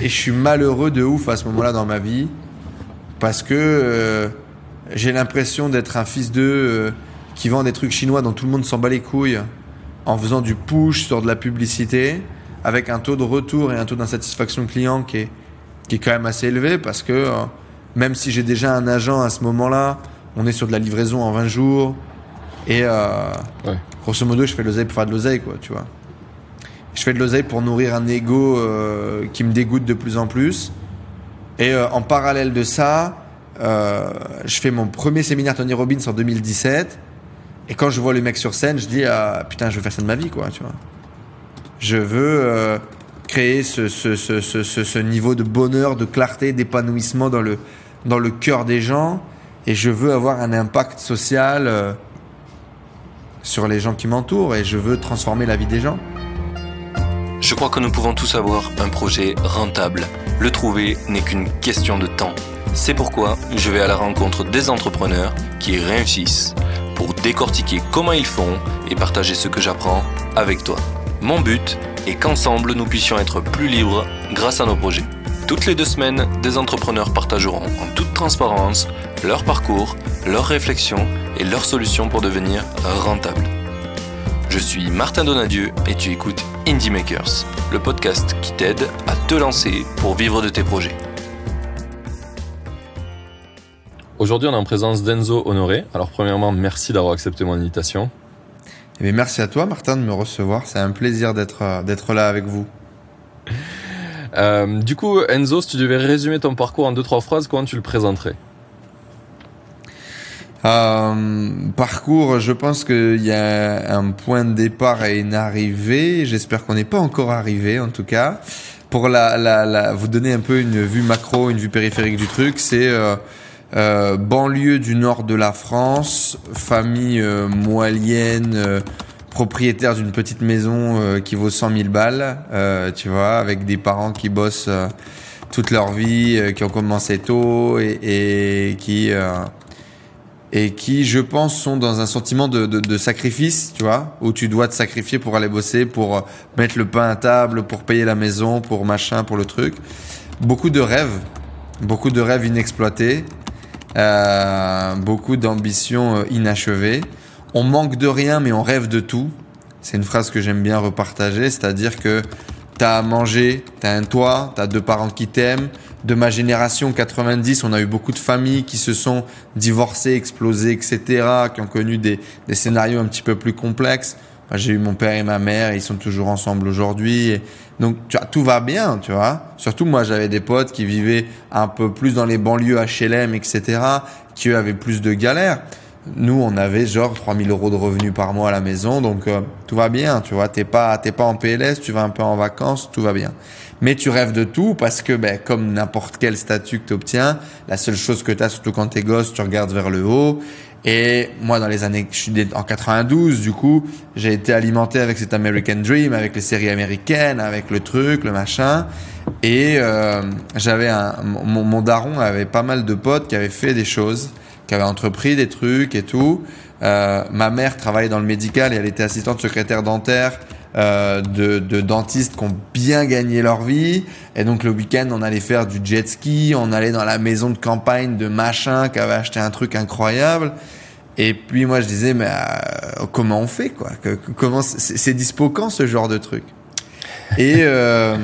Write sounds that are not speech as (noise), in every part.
et je suis malheureux de ouf à ce moment-là dans ma vie parce que euh, j'ai l'impression d'être un fils d'eux euh, qui vend des trucs chinois dont tout le monde s'en bat les couilles en faisant du push sur de la publicité avec un taux de retour et un taux d'insatisfaction client qui est, qui est quand même assez élevé parce que euh, même si j'ai déjà un agent à ce moment-là, on est sur de la livraison en 20 jours et Ouais. grosso modo je fais de l'oseille pour faire de l'oseille quoi tu vois je fais de l'oseille pour nourrir un ego euh, qui me dégoûte de plus en plus. Et euh, en parallèle de ça euh, je fais mon premier séminaire Tony Robbins en 2017 et quand je vois le mec sur scène je dis ah, putain je veux faire ça de ma vie quoi tu vois. Je veux créer ce, niveau de bonheur de clarté d'épanouissement dans le cœur des gens. Et je veux avoir un impact social sur les gens qui m'entourent. Et je veux transformer la vie des gens. Je crois que nous pouvons tous avoir un projet rentable. Le trouver n'est qu'une question de temps. C'est pourquoi je vais à la rencontre des entrepreneurs qui réussissent pour décortiquer comment ils font et partager ce que j'apprends avec toi. Mon but est qu'ensemble nous puissions être plus libres grâce à nos projets. Toutes les deux semaines, des entrepreneurs partageront en toute transparence leur parcours, leurs réflexions et leurs solutions pour devenir rentables. Je suis Martin Donadieu et tu écoutes Indie Makers, le podcast qui t'aide à te lancer pour vivre de tes projets. Aujourd'hui, on est en présence d'Enzo Honoré. Alors, premièrement, merci d'avoir accepté mon invitation. Et bien, merci à toi Martin de me recevoir, c'est un plaisir d'être euh, d'être là avec vous. Euh, du coup, Enzo, si tu devais résumer ton parcours en deux trois phrases, comment tu le présenterais? Euh, parcours, je pense qu'il y a un point de départ et une arrivée. J'espère qu'on n'est pas encore arrivé, en tout cas. Pour la, la, la, vous donner un peu une vue macro, une vue périphérique du truc, c'est euh, euh, banlieue du nord de la France, famille euh, moyenne, euh, propriétaire d'une petite maison qui vaut 100 000 balles, tu vois, avec des parents qui bossent toute leur vie, qui ont commencé tôt et, et qui et qui, je pense, sont dans un sentiment de, de, de sacrifice, tu vois, où tu dois te sacrifier pour aller bosser, pour euh, mettre le pain à table, pour payer la maison, pour machin, pour le truc. Beaucoup de rêves, beaucoup de rêves inexploités, euh, beaucoup d'ambitions euh, inachevées. On manque de rien, mais on rêve de tout. C'est une phrase que j'aime bien repartager, c'est-à-dire que t'as à manger, t'as un toit, t'as deux parents qui t'aiment. De ma génération 90, on a eu beaucoup de familles qui se sont divorcées, explosées, etc., qui ont connu des, des scénarios un petit peu plus complexes. J'ai eu mon père et ma mère, ils sont toujours ensemble aujourd'hui. Donc, tu vois, tout va bien, tu vois. Surtout, moi, j'avais des potes qui vivaient un peu plus dans les banlieues HLM, etc., qui eux avaient plus de galères. Nous, on avait genre 3000 euros de revenus par mois à la maison, donc euh, tout va bien, tu vois. T'es pas, t'es pas en PLS, tu vas un peu en vacances, tout va bien. Mais tu rêves de tout parce que, ben, comme n'importe quel statut que tu obtiens, la seule chose que tu as, surtout quand t'es gosse, tu regardes vers le haut. Et moi, dans les années, je suis en 92, du coup, j'ai été alimenté avec cet American Dream, avec les séries américaines, avec le truc, le machin. Et euh, j'avais un, mon, mon daron avait pas mal de potes qui avaient fait des choses, qui avaient entrepris des trucs et tout. Euh, ma mère travaillait dans le médical et elle était assistante secrétaire dentaire euh, de, de dentistes qui ont bien gagné leur vie. Et donc le week-end, on allait faire du jet ski, on allait dans la maison de campagne de machin qui avait acheté un truc incroyable. Et puis moi je disais mais euh, comment on fait quoi? Comment c'est dispo quand ce genre de truc? Et euh,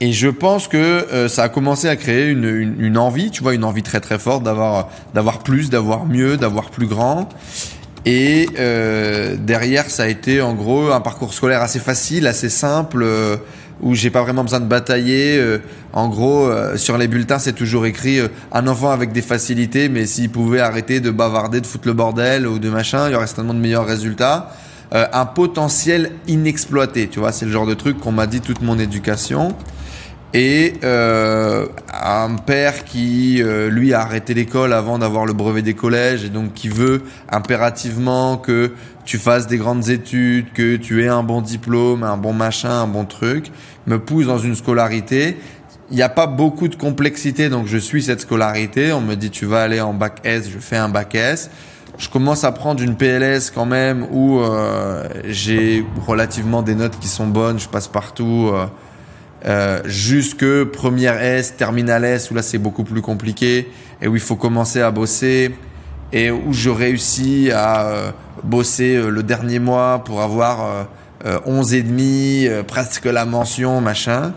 et je pense que ça a commencé à créer une, une, une envie, tu vois, une envie très très forte d'avoir d'avoir plus, d'avoir mieux, d'avoir plus grand. Et euh, derrière, ça a été en gros un parcours scolaire assez facile, assez simple, euh, où j'ai pas vraiment besoin de batailler. Euh, en gros, euh, sur les bulletins, c'est toujours écrit euh, un enfant avec des facilités, mais s'il pouvait arrêter de bavarder, de foutre le bordel ou de machin, il y aurait certainement de meilleurs résultats. Euh, un potentiel inexploité, tu vois, c'est le genre de truc qu'on m'a dit toute mon éducation. Et euh, un père qui, euh, lui, a arrêté l'école avant d'avoir le brevet des collèges et donc qui veut impérativement que tu fasses des grandes études, que tu aies un bon diplôme, un bon machin, un bon truc, me pousse dans une scolarité. Il n'y a pas beaucoup de complexité, donc je suis cette scolarité. On me dit tu vas aller en bac S, je fais un bac S. Je commence à prendre une PLS quand même où euh, j'ai relativement des notes qui sont bonnes, je passe partout. Euh, jusque première S, terminale S, où là c'est beaucoup plus compliqué et où il faut commencer à bosser et où je réussis à euh, bosser euh, le dernier mois pour avoir 11 et demi, presque la mention, machin.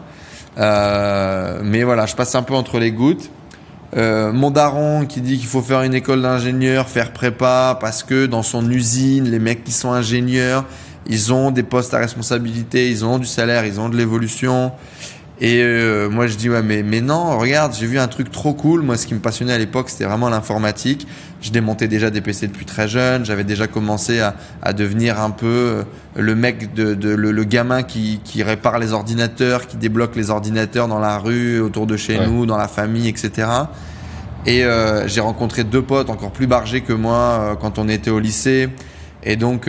mais voilà, je passe un peu entre les gouttes. mon daron qui dit qu'il faut faire une école d'ingénieur, faire prépa, parce que dans son usine, les mecs qui sont ingénieurs, ils ont des postes à responsabilité, ils ont du salaire, ils ont de l'évolution. Et euh, moi je dis ouais mais mais non regarde j'ai vu un truc trop cool. Moi ce qui me passionnait à l'époque c'était vraiment l'informatique. Je démontais déjà des PC depuis très jeune. J'avais déjà commencé à, à devenir un peu euh, le mec de, de le, gamin qui, qui répare les ordinateurs qui débloque les ordinateurs dans la rue autour de chez nous dans la famille etc et euh, j'ai rencontré deux potes encore plus bargés que moi euh, quand on était au lycée. Et donc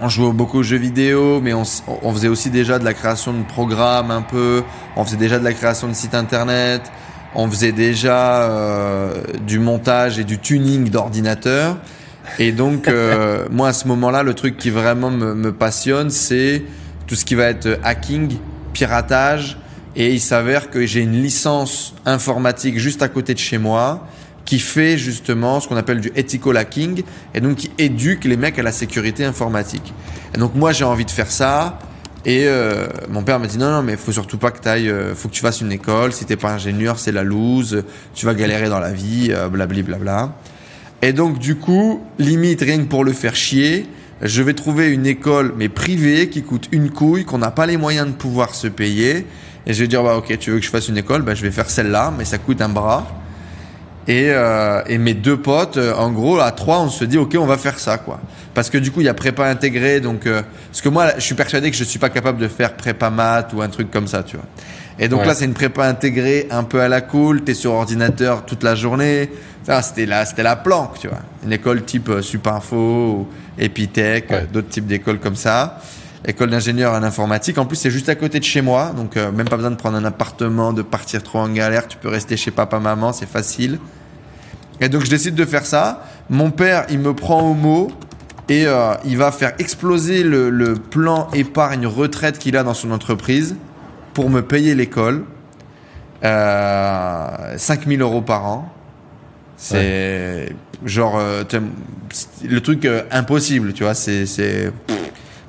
on jouait beaucoup aux jeux vidéo, mais on, on, faisait aussi déjà de la création de programmes un peu, on faisait déjà de la création de sites internet, on faisait déjà euh, du montage et du tuning d'ordinateurs. Et donc, euh, (laughs) moi, à ce moment-là, le truc qui vraiment me, me passionne, c'est tout ce qui va être hacking, piratage. Et il s'avère que j'ai une licence informatique juste à côté de chez moi qui fait justement ce qu'on appelle du ethical hacking et donc qui éduque les mecs à la sécurité informatique. Et donc moi j'ai envie de faire ça et euh, mon père m'a dit non non mais faut surtout pas que tu euh, faut que tu fasses une école. Si t'es pas ingénieur c'est la loose, tu vas galérer dans la vie, euh, blabli blabla. Et donc du coup limite rien que pour le faire chier, je vais trouver une école mais privée qui coûte une couille qu'on n'a pas les moyens de pouvoir se payer. Et je vais dire bah ok tu veux que je fasse une école, bah je vais faire celle-là mais ça coûte un bras. Et, euh, et, mes deux potes, euh, en gros, à trois, on se dit, ok, on va faire ça, quoi. Parce que du coup, il y a prépa intégrée, donc euh, parce que moi, je suis persuadé que je suis pas capable de faire prépa maths ou un truc comme ça, tu vois. Et donc là, c'est une prépa intégrée, un peu à la cool. T'es sur ordinateur toute la journée. Ça, c'était la, c'était la planque, tu vois. Une école type euh, Supinfo, ou Epitech, d'autres types d'écoles comme ça. École d'ingénieur en informatique. En plus, c'est juste à côté de chez moi, donc même pas besoin de prendre un appartement, de partir trop en galère. Tu peux rester chez papa, maman, c'est facile. Et donc je décide de faire ça. Mon père, il me prend au mot et euh, il va faire exploser le, le plan épargne retraite qu'il a dans son entreprise pour me payer l'école. Euh, 5000 euros par an. C'est genre euh, le truc euh, impossible, tu vois. C'est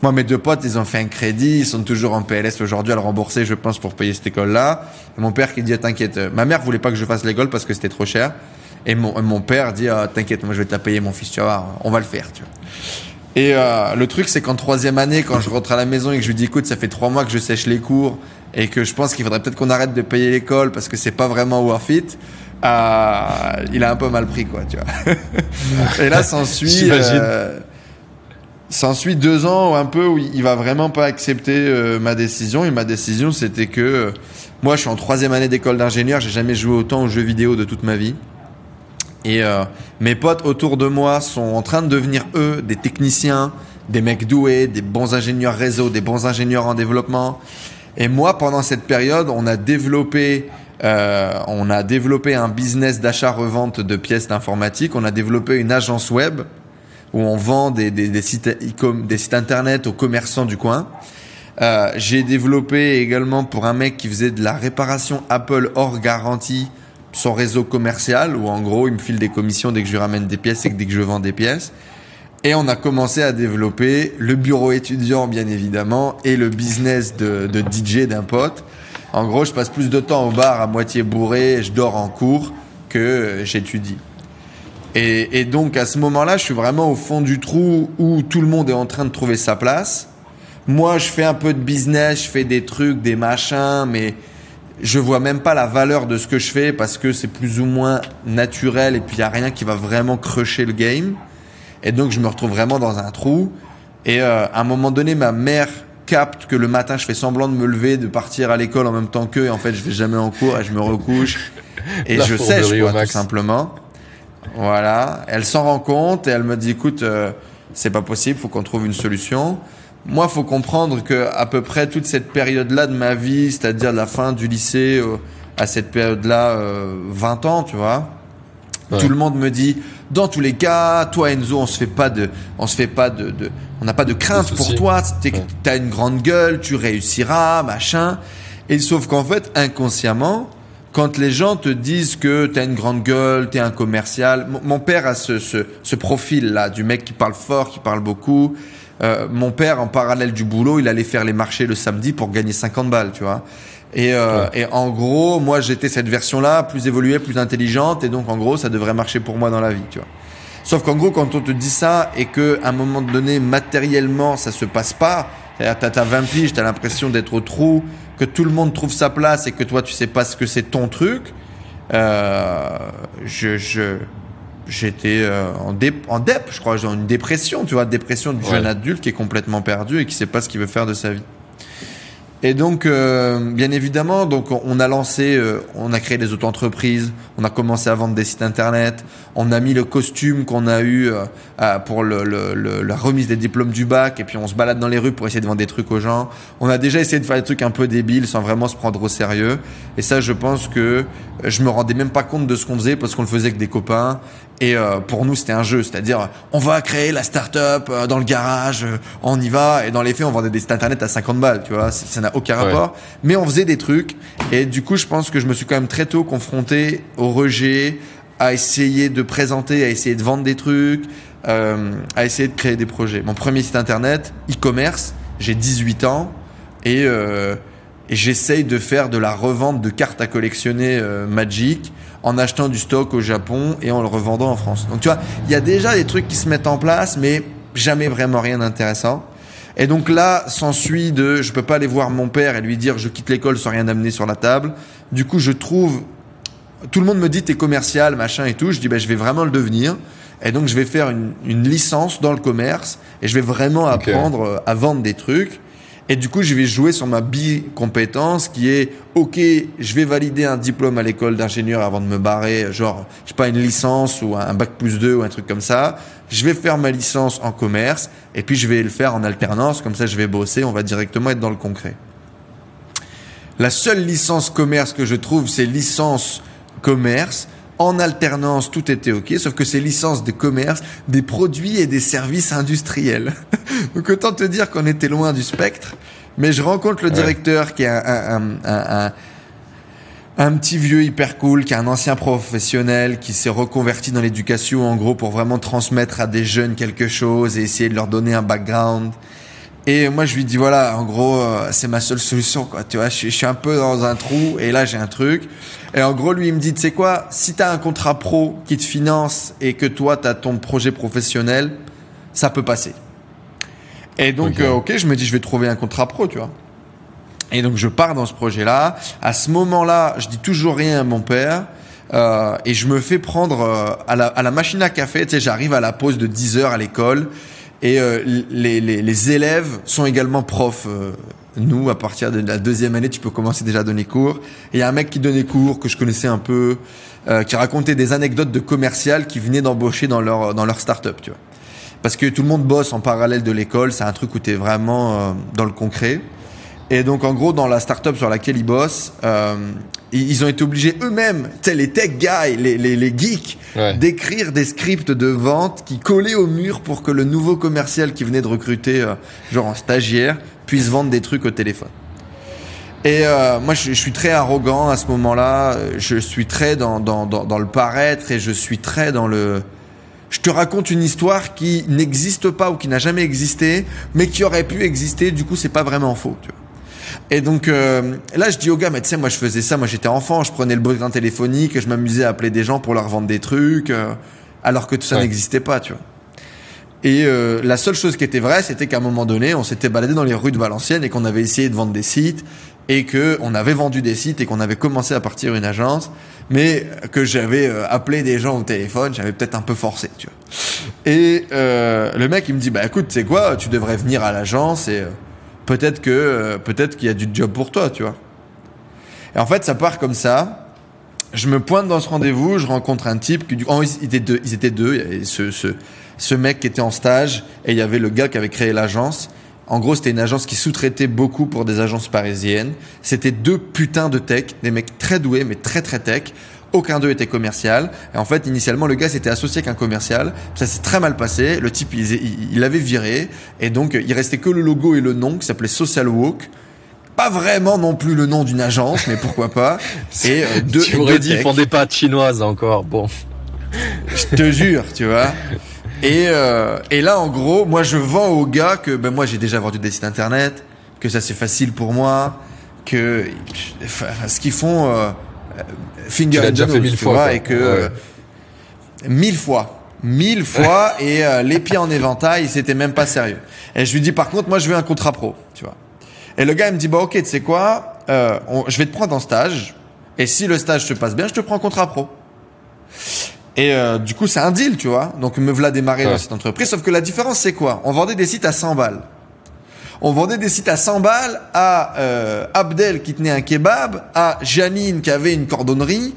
moi mes deux potes, ils ont fait un crédit, ils sont toujours en PLS aujourd'hui à le rembourser, je pense, pour payer cette école-là. mon père qui dit t'inquiète, ma mère voulait pas que je fasse l'école parce que c'était trop cher. Et mon, mon père dit ah, T'inquiète, moi je vais te la payer, mon fils, tu vas on va le faire. Tu vois. Et euh, le truc, c'est qu'en troisième année, quand je rentre à la maison et que je lui dis Écoute, ça fait trois mois que je sèche les cours et que je pense qu'il faudrait peut-être qu'on arrête de payer l'école parce que c'est pas vraiment worth it. Euh, il a un peu mal pris, quoi, tu vois. (laughs) et là, s'ensuit. (laughs) Euh, S'ensuit deux ans un peu où il va vraiment pas accepter euh, ma décision. Et ma décision, c'était que euh, moi, je suis en troisième année d'école d'ingénieur. J'ai jamais joué autant aux jeux vidéo de toute ma vie. Et euh, mes potes autour de moi sont en train de devenir, eux, des techniciens, des mecs doués, des bons ingénieurs réseau, des bons ingénieurs en développement. Et moi, pendant cette période, on a développé, euh, on a développé un business d'achat-revente de pièces d'informatique. On a développé une agence web où on vend des, sites internet aux commerçants du coin. Euh, J'ai développé également pour un mec qui faisait de la réparation Apple hors garantie son réseau commercial où en gros il me file des commissions dès que je lui ramène des pièces et que dès que je vends des pièces. Et on a commencé à développer le bureau étudiant bien évidemment et le business de, de DJ d'un pote. En gros, je passe plus de temps au bar à moitié bourré, je dors en cours que j'étudie. Et, et, donc à ce moment-là, je suis vraiment au fond du trou où tout le monde est en train de trouver sa place. Moi, je fais un peu de business, je fais des trucs, des machins, mais je vois même pas la valeur de ce que je fais parce que c'est plus ou moins naturel et puis il y a rien qui va vraiment crusher le game. Et donc je me retrouve vraiment dans un trou. Et euh, à un moment donné, ma mère capte que le matin je fais semblant de me lever, de partir à l'école en même temps qu'eux et en fait je vais jamais en cours et je me recouche et je sèche quoi tout simplement. Voilà, elle s'en rend compte et elle me dit écoute euh, c'est pas possible, faut qu'on trouve une solution. Moi, faut comprendre que à peu près toute cette période-là de ma vie, c'est-à-dire la fin du lycée euh, à cette période-là, euh, 20 ans, tu vois, tout le monde me dit, dans tous les cas, toi Enzo, on se fait pas de, on se fait pas de, de on n'a pas de crainte pour toi. Tu as une grande gueule, tu réussiras, machin. Et sauf qu'en fait, inconsciemment, quand les gens te disent que t'as une grande gueule, t'es un commercial, mon père a ce, ce, ce profil-là, du mec qui parle fort, qui parle beaucoup. Euh, mon père, en parallèle du boulot, il allait faire les marchés le samedi pour gagner 50 balles, tu vois. Et, euh, et en gros, moi, j'étais cette version-là, plus évoluée, plus intelligente, et donc en gros, ça devrait marcher pour moi dans la vie, tu vois. Sauf qu'en gros, quand on te dit ça et que à un moment donné, matériellement, ça se passe pas, t'as ta 20 piges, t'as l'impression d'être au trou, que tout le monde trouve sa place et que toi, tu sais pas ce que c'est ton truc, euh, je, je, j'étais euh, en, dé, en dep, je crois, dans une dépression, tu vois, dépression du jeune adulte qui est complètement perdu et qui sait pas ce qu'il veut faire de sa vie. Et donc, euh, bien évidemment, donc on a lancé, euh, on a créé des auto-entreprises, on a commencé à vendre des sites internet, on a mis le costume qu'on a eu euh, pour le, le, la remise des diplômes du bac, et puis on se balade dans les rues pour essayer de vendre des trucs aux gens. On a déjà essayé de faire des trucs un peu débiles sans vraiment se prendre au sérieux. Et ça, je pense que je me rendais même pas compte de ce qu'on faisait parce qu'on le faisait avec des copains. Et euh, pour nous, c'était un jeu, c'est-à-dire on va créer la start-up euh, dans le garage, euh, on y va. Et dans les faits, on vendait des sites internet à 50 balles, tu vois, ça n'a aucun rapport. Mais on faisait des trucs. Et du coup, je pense que je me suis quand même très tôt confronté au rejet, à essayer de présenter, à essayer de vendre des trucs, à essayer de créer des projets. Mon premier site internet, e-commerce, j'ai 18 ans et, et j'essaye de faire de la revente de cartes à collectionner Magic en achetant du stock au Japon et en le revendant en France. Donc tu vois, il y a déjà des trucs qui se mettent en place, mais jamais vraiment rien d'intéressant. Et donc là, s'ensuit de, je peux pas aller voir mon père et lui dire je quitte l'école sans rien amener sur la table. Du coup, je trouve, tout le monde me dit t'es commercial, machin et tout. Je dis ben je vais vraiment le devenir. Et donc je vais faire une, une licence dans le commerce et je vais vraiment apprendre à vendre des trucs. Et du coup, je vais jouer sur ma bi-compétence qui est, OK, je vais valider un diplôme à l'école d'ingénieur avant de me barrer, genre, je sais pas, une licence ou un bac plus 2 ou un truc comme ça. Je vais faire ma licence en commerce et puis je vais le faire en alternance, comme ça je vais bosser, on va directement être dans le concret. La seule licence commerce que je trouve, c'est licence commerce en alternance, tout était OK, sauf que c'est licence de commerce, des produits et des services industriels. (laughs) Donc autant te dire qu'on était loin du spectre. Mais je rencontre le directeur qui est un, un, un, un, petit vieux hyper cool, qui est un ancien professionnel, qui s'est reconverti dans l'éducation en gros pour vraiment transmettre à des jeunes quelque chose et essayer de leur donner un background. Et moi, je lui dis voilà, en gros, euh, c'est ma seule solution, quoi. Tu vois, je, suis un peu dans un trou et là, j'ai un truc. Et en gros, lui, il me dit, tu sais quoi, si t'as un contrat pro qui te finance et que toi, t'as ton projet professionnel, ça peut passer. Et donc, euh, ok, je me dis, je vais trouver un contrat pro, tu vois. Et donc, je pars dans ce projet-là. À ce moment-là, je dis toujours rien à mon père. Euh, et je me fais prendre euh, à, la, à la machine à café. Tu sais, j'arrive à la pause de 10 heures à l'école. Et euh, les, les, les, élèves sont également profs. Euh, nous, à partir de la deuxième année, tu peux commencer déjà à donner cours. Il y a un mec qui donnait cours, que je connaissais un peu, euh, qui racontait des anecdotes de commercial qui venaient d'embaucher dans leur, dans leur start-up, tu vois. Parce que tout le monde bosse en parallèle de l'école, c'est un truc où tu es vraiment dans le concret. Et donc, en gros, dans la startup sur laquelle ils bossent, euh, ils ont été obligés eux-mêmes, les tech guys, les, les, les geeks, d'écrire des scripts de vente qui collaient au mur pour que le nouveau commercial qui venait de recruter, euh, genre un stagiaire, puisse vendre des trucs au téléphone. Et euh, moi, je, je, suis très arrogant à ce moment-là. Je suis très dans, dans, dans, dans, le paraître et je suis très dans le. Je te raconte une histoire qui n'existe pas ou qui n'a jamais existé, mais qui aurait pu exister. Du coup, c'est pas vraiment faux. Tu vois. Et donc euh, là, je dis au gars, mais tu sais, moi je faisais ça, moi j'étais enfant, je prenais le bottin téléphonique, je m'amusais à appeler des gens pour leur vendre des trucs, euh, alors que tout ça n'existait pas, tu vois. Et euh, la seule chose qui était vraie, c'était qu'à un moment donné, on s'était baladé dans les rues de Valenciennes et qu'on avait essayé de vendre des sites et que on avait vendu des sites et qu'on avait commencé à partir une agence, mais que j'avais euh, appelé des gens au téléphone, j'avais peut-être un peu forcé, tu vois. Et euh, le mec il me dit bah écoute, c'est quoi, tu devrais venir à l'agence et peut-être que peut-être qu'il y a du job pour toi, tu vois. Et en fait, ça part comme ça. Je me pointe dans ce rendez-vous, je rencontre un type qui, oh, ils étaient deux, ils étaient deux. Ce, ce, ce mec qui était en stage et il y avait le gars qui avait créé l'agence. En gros, c'était une agence qui sous-traitait beaucoup pour des agences parisiennes. C'était deux putains de tech, des mecs très doués, mais très très tech. Aucun d'eux était commercial. Et en fait, initialement, le gars s'était associé avec un commercial. Ça s'est très mal passé. Le type, il, l'avait viré. Et donc, il restait que le logo et le nom qui s'appelait Social Walk. pas vraiment non plus le nom d'une agence, mais pourquoi pas. (laughs) Et euh, deux, tu aurais dit, ils font des pâtes chinoises encore. Bon. Je te jure, tu vois. Et, euh, et là, en gros, moi, je vends aux gars que ben, moi, j'ai déjà vendu des sites internet, que ça c'est facile pour moi, que enfin, ce qu'ils font euh, finger in déjà fait mille fois, et que mille fois mille (laughs) fois et euh, les pieds en éventail, c'était même pas sérieux. Et je lui dis par contre, moi je veux un contrat pro, tu vois. Et le gars il me dit bah ok, tu sais quoi, euh, je vais te prendre en stage et si le stage se passe bien, je te prends en contrat pro. Et euh, du coup c'est un deal, tu vois. Donc me voilà démarrer dans cette entreprise. Sauf que la différence c'est quoi? On vendait des sites à 100 balles. On vendait des sites à 100 balles à Abdel qui tenait un kebab, à Janine qui avait une cordonnerie,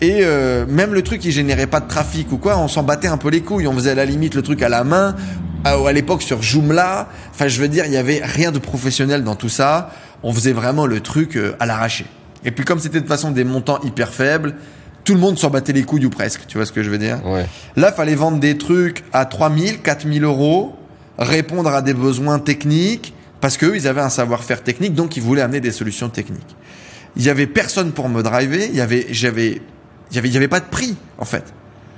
et euh, même le truc qui générait pas de trafic ou quoi, on s'en battait un peu les couilles. On faisait à la limite le truc à la main. À, à l'époque sur Joomla, enfin je veux dire, il y avait rien de professionnel dans tout ça. On faisait vraiment le truc euh, à l'arraché. Et puis comme c'était de façon des montants hyper faibles, tout le monde s'en battait les couilles ou presque. Tu vois ce que je veux dire? Ouais. Là, fallait vendre des trucs à 3000, 4000 euros, répondre à des besoins techniques, parce qu'eux, ils avaient un savoir-faire technique, donc ils voulaient amener des solutions techniques. Il y avait personne pour me driver. Il y avait, j'avais il y avait, y avait pas de prix, en fait.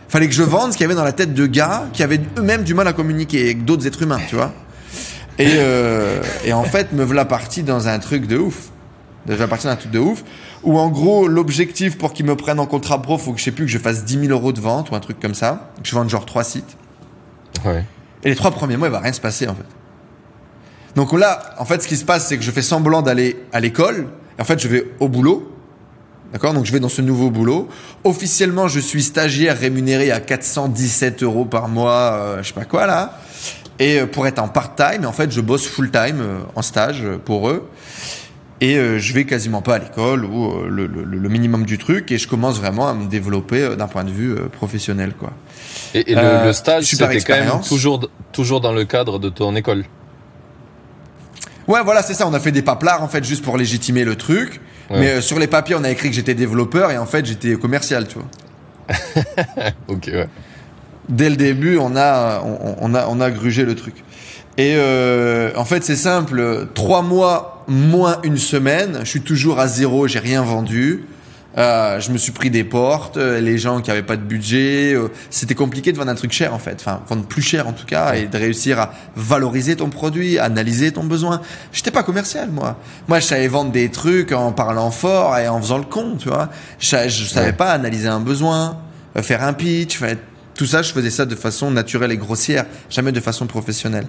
Fallait que je vende ce qu'il y avait dans la tête de gars qui avaient eux-mêmes du mal à communiquer avec d'autres êtres humains, tu vois. Et, euh, et en fait, me voilà parti dans un truc de ouf. Voilà parti dans un truc de ouf. Où en gros, l'objectif pour qu'ils me prennent en contrat pro, faut que je sais plus que je fasse 10 000 euros de vente ou un truc comme ça. Que je vende genre trois sites. Ouais. Et les trois premiers mois, il va rien se passer, en fait. Donc là, en fait, ce qui se passe, c'est que je fais semblant d'aller à l'école. En fait, je vais au boulot. D'accord? Donc je vais dans ce nouveau boulot. Officiellement, je suis stagiaire rémunéré à 417 euros par mois, euh, je sais pas quoi là. Et euh, pour être en part-time, en fait, je bosse full-time euh, en stage pour eux. Et je vais quasiment pas à l'école ou le, le, minimum du truc. Et je commence vraiment à me développer d'un point de vue professionnel, quoi. Et, et le, stage, c'était quand même toujours, toujours dans le cadre de ton école? Ouais, voilà, c'est ça. On a fait des paplards en fait juste pour légitimer le truc. Mais euh, sur les papiers, on a écrit que j'étais développeur et en fait, j'étais commercial, tu vois. (laughs) ok, ouais. Dès le début, on a, on, a, on a grugé le truc. Et euh, en fait, c'est simple. Trois mois moins une semaine, je suis toujours à zéro, j'ai rien vendu. Euh, je me suis pris des portes, euh, les gens qui avaient pas de budget, euh, c'était compliqué de vendre un truc cher en fait, enfin vendre plus cher en tout cas et de réussir à valoriser ton produit, analyser ton besoin. J'étais pas commercial moi. Moi je savais vendre des trucs en parlant fort et en faisant le con, tu vois. Je, je savais pas analyser un besoin, faire un pitch, tout ça je faisais ça de façon naturelle et grossière, jamais de façon professionnelle.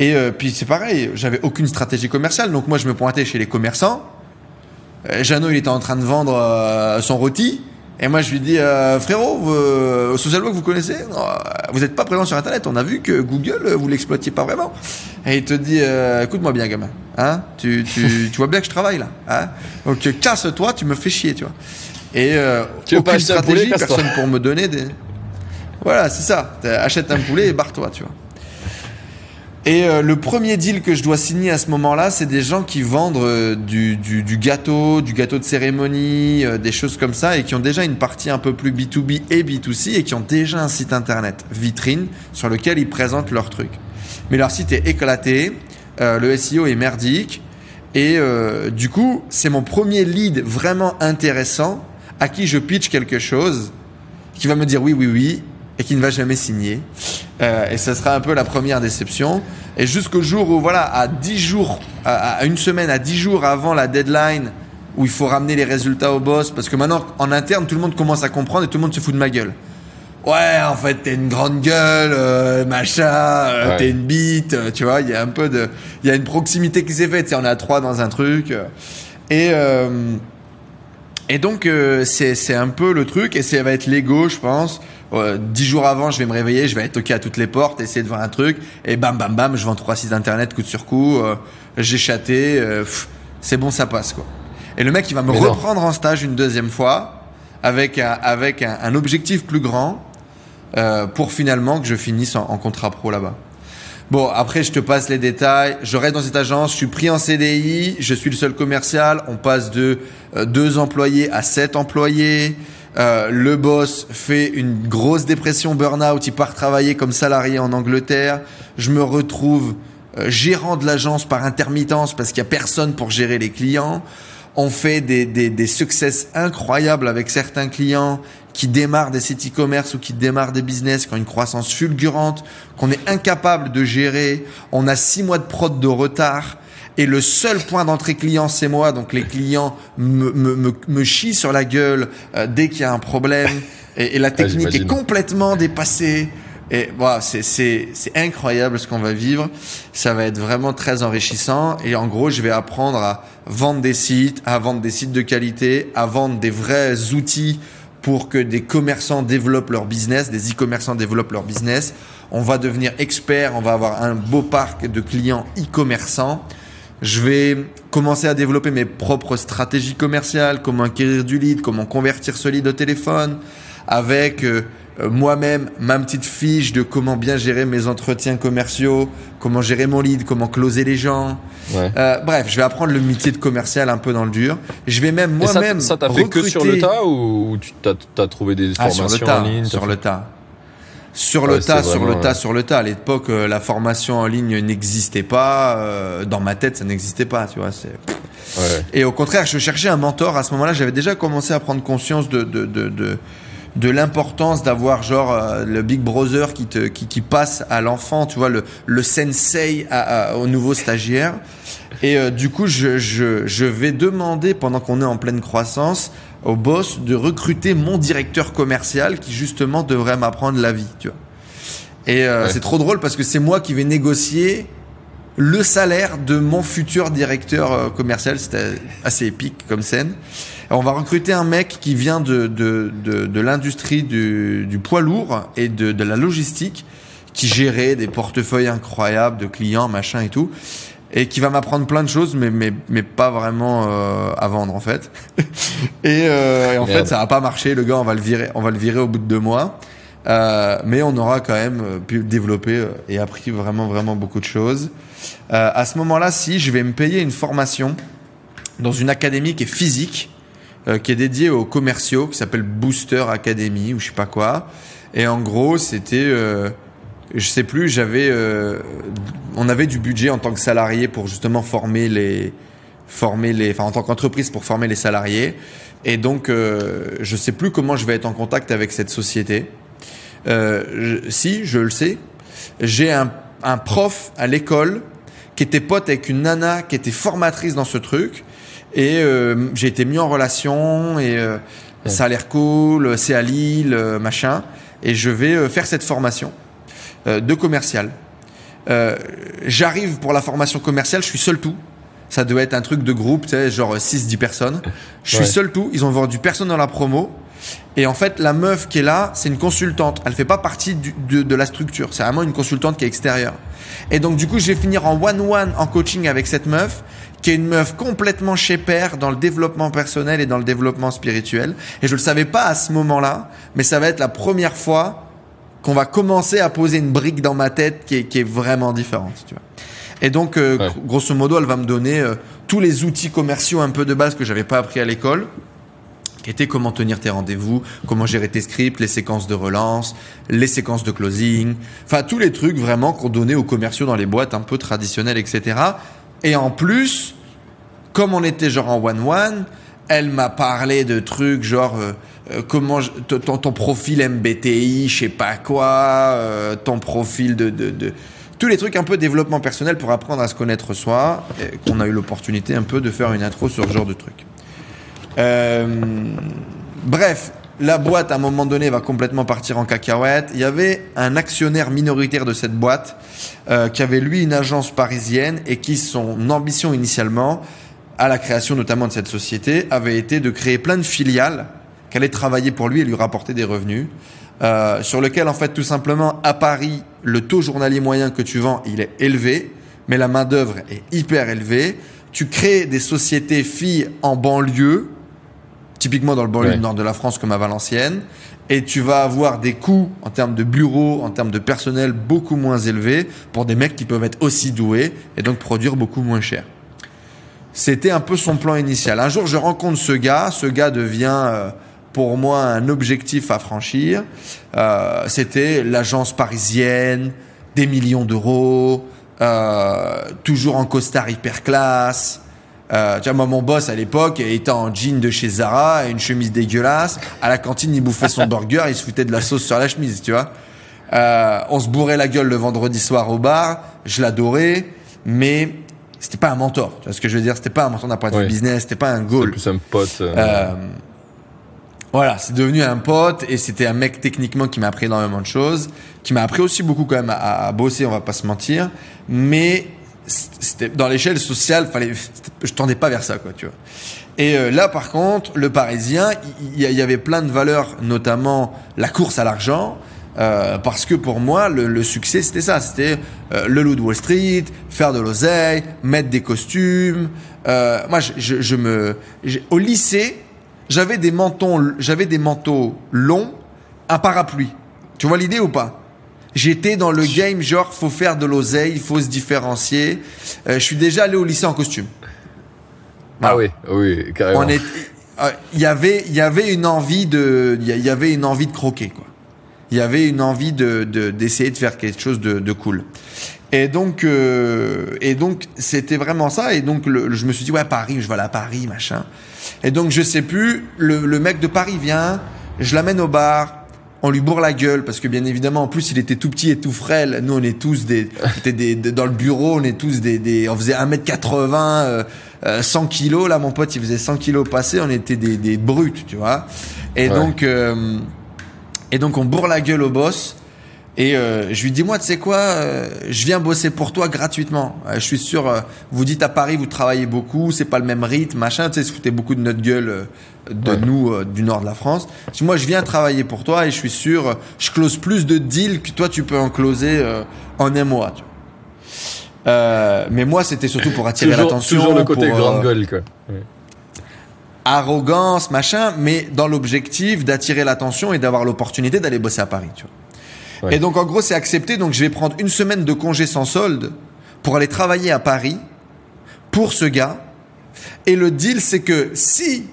Et puis c'est pareil, j'avais aucune stratégie commerciale, donc moi je me pointais chez les commerçants euh, Jeannot, il était en train de vendre euh, son rôti. Et moi, je lui dis, euh, frérot, vous, Socialblog, vous connaissez? Vous n'êtes pas présent sur Internet. On a vu que Google, vous l'exploitiez pas vraiment. Et il te dit, écoute-moi bien, gamin. Hein tu, tu, tu vois bien que je travaille là. Hein Donc casse-toi, tu me fais chier, tu vois. Et tu aucune stratégie, personne pour me donner des. Voilà, c'est ça. Achète un poulet et barre-toi, tu vois. Et euh, le premier deal que je dois signer à ce moment-là, c'est des gens qui vendent euh, du, gâteau, du gâteau de cérémonie, euh, des choses comme ça, et qui ont déjà une partie un peu plus B2B et B2C, et qui ont déjà un site internet vitrine sur lequel ils présentent leurs trucs. Mais leur site est éclaté, le SEO est merdique, et du coup, c'est mon premier lead vraiment intéressant à qui je pitch quelque chose, qui va me dire oui, oui, oui, et qui ne va jamais signer. Euh, et ce sera un peu la première déception. Et jusqu'au jour où, voilà, à 10 jours, à, une semaine, à 10 jours avant la deadline, où il faut ramener les résultats au boss, parce que maintenant, en interne, tout le monde commence à comprendre et tout le monde se fout de ma gueule. Ouais, en fait, t'es une grande gueule, euh, machin, euh, t'es une bite, euh, tu vois, il y a un peu de... Il y a une proximité qui s'est faite, on est à trois dans un truc. Et... et donc, c'est un peu le truc, et ça va être l'ego, je pense dix jours avant, je vais me réveiller, je vais toquer à toutes les portes, essayer de voir un truc, et bam, bam, bam, je vends trois sites internet coup sur coup, euh, j'ai chaté, euh, c'est bon, ça passe quoi. Et le mec, il va me reprendre en stage une deuxième fois, avec un, avec un, objectif plus grand, euh, pour finalement que je finisse en, en contrat pro là-bas. Bon, après, je te passe les détails. Je reste dans cette agence, je suis pris en CDI, je suis le seul commercial. On passe de deux employés à sept employés. Euh, le boss fait une grosse dépression burn-out, il part travailler comme salarié en Angleterre. Je me retrouve euh, gérant de l'agence par intermittence parce qu'il y a personne pour gérer les clients. On fait des, des, des incroyables avec certains clients qui démarrent des sites e-commerce ou qui démarrent des business, qui ont une croissance fulgurante, qu'on est incapable de gérer. On a six mois de prod de retard. Et le seul point d'entrée client, c'est moi. Donc les clients me, me, me, me chient sur la gueule euh, dès qu'il y a un problème. Et, et la technique est complètement dépassée. Et voilà, c'est c'est c'est incroyable ce qu'on va vivre. Ça va être vraiment très enrichissant. Et en gros, je vais apprendre à vendre des sites, à vendre des sites de qualité, à vendre des vrais outils pour que des commerçants développent leur business, des e-commerçants développent leur business. On va devenir expert, on va avoir un beau parc de clients e-commerçants. Je vais commencer à développer mes propres stratégies commerciales, comment acquérir du lead, comment convertir ce lead au téléphone, avec euh, moi-même ma petite fiche de comment bien gérer mes entretiens commerciaux, comment gérer mon lead, comment closer les gens. Ouais. Euh, bref, je vais apprendre le métier de commercial un peu dans le dur. Je vais même Et ça, moi-même ça t'a fait que sur le tas ou tu t'as as trouvé des Ah, sur formations le tas, en ligne sur t'as le tas. Sur Ouais, le tas, sur le tas, sur le tas. À l'époque, euh, la formation en ligne n'existait pas. euh, dans ma tête, ça n'existait pas, tu vois. c'est- Ouais. Et au contraire, je cherchais un mentor. À ce moment-là, j'avais déjà commencé à prendre conscience de, de, de, de, de l'importance d'avoir genre euh, le Big Brother qui, te, qui, qui passe à l'enfant, tu vois, le, le sensei à, à- au nouveau stagiaire. Et euh, du coup, je, je, je vais demander, pendant qu'on est en pleine croissance, au boss de recruter mon directeur commercial qui justement devrait m'apprendre la vie, tu vois. Et euh, Ouais. c'est trop drôle parce que c'est moi qui vais négocier le salaire de mon futur directeur euh, commercial. C'était assez épique comme scène. Et on va recruter un mec qui vient de, de, de, de l'industrie du, du poids lourd et de, de la logistique, qui gérait des portefeuilles incroyables de clients, machin et tout. Et qui va m'apprendre plein de choses, mais, mais, mais pas vraiment euh, à vendre en fait. (laughs) et, euh, et en Merde. fait, ça va pas marcher. Le gars, on va le virer, on va le virer au bout de deux mois. Euh, mais on aura quand même euh, pu développer euh, et appris vraiment vraiment beaucoup de choses. Euh, à ce moment-là, si je vais me payer une formation dans une académie qui est physique, euh, qui est dédiée aux commerciaux, qui s'appelle Booster Academy ou je sais pas quoi. Et en gros, c'était, euh, je sais plus, j'avais, euh, on avait du budget en tant que salarié pour justement former les, former les, enfin en tant qu'entreprise pour former les salariés. Et donc, euh, je sais plus comment je vais être en contact avec cette société. Euh, je- si, je le sais. J'ai un, un prof à l'école qui était pote avec une nana qui était formatrice dans ce truc. Et euh, j'ai été mis en relation et euh, Ouais. ça a l'air cool, c'est à Lille, euh, machin. Et je vais euh, faire cette formation de commercial. Euh, J'arrive pour la formation commerciale, je suis seul tout. Ça doit être un truc de groupe, tu sais, genre 6-10 personnes. Je suis Ouais. seul tout. Ils ont vendu personne dans la promo. Et en fait, la meuf qui est là, c'est une consultante. Elle fait pas partie du- de, de la structure. C'est vraiment une consultante qui est extérieure. Et donc, du coup, je vais finir en one-one en coaching avec cette meuf, qui est une meuf complètement chez père dans le développement personnel et dans le développement spirituel. Et je le savais pas à ce moment-là, mais ça va être la première fois qu'on va commencer à poser une brique dans ma tête qui est, qui est vraiment différente. Tu vois. Et donc, euh, Ouais. grosso modo, elle va me donner euh, tous les outils commerciaux un peu de base que j'avais pas appris à l'école qui étaient comment tenir tes rendez-vous, comment gérer tes scripts, les séquences de relance, les séquences de closing, enfin tous les trucs vraiment qu'on donnait aux commerciaux dans les boîtes un peu traditionnelles, etc. Et en plus, comme on était genre en one-one, elle m'a parlé de trucs genre euh, euh, comment je- ton, profil MBTI, je sais pas quoi, euh, ton profil de, de, de- tous les trucs un peu développement personnel pour apprendre à se connaître soi, qu'on a eu l'opportunité un peu de faire une intro sur ce genre de trucs. Euh, bref, la boîte à un moment donné va complètement partir en cacahuète. Il y avait un actionnaire minoritaire de cette boîte euh, qui avait lui une agence parisienne et qui son ambition initialement à la création notamment de cette société avait été de créer plein de filiales qui allaient travailler pour lui et lui rapporter des revenus. euh, sur lequel en fait tout simplement à Paris le taux journalier moyen que tu vends il est élevé mais la main d'œuvre est hyper élevée tu crées des sociétés filles en banlieue typiquement dans le banlieue Ouais. nord de la France comme à Valenciennes, et tu vas avoir des coûts en termes de bureaux, en termes de personnel beaucoup moins élevés pour des mecs qui peuvent être aussi doués et donc produire beaucoup moins cher. C'était un peu son plan initial. Un jour, je rencontre ce gars, ce gars devient euh, pour moi un objectif à franchir. Euh, C'était l'agence parisienne, des millions d'euros, euh, toujours en costard hyper classe. Euh, tu vois, moi, mon boss à l'époque était en jean de chez Zara et une chemise dégueulasse. À la cantine, il bouffait son burger, il se foutait de la sauce sur la chemise, tu vois. Euh, on se bourrait la gueule le vendredi soir au bar. Je l'adorais, mais c'était pas un mentor. Tu vois ce que je veux dire? C'était pas un mentor d'un point de vue Oui. business, c'était pas un C'est goal. plus un pote. Euh, voilà, c'est devenu un pote et c'était un mec techniquement qui m'a appris énormément de choses, qui m'a appris aussi beaucoup quand même à, bosser, on va pas se mentir, mais c'était dans l'échelle sociale, fallait, je tendais pas vers ça quoi, tu vois. Et euh, là par contre, le Parisien, il y, y avait plein de valeurs, notamment la course à l'argent. euh, parce que pour moi, le, succès, c'était ça. C'était euh, le loup de Wall Street, faire de l'oseille, mettre des costumes. Moi, je, je, me, au lycée, j'avais des mentons, j'avais des manteaux longs, un parapluie. Tu vois l'idée ou pas? J'étais dans le game genre faut faire de l'oseille, il faut se différencier. Euh, je suis déjà allé au lycée en costume. Ah oui, oui, carrément. On est, euh, il y avait, il y avait une envie de, il y avait une envie de croquer quoi. Il y avait une envie de de- d'essayer de, faire quelque chose de, de cool. Et donc, euh, et donc, c'était vraiment ça. Et donc, le- je me suis dit, ouais, Paris, je vais aller à Paris, machin. Et donc, je sais plus, le, le mec de Paris vient, je l'amène au bar, on lui bourre la gueule, parce que bien évidemment, en plus, il était tout petit et tout frêle. Nous, on est tous des, (laughs) était des, des- dans le bureau, on est tous des, des on faisait 1m80, euh, euh, 100 kilos. Là, mon pote, il faisait 100 kilos passés, on était des, des brutes, tu vois. Et Ouais. donc, euh, et donc, on bourre la gueule au boss. Et euh, je lui dis, moi, tu sais quoi, euh, je viens bosser pour toi gratuitement. Euh, je suis sûr, vous dites à Paris, vous travaillez beaucoup, c'est pas le même rythme, machin, tu sais, se foutez beaucoup de notre gueule de Ouais. nous, du nord de la France. Je dis, moi, je viens travailler pour toi et je suis sûr, je close plus de deals que toi, tu peux en closer en un mois. tu vois. Euh, mais moi, c'était surtout pour attirer l'attention. toujours le côté pour, grande gueule, quoi. Ouais. arrogance, machin, mais dans l'objectif d'attirer l'attention et d'avoir l'opportunité d'aller bosser à Paris, tu vois. Ouais. Et donc en gros, c'est accepté. Donc je vais prendre une semaine de congé sans solde pour aller travailler à Paris pour ce gars. Et le deal, c'est que si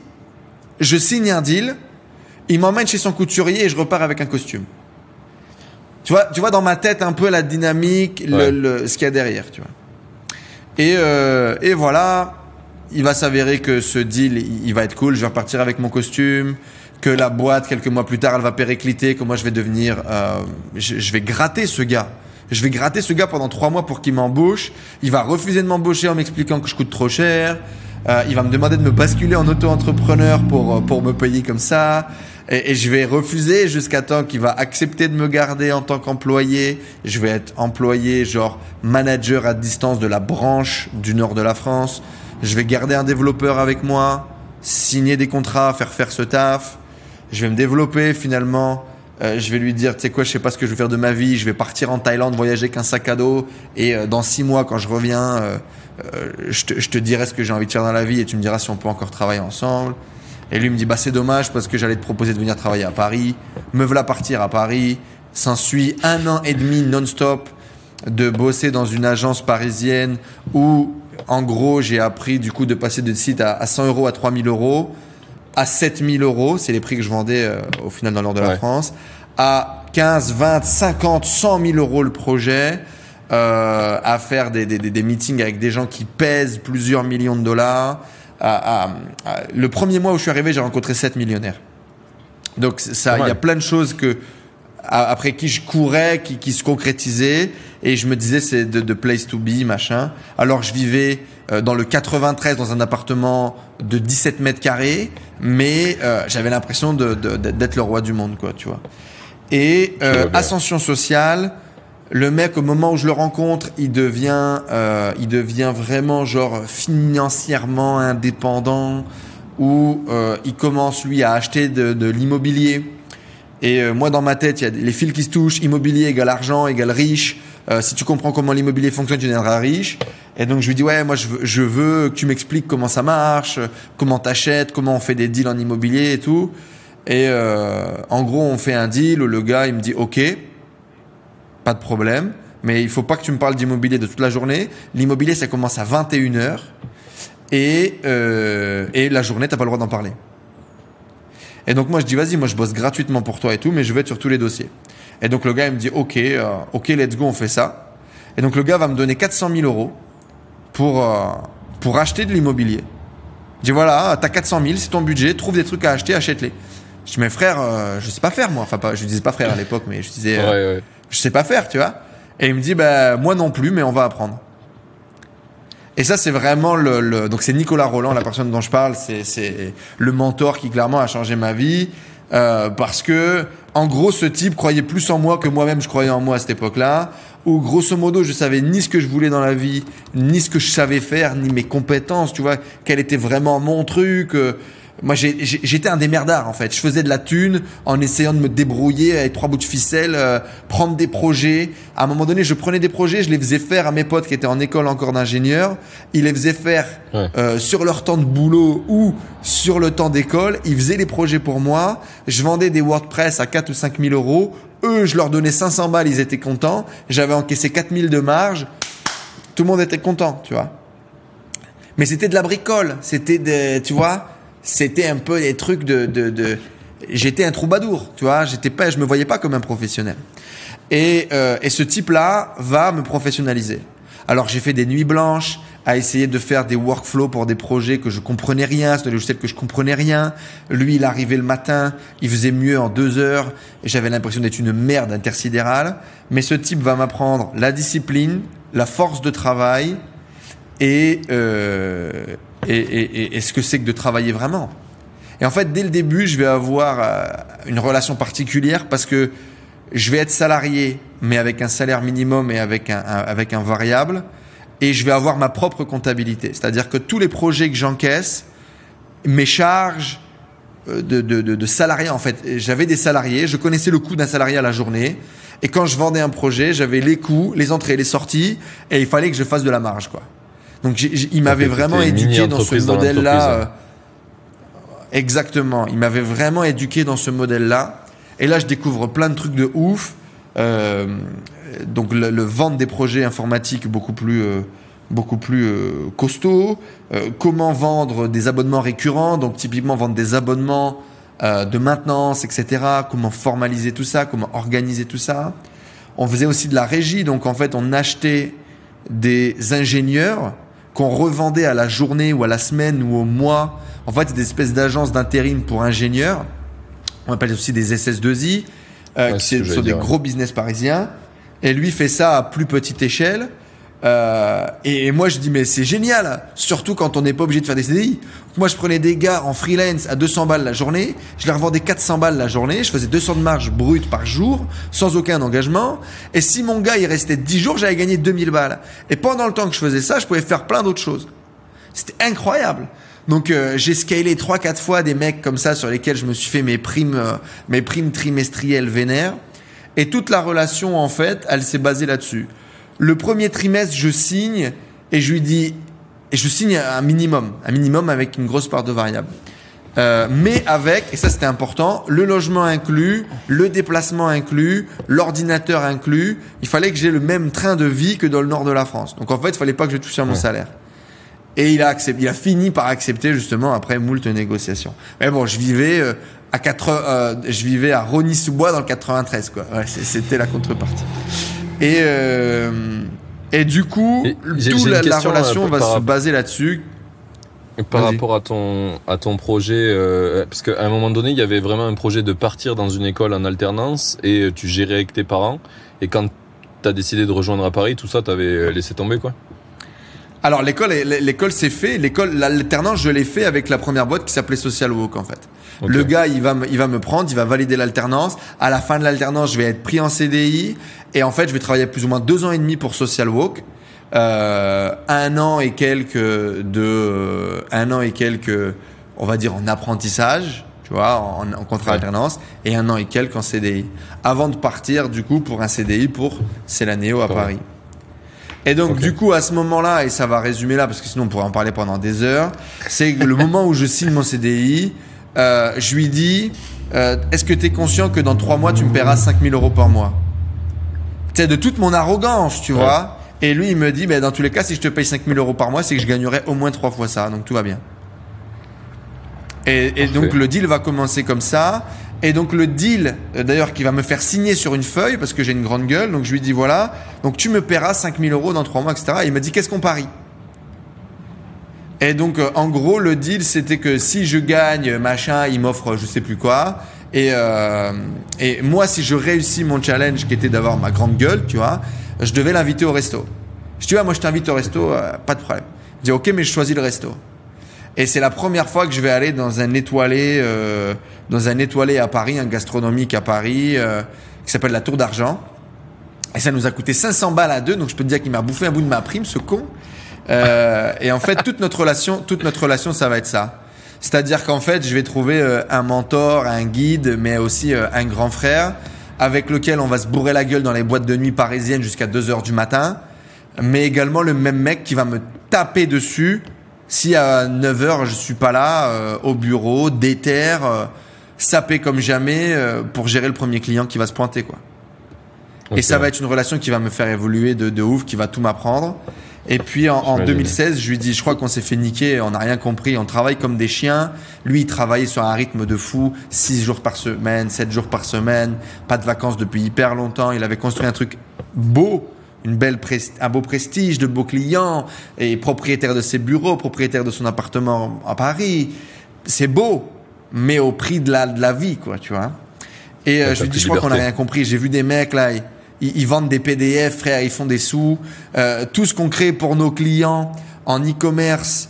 je signe un deal, il m'emmène chez son couturier et je repars avec un costume. Tu vois, tu vois dans ma tête un peu la dynamique, le- ce qu'il y a derrière, tu vois. Et, euh, et voilà, il va s'avérer que ce deal, il, il va être cool. Je vais repartir avec mon costume, que la boîte quelques mois plus tard, elle va péricliter, que moi je vais devenir, euh, je, je vais gratter ce gars. Je vais gratter ce gars pendant trois mois pour qu'il m'embauche. Il va refuser de m'embaucher en m'expliquant que je coûte trop cher. Euh, il va me demander de me basculer en auto-entrepreneur pour, euh, pour me payer comme ça. Et, et je vais refuser jusqu'à temps qu'il va accepter de me garder en tant qu'employé. Je vais être employé, genre manager à distance de la branche du nord de la France. Je vais garder un développeur avec moi, signer des contrats, faire faire ce taf. Je vais me développer finalement. Euh, je vais lui dire, tu sais quoi, je sais pas ce que je vais faire de ma vie. Je vais partir en Thaïlande, voyager qu'un sac à dos. Et euh, dans six mois, quand je reviens, euh, euh, je, te, je te dirai ce que j'ai envie de faire dans la vie et tu me diras si on peut encore travailler ensemble. Et lui me dit, bah c'est dommage parce que j'allais te proposer de venir travailler à Paris. Me voilà partir à Paris. S'ensuit un an et demi non-stop de bosser dans une agence parisienne où, en gros, j'ai appris du coup de passer de site à, à 100 euros à 3000 euros, à 7000 euros, c'est les prix que je vendais euh, au final dans nord de la. France, à 15, 20, 50, 100 000 euros le projet, euh, à faire des, des, des- des meetings avec des gens qui pèsent plusieurs millions de dollars. À- à- à- le premier mois où je suis arrivé, j'ai rencontré 7 millionnaires. Donc ça, il y a plein de choses que après qui je courais, qui, qui se concrétisaient, et je me disais c'est de, de place to be, machin. Alors je vivais euh, dans le 93 dans un appartement de 17 mètres carrés, mais euh, j'avais l'impression de- de- d'être le roi du monde, quoi, tu vois. Et euh, ascension sociale, le mec au moment où je le rencontre, il devient, il devient vraiment genre financièrement indépendant, où il commence lui à acheter de, de l'immobilier. Et euh, moi, dans ma tête, il y a les fils qui se touchent. Immobilier égale argent égale riche. Euh, si tu comprends comment l'immobilier fonctionne, tu deviendras riche. Et donc, je lui dis, ouais, moi, je veux, que tu m'expliques comment ça marche, comment t'achètes, comment on fait des deals en immobilier et tout. Et euh, en gros, on fait un deal où le gars, il me dit, OK, pas de problème, mais il faut pas que tu me parles d'immobilier de toute la journée. L'immobilier, ça commence à 21h. Et, euh, et la journée, t'as pas le droit d'en parler. Et donc moi je dis vas-y, moi je bosse gratuitement pour toi et tout, mais je vais être sur tous les dossiers. Et donc le gars il me dit ok, euh, ok let's go, on fait ça. Et donc le gars va me donner 400 000 euros pour, euh, pour acheter de l'immobilier. Je dis voilà, t'as 400 000, c'est ton budget, trouve des trucs à acheter, achète-les. Je dis mais frère, euh, je sais pas faire moi. Enfin pas, je disais pas frère à l'époque, mais je disais euh, Ouais, ouais. je sais pas faire, tu vois. Et il me dit bah moi non plus, mais on va apprendre. Et ça c'est vraiment le, le- donc c'est Nicolas Roland, la personne dont je parle, c'est c'est le mentor qui clairement a changé ma vie euh, parce que en gros ce type croyait plus en moi que moi-même je croyais en moi à cette époque-là. Où grosso modo je savais ni ce que je voulais dans la vie, ni ce que je savais faire, ni mes compétences, tu vois, quel était vraiment mon truc. euh, moi, j'étais un démerdard en fait. Je faisais de la thune en essayant de me débrouiller avec trois bouts de ficelle, euh, prendre des projets. À un moment donné, je prenais des projets, je les faisais faire à mes potes qui étaient en école encore d'ingénieur. Ils les faisaient faire Ouais. euh, sur leur temps de boulot ou sur le temps d'école. Ils faisaient les projets pour moi. Je vendais des WordPress à 4 ou 5 000 euros. Eux, je leur donnais 500 balles, ils étaient contents. J'avais encaissé 4 000 de marge. Tout le monde était content, tu vois. Mais c'était de la bricole. C'était des, tu vois, c'était un peu des trucs de, de, de... j'étais un troubadour, tu vois. J'étais pas, je me voyais pas comme un professionnel. Et, euh, et ce type-là va me professionnaliser. Alors j'ai fait des nuits blanches à essayer de faire des workflows pour des projets que je comprenais rien, c'est des logiciels que je comprenais rien. Lui, il arrivait le matin, il faisait mieux en deux heures, et j'avais l'impression d'être une merde intersidérale. Mais ce type va m'apprendre la discipline, la force de travail et, euh, et, et, et- ce que c'est que de travailler vraiment. Et en fait, dès le début, je vais avoir euh, une relation particulière parce que je vais être salarié, mais avec un salaire minimum et avec un, avec un variable, et je vais avoir ma propre comptabilité. C'est-à-dire que tous les projets que j'encaisse, mes charges euh, de, de, de, de salariés, en fait, j'avais des salariés, je connaissais le coût d'un salarié à la journée, et quand je vendais un projet, j'avais les coûts, les entrées, les sorties, et il fallait que je fasse de la marge, quoi. Donc, il m'avait vraiment éduqué dans ce modèle-là. euh, exactement. Il m'avait vraiment éduqué dans ce modèle-là. Et là, je découvre plein de trucs de ouf. Euh, donc, le, le vendre des projets informatiques beaucoup plus, euh, beaucoup plus euh, costauds. Euh, comment vendre des abonnements récurrents. Donc, typiquement, vendre des abonnements de maintenance, etc. Comment formaliser tout ça. Comment organiser tout ça. On faisait aussi de la régie. Donc, en fait, on achetait des ingénieurs qu'on revendait à la journée ou à la semaine ou au mois. En fait, c'est des espèces d'agences d'intérim pour ingénieurs. On appelle aussi des SS2I, euh, Ouais, qui sont des gros business parisiens. Et lui fait ça à plus petite échelle. Euh, et, moi, je dis, mais c'est génial, surtout quand on n'est pas obligé de faire des CDI. Moi, je prenais des gars en freelance à 200 balles la journée, je leur vendais 400 balles la journée, je faisais 200 de marge brute par jour, sans aucun engagement. Et si mon gars, il restait 10 jours, j'avais gagné 2000 balles. Et pendant le temps que je faisais ça, je pouvais faire plein d'autres choses. C'était incroyable. Donc euh, j'ai scalé trois quatre fois des mecs comme ça sur lesquels je me suis fait mes primes euh, mes primes trimestrielles vénères et toute la relation en fait, elle s'est basée là-dessus. Le premier trimestre, je signe et je lui dis et je signe un minimum, un minimum avec une grosse part de variable. Euh, mais avec, et ça c'était important, le logement inclus, le déplacement inclus, l'ordinateur inclus, il fallait que j'ai le même train de vie que dans le nord de la France. Donc en fait, il fallait pas que je touche à mon Ouais. salaire. Et il a accepté, il a fini par accepter justement après moult négociations. Mais bon, je vivais euh, à 4, euh, je vivais à Rony-sous-Bois dans le 93 quoi. Ouais, c'était la contrepartie. Et euh, et du coup, Et toute la, la question, relation euh, va se baser là-dessus. Par rapport à ton, à ton projet, euh, parce qu'à un moment donné, il y avait vraiment un projet de partir dans une école en alternance et euh, tu gérais avec tes parents. Et quand tu as décidé de rejoindre à Paris, tout ça, tu avais laissé tomber quoi Alors l'école, l'école c'est fait. L'école, l'alternance, je l'ai fait avec la première boîte qui s'appelait Social Walk en fait. Le gars, il va, me, il va me prendre, il va valider l'alternance. À la fin de l'alternance, je vais être pris en CDI. Et en fait, je vais travailler plus ou moins deux ans et demi pour Social Walk. Euh, un an et quelques de, euh, un an et quelques, on va dire en apprentissage, tu vois, en, en contrat Ouais. alternance, et un an et quelques en CDI. Avant de partir, du coup, pour un CDI pour Célanéo à Ouais. Paris. Et donc, du coup, à ce moment-là, et ça va résumer là, parce que sinon on pourrait en parler pendant des heures, c'est le (laughs) moment où je signe mon CDI, euh, je lui dis, euh, est-ce que tu es conscient que dans trois mois, tu me paieras 5000 euros par mois? Tu sais, de toute mon arrogance, tu Ouais. vois. Et lui, il me dit, ben, dans tous les cas, si je te paye 5000 euros par mois, c'est que je gagnerai au moins trois fois ça, donc tout va bien. Et, donc le deal va commencer comme ça. Et donc le deal, euh, d'ailleurs, qui va me faire signer sur une feuille parce que j'ai une grande gueule. Donc je lui dis voilà, donc tu me paieras 5000 euros dans trois mois, etc. Et il m'a dit qu'est-ce qu'on parie? Et donc euh, en gros le deal c'était que si je gagne machin, il m'offre je sais plus quoi. Et, euh, et moi si je réussis mon challenge qui était d'avoir ma grande gueule, tu vois, je devais l'inviter au resto. Je dis ouais, moi je t'invite au resto, euh, pas de problème. Il dit ok mais je choisis le resto. Et c'est la première fois que je vais aller dans un étoilé, dans un étoilé à Paris, un gastronomique à Paris, qui s'appelle la Tour d'Argent. Et ça nous a coûté 500 balles à deux, donc je peux te dire qu'il m'a bouffé un bout de ma prime, ce con. Euh, et en fait, toute notre relation, toute notre relation, ça va être ça. C'est-à-dire qu'en fait, je vais trouver euh, un mentor, un guide, mais aussi euh, un grand frère, avec lequel on va se bourrer la gueule dans les boîtes de nuit parisiennes jusqu'à 2 heures du matin, mais également le même mec qui va me taper dessus si à 9 heures je suis pas là, euh, au bureau, déter, euh, sapé comme jamais, euh, pour gérer le premier client qui va se pointer, quoi. Et ça va être une relation qui va me faire évoluer de, de ouf, qui va tout m'apprendre. Et puis en, en J'imagine. 2016, je lui dis, je crois qu'on s'est fait niquer, on n'a rien compris, on travaille comme des chiens. Lui, il travaillait sur un rythme de fou, 6 jours par semaine, 7 jours par semaine, pas de vacances depuis hyper longtemps. Il avait construit un truc beau, une belle un beau prestige, de beaux clients, et propriétaire de ses bureaux, propriétaire de son appartement à Paris. C'est beau, mais au prix de la, de la vie, quoi, tu vois. Et euh, je lui dis, je crois qu'on n'a rien compris. J'ai vu des mecs là, ils, vendent des PDF, frère, ils font des sous. Euh, tout ce qu'on crée pour nos clients en e-commerce,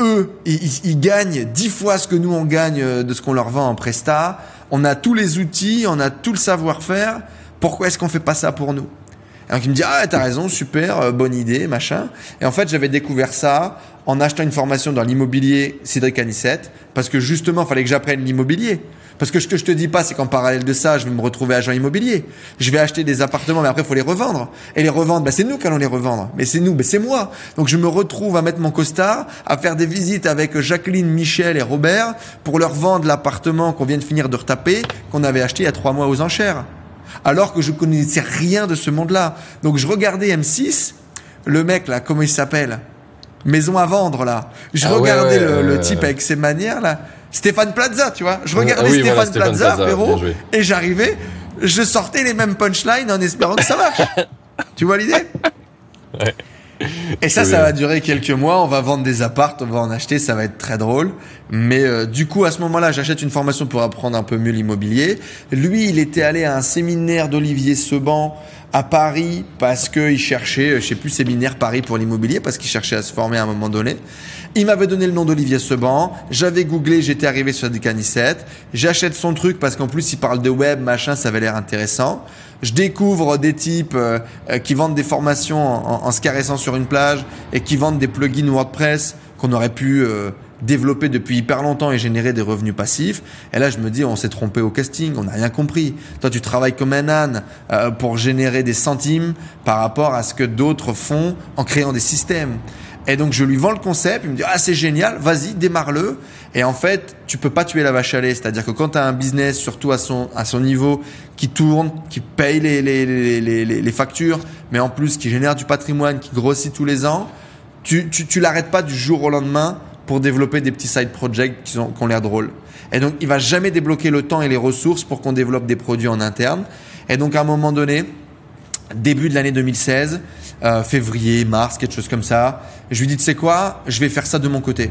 eux, ils, ils- ils gagnent dix fois ce que nous on gagne euh, de ce qu'on leur vend en presta. On a tous les outils, on a tout le savoir-faire. Pourquoi est-ce qu'on fait pas ça pour nous? Donc il me dit ah t'as raison super euh, bonne idée machin. Et en fait j'avais découvert ça en achetant une formation dans l'immobilier Cédric Anissette parce que justement fallait que j'apprenne l'immobilier. Parce que ce que je te dis pas c'est qu'en parallèle de ça je vais me retrouver agent immobilier. Je vais acheter des appartements mais après faut les revendre. Et les revendre bah, c'est nous qui allons les revendre. Mais c'est nous bah, c'est moi. Donc je me retrouve à mettre mon costard à faire des visites avec Jacqueline Michel et Robert pour leur vendre l'appartement qu'on vient de finir de retaper qu'on avait acheté il y a trois mois aux enchères alors que je connaissais rien de ce monde-là. Donc je regardais M6, le mec là, comment il s'appelle Maison à vendre là. Je Ah regardais ouais, le, le type avec ses manières là. Stéphane Plaza, tu vois. Je Ah regardais oui, Stéphane, voilà, Stéphane Plaza, Plaza, frérot, et j'arrivais, je sortais les mêmes punchlines en espérant que ça marche. (laughs) tu vois l'idée? Ouais. (laughs) Et ça, ça va durer quelques mois. On va vendre des appartes, on va en acheter, ça va être très drôle. Mais euh, du coup, à ce moment-là, j'achète une formation pour apprendre un peu mieux l'immobilier. Lui, il était allé à un séminaire d'Olivier Seban à Paris parce qu'il cherchait, euh, je sais plus, séminaire Paris pour l'immobilier parce qu'il cherchait à se former à un moment donné. Il m'avait donné le nom d'Olivier Seban. J'avais googlé, j'étais arrivé sur des. J'achète son truc parce qu'en plus, il parle de web, machin, ça avait l'air intéressant. Je découvre des types euh, euh, qui vendent des formations en, en- se caressant sur une plage et qui vendent des plugins WordPress qu'on aurait pu euh, développer depuis hyper longtemps et générer des revenus passifs. Et là, je me dis, on s'est trompé au casting, on n'a rien compris. Toi, tu travailles comme un âne euh, pour générer des centimes par rapport à ce que d'autres font en créant des systèmes. Et donc je lui vends le concept, il me dit ah c'est génial, vas-y démarre-le. Et en fait tu peux pas tuer la vache à lait, c'est-à-dire que quand tu as un business surtout à son à son niveau qui tourne, qui paye les les, les, factures, mais en plus qui génère du patrimoine, qui grossit tous les ans, tu tu, tu l'arrêtes pas du jour au lendemain pour développer des petits side projects qui, sont, qui ont l'air drôles. Et donc il va jamais débloquer le temps et les ressources pour qu'on développe des produits en interne. Et donc à un moment donné, début de l'année 2016, euh, février, mars, quelque chose comme ça. Je lui dis, tu sais quoi, je vais faire ça de mon côté.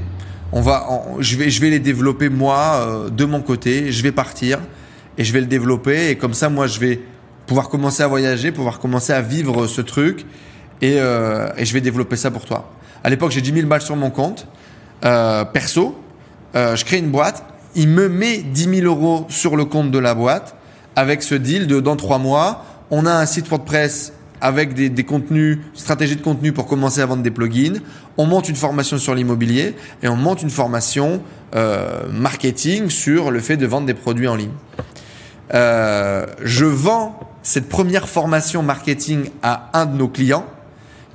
On va, je vais, je vais les développer moi euh, de mon côté. Je vais partir et je vais le développer et comme ça, moi, je vais pouvoir commencer à voyager, pouvoir commencer à vivre ce truc et, euh, je vais développer ça pour toi. À l'époque, j'ai 10 000 balles sur mon compte euh, perso. Je crée une boîte. Il me met 10 000 euros sur le compte de la boîte avec ce deal de dans trois mois, on a un site WordPress avec des, des contenus, stratégie de contenu pour commencer à vendre des plugins. On monte une formation sur l'immobilier et on monte une formation euh, marketing sur le fait de vendre des produits en ligne. Euh, je vends cette première formation marketing à un de nos clients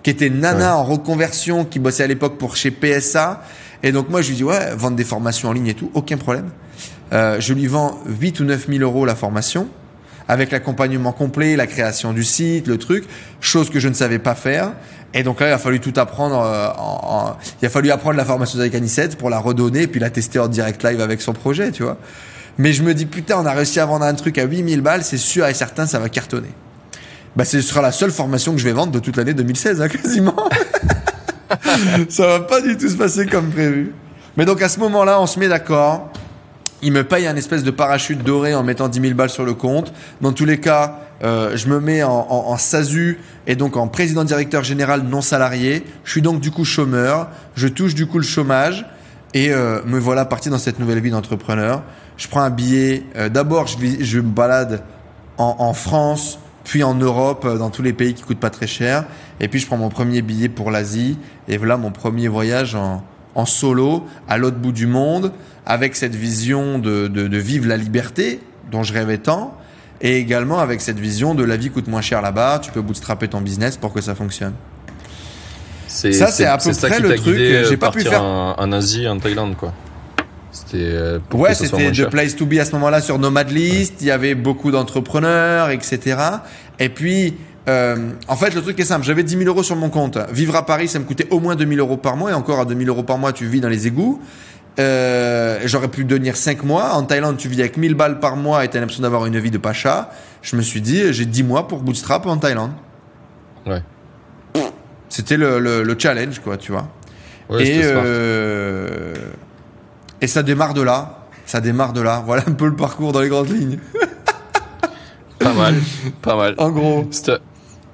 qui était Nana Ouais. en reconversion, qui bossait à l'époque pour chez PSA. Et donc moi je lui dis ouais, vendre des formations en ligne et tout, aucun problème. Euh, je lui vends 8 ou 9 000 euros la formation, avec l'accompagnement complet, la création du site, le truc, chose que je ne savais pas faire. Et donc là, il a fallu tout apprendre. euh, en, en- il a fallu apprendre la formation avec Anicette pour la redonner et puis la tester en direct live avec son projet, tu vois. Mais je me dis, putain, on a réussi à vendre un truc à 8000 balles, c'est sûr et certain, ça va cartonner. Bah, ce sera la seule formation que je vais vendre de toute l'année 2016, hein, quasiment. (laughs) ça va pas du tout se passer comme prévu. Mais donc à ce moment-là, on se met d'accord. Il me paye un espèce de parachute doré en mettant 10 000 balles sur le compte. Dans tous les cas, euh, je me mets en, en, en SASU et donc en président directeur général non salarié. Je suis donc du coup chômeur. Je touche du coup le chômage et euh, me voilà parti dans cette nouvelle vie d'entrepreneur. Je prends un billet. euh, D'abord, je, je me balade en, en France, puis en Europe, euh, dans tous les pays qui coûtent pas très cher. Et puis je prends mon premier billet pour l'Asie. Et voilà mon premier voyage en, en solo à l'autre bout du monde, avec cette vision de, de, de vivre la liberté dont je rêvais tant, et également avec cette vision de la vie coûte moins cher là-bas, tu peux bootstrapper ton business pour que ça fonctionne. C'est Ça, c'est à peu près le truc, j'ai pas pu faire- En, en Asie, en Thaïlande, quoi. C'était. euh, Ouais, c'était the cher. place to be à ce moment-là sur Nomad List. Il y avait beaucoup d'entrepreneurs, etc. Et puis, euh, en fait, le truc est simple. J'avais 10 000 euros sur mon compte. Vivre à Paris, ça me coûtait au moins 2 000 euros par mois. Et encore à 2 000 euros par mois, tu vis dans les égouts. Euh, J'aurais pu tenir 5 mois. En Thaïlande, tu vis avec 1000 balles par mois et t'as l'impression d'avoir une vie de pacha. Je me suis dit, j'ai 10 mois pour bootstrap en Thaïlande. Ouais. C'était le, le, le challenge, quoi, tu vois. Ouais, et, euh, et ça démarre de là. Ça démarre de là. Voilà un peu le parcours dans les grandes lignes. Pas mal, (laughs) pas mal. En gros.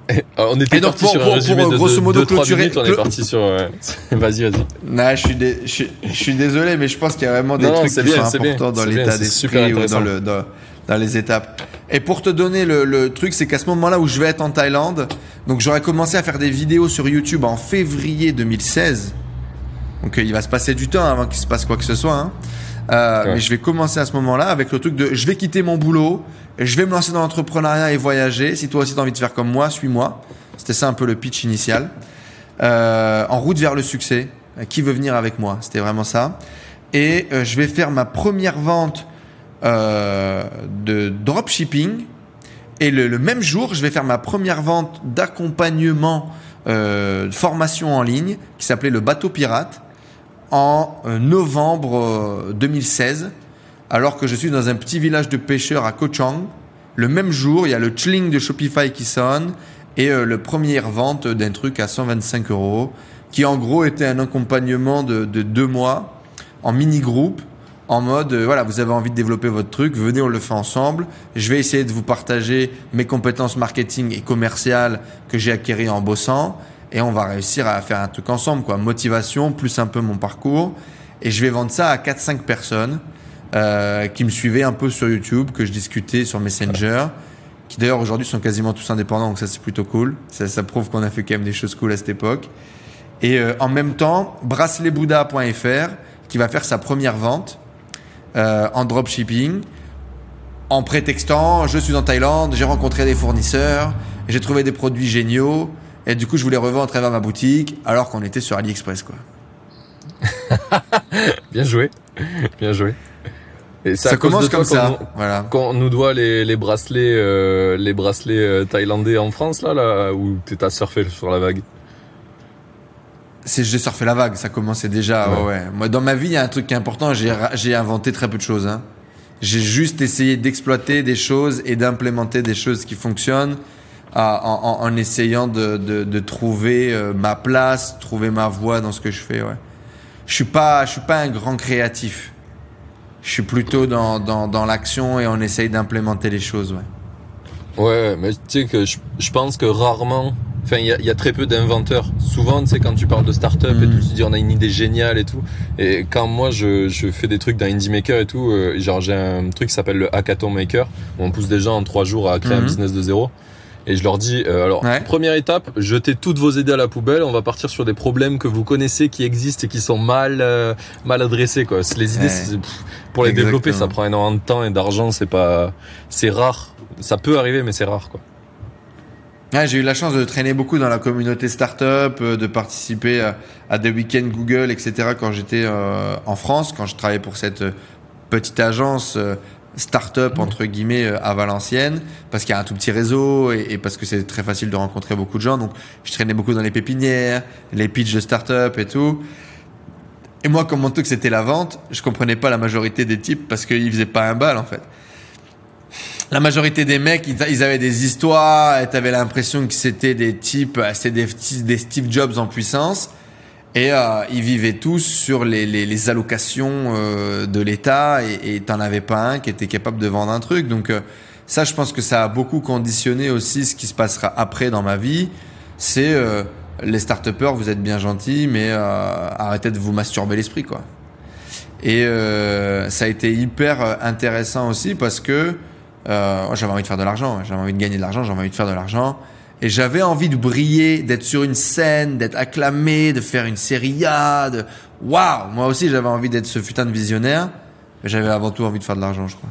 C'était- On était Et donc, parti pour- sur pour- un résumé pour, de grosso modo, 2-3 clôturer- minutes, on est clo- parti sur... (laughs) Vas-y, vas-y. Non, je suis, dé- je, suis- je suis désolé, mais je pense qu'il y a vraiment des Non, trucs qui bien, sont bien, importants dans l'état d'esprit ou dans, intéressant. le, dans, dans les étapes. Et pour te donner le, le truc, c'est qu'à ce moment-là où je vais être en Thaïlande, donc j'aurais commencé à faire des vidéos sur YouTube en février 2016. Donc euh, il va se passer du temps avant qu'il se passe quoi que ce soit. hein. Euh, Ouais. Mais je vais commencer à ce moment-là avec le truc de je vais quitter mon boulot, je vais me lancer dans l'entrepreneuriat et voyager. Si toi aussi tu as envie de faire comme moi, suis-moi. C'était ça un peu le pitch initial. Euh, en route vers le succès. Euh, Qui veut venir avec moi? C'était vraiment ça. Et euh, je vais faire ma première vente de dropshipping. Et le, le même jour, je vais faire ma première vente d'accompagnement de formation en ligne qui s'appelait le bateau pirate en novembre euh, 2016, alors que je suis dans un petit village de pêcheurs à Koh Chang. Le même jour, il y a le chling de Shopify qui sonne et euh, le première vente d'un truc à 125 euros, qui en gros était un accompagnement de, de deux mois en mini groupe, en mode euh, voilà, vous avez envie de développer votre truc, venez, on le fait ensemble. Je vais essayer de vous partager mes compétences marketing et commerciales que j'ai acquéries en bossant, et on va réussir à faire un truc ensemble, quoi. Motivation plus un peu mon parcours, et je vais vendre ça à 4-5 personnes euh, qui me suivaient un peu sur YouTube, que je discutais sur Messenger qui d'ailleurs aujourd'hui sont quasiment tous indépendants, donc ça c'est plutôt cool. Ça, ça prouve qu'on a fait quand même des choses cool à cette époque. Et euh, en même temps, braceletbouddha.fr qui va faire sa première vente euh, en dropshipping en prétextant je suis en Thaïlande, j'ai rencontré des fournisseurs, j'ai trouvé des produits géniaux et du coup je voulais revendre à travers ma boutique alors qu'on était sur AliExpress quoi. (laughs) Bien joué. Bien joué. Et Ça commence comme ça, voilà. Qu'on nous doit les, les bracelets, euh, les bracelets euh, thaïlandais en France, là, là où t'es à surfer sur la vague. C'est j'ai surfé la vague, ça commençait déjà. Ouais. Ouais. ouais. Moi, dans ma vie, il y a un truc qui est important. J'ai inventé très peu de choses. Hein. J'ai juste essayé d'exploiter des choses et d'implémenter des choses qui fonctionnent en, en- en essayant de, de, de trouver euh, ma place, trouver ma voie dans ce que je fais. Ouais. Je suis pas, je suis pas un grand créatif. Je suis plutôt dans, dans, dans l'action et on essaye d'implémenter les choses. Ouais. Ouais, mais tu sais que je, je pense que rarement, enfin, il y a, il y a très peu d'inventeurs. Souvent, tu sais, quand tu parles de start-up et Mm. tout, tu dis on a une idée géniale et tout. Et quand moi, je, je fais des trucs dans Indie Maker et tout, euh, genre j'ai un truc qui s'appelle le Hackathon Maker, où on pousse des gens en trois jours à créer un Mhm. business de zéro. Et je leur dis, euh, alors, Ouais. première étape, jetez toutes vos idées à la poubelle. On va partir sur des problèmes que vous connaissez, qui existent et qui sont mal, euh, mal adressés, quoi. Les idées, Ouais. c'est- pff, pour les développer, ça prend énormément de temps et d'argent. C'est pas, c'est rare. Ça peut arriver, mais c'est rare, quoi. J'ai eu la chance de traîner beaucoup dans la communauté startup, euh, de participer à, à des week-ends Google, etc. quand j'étais euh, en France, quand je travaillais pour cette petite agence start-up entre guillemets euh, à Valenciennes parce qu'il y a un tout petit réseau et, et parce que c'est très facile de rencontrer beaucoup de gens. Donc je traînais beaucoup dans les pépinières, les pitchs de start-up et tout. Et moi, comme mon truc c'était la vente, je comprenais pas la majorité des types parce qu'ils faisaient pas un bal en fait. La majorité des mecs, ils, avaient des histoires, et t'avais l'impression que c'était des types, euh, c'était des, des Steve Jobs en puissance. Et euh, ils vivaient tous sur les, les, les allocations euh, de l'État et t'en avais pas un qui était capable de vendre un truc. Donc euh, ça, je pense que ça a beaucoup conditionné aussi ce qui se passera après dans ma vie. C'est euh, les start vous êtes bien gentils, mais euh, arrêtez de vous masturber l'esprit, quoi. Et euh, ça a été hyper intéressant aussi parce que euh, j'avais envie de faire de l'argent, j'avais envie de gagner de l'argent, j'avais envie de faire de l'argent. Et j'avais envie de briller, d'être sur une scène, d'être acclamé, de faire une série A, de waouh. Moi aussi, j'avais envie d'être ce putain de visionnaire, mais j'avais avant tout envie de faire de l'argent, je crois.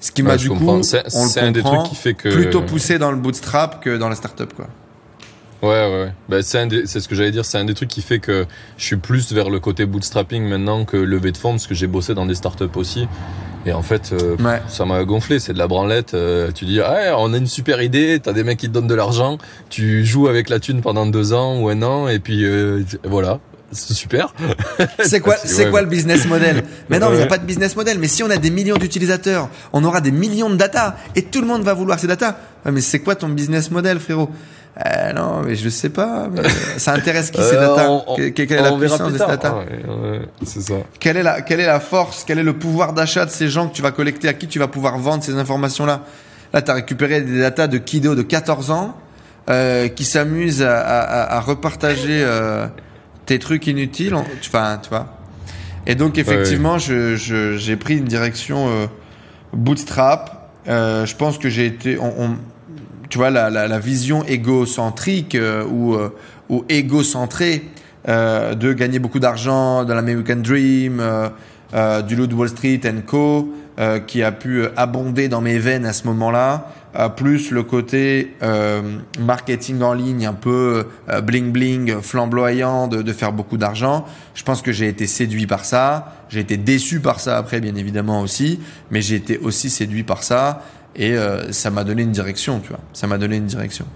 Ce qui Ouais, m'a du comprends. coup, C'est- on le c'est un des trucs qui fait que- plutôt poussé dans le bootstrap que dans la startup, quoi. Ouais, ouais, ouais. Bah, c'est ce que j'allais dire. C'est un des trucs qui fait que je suis plus vers le côté bootstrapping maintenant que levée de fonds parce que j'ai bossé dans des startups aussi. Et en fait, euh, Ouais. ça m'a gonflé. C'est de la branlette. Euh, tu dis, ah, on a une super idée. T'as des mecs qui te donnent de l'argent. Tu joues avec la thune pendant deux ans ou un an. Et puis, euh, voilà. C'est super. C'est quoi, (laughs) C'est- ouais, quoi le business model? Mais non, il n'y a pas de business model. Mais si on a des millions d'utilisateurs, on aura des millions de data et tout le monde va vouloir ces data. Mais c'est quoi ton business model, frérot? Euh, Non, mais je sais pas. mais, (laughs) ça intéresse qui ces Euh, data? on- on- Que- Quelle est la puissance de ces data? Ouais, ouais, c'est ça. quelle est, la, quelle est la force Quel est le pouvoir d'achat de ces gens que tu vas collecter À qui tu vas pouvoir vendre ces informations-là? Là, tu as récupéré des datas de kiddos de 14 ans euh, qui s'amusent à, à, à- à repartager euh, tes trucs inutiles. Enfin, tu vois. Et donc, effectivement, je- je- j'ai pris une direction bootstrap. Je pense que j'ai été... on- on- tu vois, la, la, la vision égocentrique euh, ou, euh, ou égocentrée euh, de gagner beaucoup d'argent dans l'American Dream, euh, euh, du de Wall Street and Co, euh, qui a pu abonder dans mes veines à ce moment-là, plus le côté marketing en ligne un peu euh, bling bling, flamboyant, de, de faire beaucoup d'argent. Je pense que j'ai été séduit par ça, j'ai été déçu par ça après, bien évidemment aussi, mais j'ai été aussi séduit par ça et euh, ça m'a donné une direction, tu vois. Ça m'a donné une direction.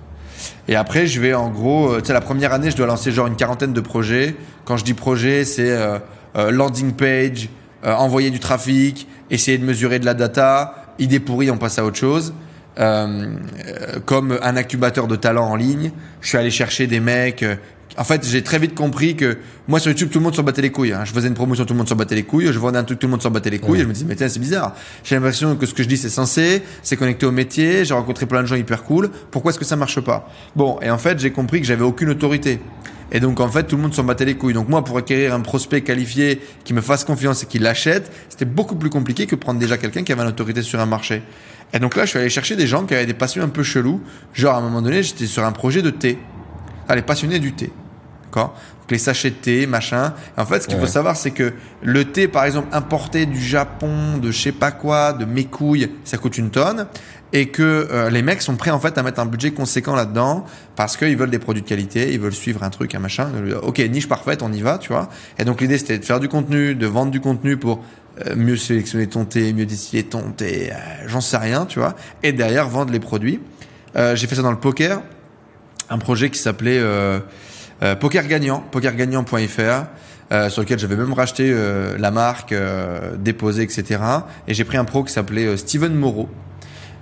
Et après, je vais en gros, euh, tu sais, la première année, je dois lancer genre une quarantaine de projets. Quand je dis projet, c'est euh, landing page, envoyer du trafic, essayer de mesurer de la data, idée pourrie, on passe à autre chose. Euh, euh, comme un incubateur de talent en ligne, je suis allé chercher des mecs. euh, en fait, j'ai très vite compris que moi sur YouTube, tout le monde s'en battait les couilles. hein. Je faisais une promotion, tout le monde s'en battait les couilles. Je vendais un truc, tout le monde s'en battait les couilles. Et je me disais, mais tiens, c'est bizarre. J'ai l'impression que ce que je dis, c'est censé, c'est connecté au métier. J'ai rencontré plein de gens hyper cool. Pourquoi est-ce que ça marche pas? Bon, et en fait, j'ai compris que j'avais aucune autorité. Et donc, en fait, tout le monde s'en battait les couilles. Donc, moi, pour acquérir un prospect qualifié qui me fasse confiance et qui l'achète, c'était beaucoup plus compliqué que prendre déjà quelqu'un qui avait une autorité sur un marché. Et donc là, je suis allé chercher des gens qui avaient des passions un peu chelous. Genre, à un moment donné, j'étais sur un projet de thé. Ah, les passionnés du thé. D'accord? Donc, les sachets de thé, machin. Et en fait, ce qu'il Ouais. faut savoir, c'est que le thé, par exemple, importé du Japon, de je sais pas quoi, de mes couilles, ça coûte une tonne. Et que euh, les mecs sont prêts, en fait, à mettre un budget conséquent là-dedans parce qu'ils veulent des produits de qualité, ils veulent suivre un truc, un machin. Ok, niche parfaite, on y va, tu vois. Et donc, l'idée, c'était de faire du contenu, de vendre du contenu pour euh, mieux sélectionner ton thé, mieux distiller ton thé, euh, j'en sais rien, tu vois. Et derrière, vendre les produits. Euh, j'ai fait ça dans le poker, un projet qui s'appelait euh, euh, Poker Gagnant, pokergagnant.fr, euh, sur lequel j'avais même racheté euh, la marque, euh, déposé, etc. Et j'ai pris un pro qui s'appelait euh, Steven Moreau.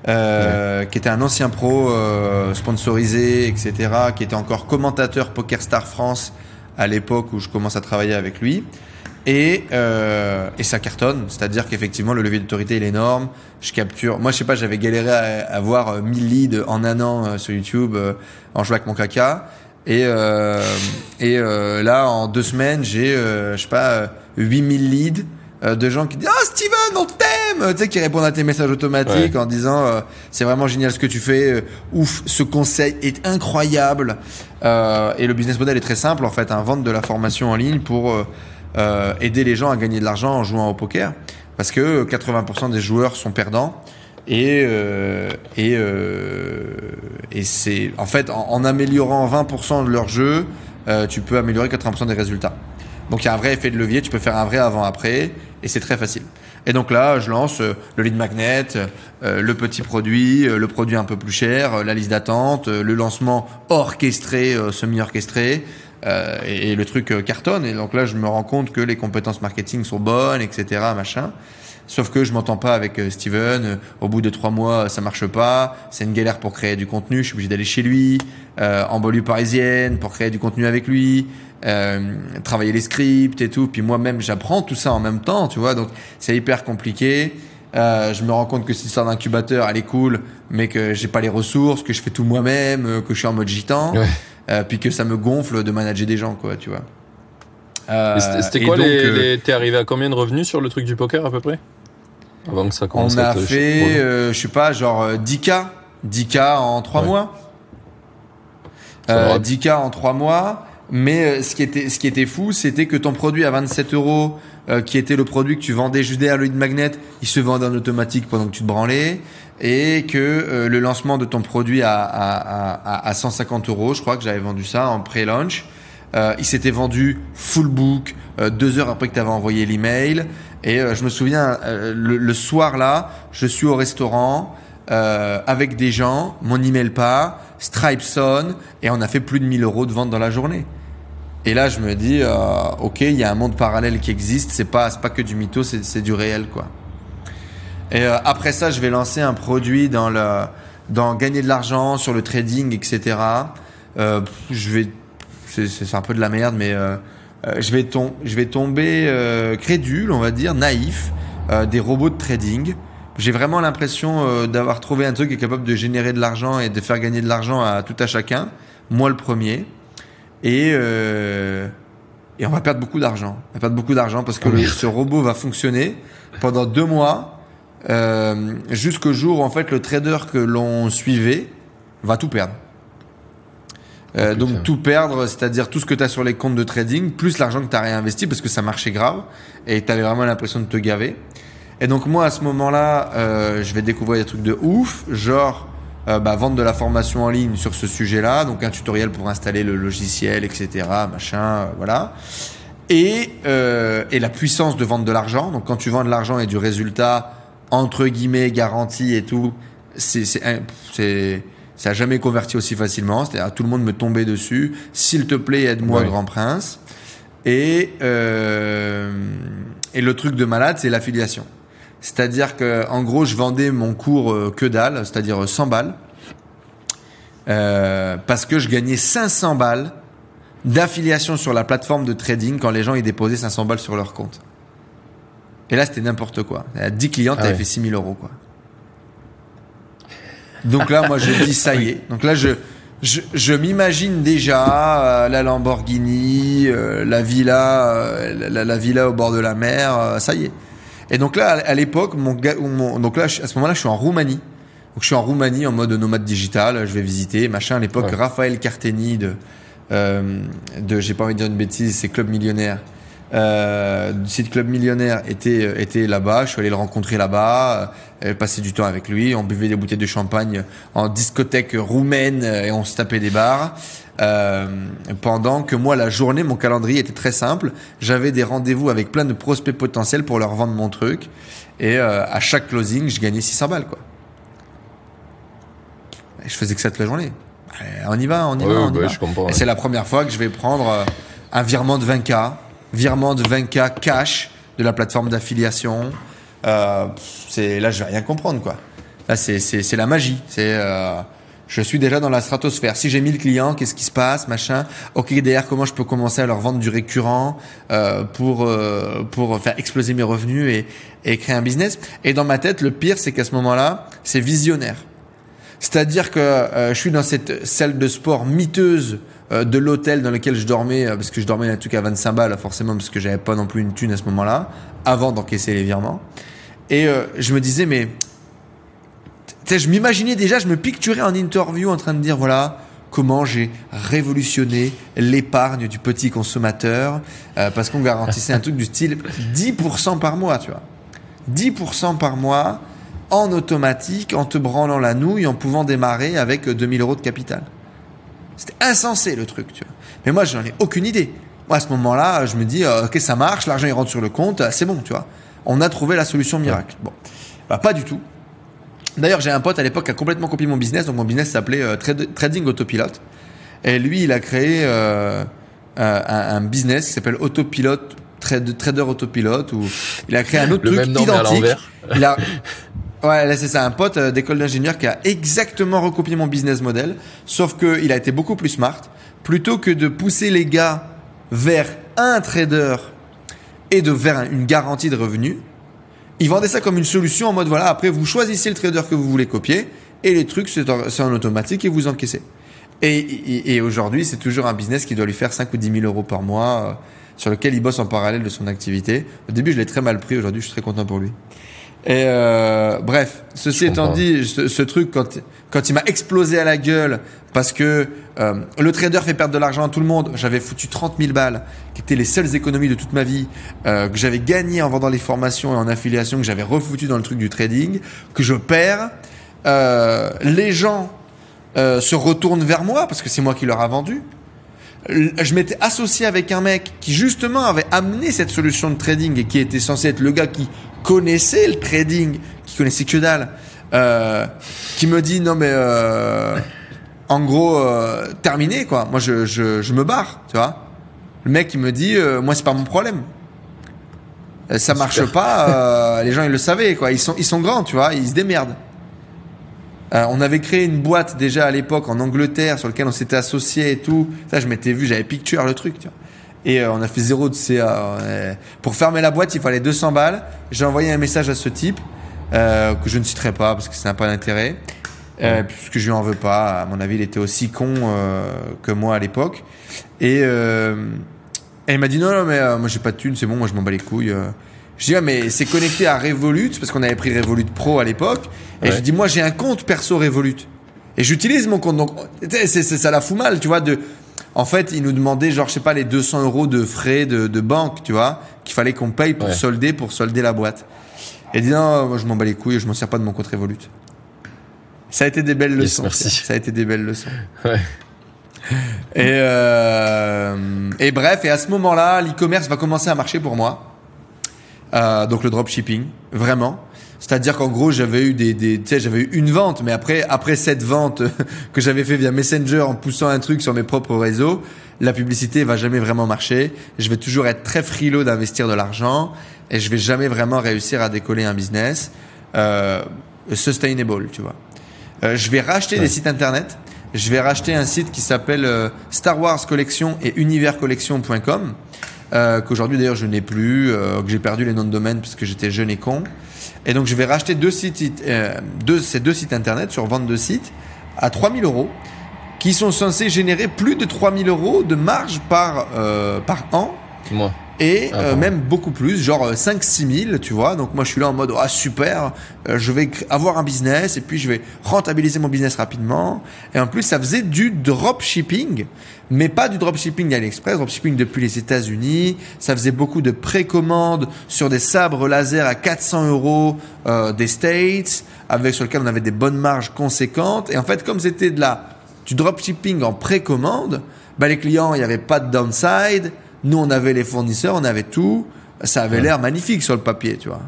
euh, qui était un ancien pro euh, sponsorisé, etc., qui était encore commentateur Poker Star France à l'époque où je commence à travailler avec lui. Et, euh, et ça cartonne, c'est-à-dire qu'effectivement le levier d'autorité il est énorme. Je capture, moi je sais pas, j'avais galéré à avoir euh, 1000 leads en un an euh, sur YouTube euh, en jouant avec mon caca. Et, euh, et euh, là en deux semaines j'ai, euh, je sais pas, euh, 8000 leads euh, de gens qui disent Ah Steven, on t'aime Tu sais, qui répondent à tes messages automatiques en disant euh, C'est vraiment génial ce que tu fais, euh, ouf, ce conseil est incroyable. Euh, et le business model est très simple en fait, hein, vendre de la formation en ligne pour euh, aider les gens à gagner de l'argent en jouant au poker. Parce que 80% des joueurs sont perdants. Et, euh, et, euh, et c'est en fait en, en améliorant 20% de leur jeu, euh, tu peux améliorer 80% des résultats. Donc il y a un vrai effet de levier, tu peux faire un vrai avant-après, et c'est très facile. Et donc là, je lance euh, le lead magnet, euh, le petit produit, le produit un peu plus cher, la liste d'attente, le lancement orchestré, semi-orchestré, euh, et, et le truc euh, cartonne. Et donc là, je me rends compte que les compétences marketing sont bonnes, etc., machin. Sauf que je m'entends pas avec euh, Steven. Euh, Au bout de trois mois, ça marche pas. C'est une galère pour créer du contenu. Je suis obligé d'aller chez lui, euh, en banlieue parisienne, pour créer du contenu avec lui, euh, travailler les scripts et tout. Puis moi-même, j'apprends tout ça en même temps, tu vois. Donc c'est hyper compliqué. Euh, je me rends compte que cette histoire d'incubateur, elle est cool, mais que j'ai pas les ressources, que je fais tout moi-même, que je suis en mode gitan, Ouais. Euh, puis que ça me gonfle de manager des gens, quoi, tu vois. Euh, C'était quoi donc, les, euh, les- T'es arrivé à combien de revenus sur le truc du poker à peu près? Avant que ça commence On à a te- fait, euh, je sais pas, genre euh, 10K. 10K en 3 Ouais. mois. Ça Euh, va. 10K en 3 mois. Mais ce qui était, ce qui était fou, c'était que ton produit à 27 euros, qui était le produit que tu vendais juste derrière le lead magnet, il se vendait en automatique pendant que tu te branlais. Et que euh, le lancement de ton produit à, à, à, à 150 euros, je crois que j'avais vendu ça en pré-launch, euh, il s'était vendu full book euh, deux heures après que tu avais envoyé l'email. Et euh, je me souviens, euh, le, le soir là, je suis au restaurant euh, avec des gens, mon email pas, Stripe sonne, et on a fait plus de 1000 euros de vente dans la journée. Et là, je me dis, ok, il y a un monde parallèle qui existe. C'est pas, pas que du mytho, c'est du réel, quoi. Et euh, après ça, je vais lancer un produit dans le, dans gagner de l'argent sur le trading, etc. Euh, je vais, c'est, un peu de la merde, mais euh, je vais tom- je vais tomber crédule, on va dire, naïf, des robots de trading. J'ai vraiment l'impression d'avoir trouvé un truc qui est capable de générer de l'argent et de faire gagner de l'argent à tout à chacun. Moi le premier. Et et on va perdre beaucoup d'argent. On va perdre beaucoup d'argent parce que le- ce robot va fonctionner pendant deux mois euh, jusqu'au jour où en fait le trader que l'on suivait va tout perdre. Euh, Oh, donc tout perdre, c'est-à-dire tout ce que tu as sur les comptes de trading, plus l'argent que tu as réinvesti parce que ça marchait grave et tu avais vraiment l'impression de te gaver. Et donc moi à ce moment-là, euh, je vais découvrir des trucs de ouf, genre euh, bah, vendre de la formation en ligne sur ce sujet-là, donc un tutoriel pour installer le logiciel, etc., machin, euh, voilà. Et, euh, et la puissance de vendre de l'argent. Donc quand tu vends de l'argent et du résultat entre guillemets garanti et tout, c'est c'est c'est ça a jamais converti aussi facilement. C'est-à-dire tout le monde me tombait dessus. S'il te plaît, aide-moi, Ouais. grand prince. Et euh, et le truc de malade, c'est l'affiliation. C'est-à-dire que en gros, je vendais mon cours euh, que dalle, c'est-à-dire euh, 100 balles, euh, parce que je gagnais 500 balles d'affiliation sur la plateforme de trading quand les gens y déposaient 500 balles sur leur compte. Et là, c'était n'importe quoi. À 10 clients, Ah t'avais ouais. fait 6000 euros, quoi. Donc là, moi, je dis, ça y est. Donc là, je, je, je m'imagine déjà euh, la Lamborghini, euh, la villa, euh, la, la villa au bord de la mer, ça y est. Et donc là, à à l'époque, mon, donc là, à ce moment-là, je suis en Roumanie. Donc je suis en Roumanie en mode nomade digital. Je vais visiter, machin. À l'époque, Ouais. Raphaël Carteni de, de, j'ai pas envie de dire une bêtise, c'est Club Millionnaire. Euh, du site Club Millionnaire était euh, était là-bas. Je suis allé le rencontrer là-bas, euh, passer du temps avec lui. On buvait des bouteilles de champagne en discothèque roumaine euh, et on se tapait des bars. Euh, pendant que moi, la journée, mon calendrier était très simple. J'avais des rendez-vous avec plein de prospects potentiels pour leur vendre mon truc. Et euh, à chaque closing, je gagnais 600 balles, quoi. Et je faisais que ça toute la journée. Allez, on y va, on y Ouais, va, ouais, on y bah, va. je comprends. Et ouais. c'est la première fois que je vais prendre un virement de 20K, virement de 20K cash de la plateforme d'affiliation. Euh, c'est là, je vais rien comprendre quoi. Là, c'est la magie. C'est euh, je suis déjà dans la stratosphère. Si j'ai 1000 clients, qu'est-ce qui se passe, machin? Ok, derrière, comment je peux commencer à leur vendre du récurrent euh, pour euh, pour faire exploser mes revenus et et créer un business? Et dans ma tête, le pire, c'est qu'à ce moment-là, c'est visionnaire. C'est-à-dire que euh, je suis dans cette salle de sport miteuse de l'hôtel dans lequel je dormais, euh, parce que je dormais un truc à 25 balles, forcément, parce que j'avais pas non plus une thune à ce moment-là, avant d'encaisser les virements. Et euh, je me disais, mais tu sais, je m'imaginais déjà, je me picturais en interview en train de dire, voilà, comment j'ai révolutionné l'épargne du petit consommateur, euh, parce qu'on garantissait un truc du style 10% par mois, tu vois. 10% par mois en automatique, en te branlant la nouille, en pouvant démarrer avec euh, 2000 euros de capital. C'était insensé le truc, tu vois. Mais moi, j'en ai aucune idée. Moi, à ce moment-là, je me dis, euh, ok, ça marche, l'argent il rentre sur le compte, euh, c'est bon, tu vois. on a trouvé la solution miracle. Bon, bah, pas du tout. D'ailleurs, j'ai un pote à l'époque qui a complètement copié mon business. Donc mon business s'appelait euh, Trading Autopilot. Et lui, il a créé euh, euh, un, un business qui s'appelle Autopilot, Trade- Trader Autopilot, où il a créé un autre Le truc même nom, mais à identique. Il a, (laughs) ouais, là c'est ça, un pote euh, d'école d'ingénieur qui a exactement recopié mon business model, sauf que il a été beaucoup plus smart. Plutôt que de pousser les gars vers un trader et de vers un- une garantie de revenus, il vendait ça comme une solution en mode voilà, après vous choisissez le trader que vous voulez copier et les trucs c'est en, automatique et vous encaissez. Et aujourd'hui, c'est toujours un business qui doit lui faire 5 ou 10 000 euros par mois, euh, sur lequel il bosse en parallèle de son activité. Au début, je l'ai très mal pris, aujourd'hui, je suis très content pour lui. Et euh, bref, ceci étant dit, ce, ce truc, quand, quand il m'a explosé à la gueule, parce que euh, le trader fait perdre de l'argent à tout le monde, j'avais foutu 30 000 balles, qui étaient les seules économies de toute ma vie, euh, que j'avais gagné en vendant les formations et en affiliation, que j'avais refoutu dans le truc du trading, que je perds. Euh, les gens euh, se retournent vers moi, parce que c'est moi qui leur a vendu. Je m'étais associé avec un mec qui justement avait amené cette solution de trading et qui était censé être le gars qui connaissait le trading, qui connaissait que dalle, euh, qui me dit non mais euh, en gros euh, terminé quoi. Moi je, je, je me barre, tu vois. Le mec il me dit moi c'est pas mon problème. Ça marche pas, les gens ils le savaient quoi. Ils sont ils sont grands, tu vois, ils se démerdent. On avait créé une boîte déjà à l'époque en Angleterre sur lequel on s'était associé et tout. Ça, je m'étais vu, j'avais picture le truc. Tu vois. Et euh, on a fait zéro de CA. euh, pour fermer la boîte, il fallait 200 balles. J'ai envoyé un message à ce type euh, que je ne citerai pas parce que ça n'a pas d'intérêt. Euh, puisque je lui en veux pas. À mon avis, il était aussi con euh, que moi à l'époque. Et, euh, et il m'a dit non, non, mais euh, moi j'ai pas de thune, c'est bon, moi je m'en bats les couilles. Je dis ah, mais c'est connecté à Revolut parce qu'on avait pris Revolut Pro à l'époque. Et Ouais. je dis moi j'ai un compte perso Revolut et j'utilise mon compte. Donc c'est, c'est- ça la fout mal, tu vois. De, en fait, il nous demandait genre je sais pas les 200 euros de frais de, de banque, tu vois, qu'il fallait qu'on paye pour Ouais. solder pour solder la boîte. Et il dit non, moi je m'en bats les couilles, je m'en sers pas de mon compte Revolut. Ça a été des belles Yes, leçons. merci. Ça a été des belles leçons. Ouais. Et, euh, et bref, et à ce moment-là, l'e-commerce va commencer à marcher pour moi. Euh, donc le dropshipping, vraiment. C'est-à-dire qu'en gros, j'avais eu des, des tu sais, j'avais eu une vente, mais après, après cette vente (laughs) que j'avais fait via Messenger en poussant un truc sur mes propres réseaux, la publicité va jamais vraiment marcher. Je vais toujours être très frileux d'investir de l'argent et je vais jamais vraiment réussir à décoller un business euh, sustainable, tu vois. Euh, je vais racheter Ouais. des sites internet. Je vais racheter un site qui s'appelle euh, Star Wars Collection et universcollection.com euh, qu'aujourd'hui d'ailleurs je n'ai plus, euh, que j'ai perdu les noms de domaine parce que j'étais jeune et con. Et donc je vais racheter deux sites, euh, deux, ces deux sites internet sur vente de sites à 3000 euros qui sont censés générer plus de 3000 euros de marge par, euh, par an Moi. Et Ah, euh, même beaucoup plus, genre 5-6 000, tu vois. Donc moi je suis là en mode, ah super, euh, je vais avoir un business et puis je vais rentabiliser mon business rapidement. Et en plus ça faisait du dropshipping, mais pas du dropshipping AliExpress, dropshipping depuis les États-Unis. Ça faisait beaucoup de précommandes sur des sabres laser à 400 euros euh, des States, avec sur lequel on avait des bonnes marges conséquentes. Et en fait comme c'était de la du dropshipping en précommande, bah les clients, il n'y avait pas de downside. Nous, on avait les fournisseurs, on avait tout. Ça avait Ouais. l'air magnifique sur le papier, tu vois.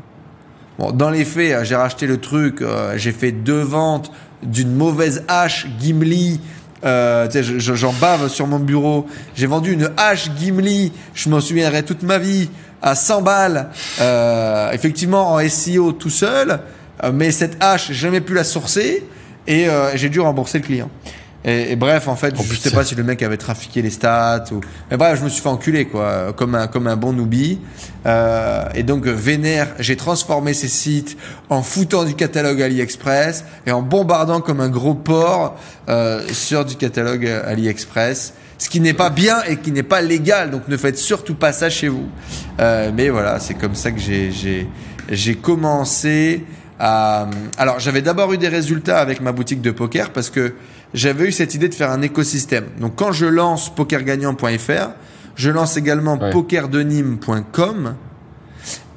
Bon, dans les faits, euh, j'ai racheté le truc, euh, j'ai fait deux ventes d'une mauvaise hache Gimli. Euh, j'en bave sur mon bureau. J'ai vendu une hache Gimli, je m'en souviendrai toute ma vie, à 100 balles. Euh, effectivement, en SEO tout seul, euh, mais cette hache, j'ai jamais pu la sourcer et euh, j'ai dû rembourser le client. Et, et bref, en fait, Oh, je sais pas si le mec avait trafiqué les stats ou. Mais bref, je me suis fait enculer, quoi, comme un, comme un bon newbie. Euh, et donc, vénère, j'ai transformé ces sites en foutant du catalogue AliExpress et en bombardant comme un gros porc euh, sur du catalogue AliExpress. Ce qui n'est pas bien et qui n'est pas légal, donc ne faites surtout pas ça chez vous. Euh, mais voilà, c'est comme ça que j'ai j'ai j'ai commencé à. Alors, j'avais d'abord eu des résultats avec ma boutique de poker parce que j'avais eu cette idée de faire un écosystème. Donc, quand je lance pokergagnant.fr, je lance également Ouais. pokerdenim.com.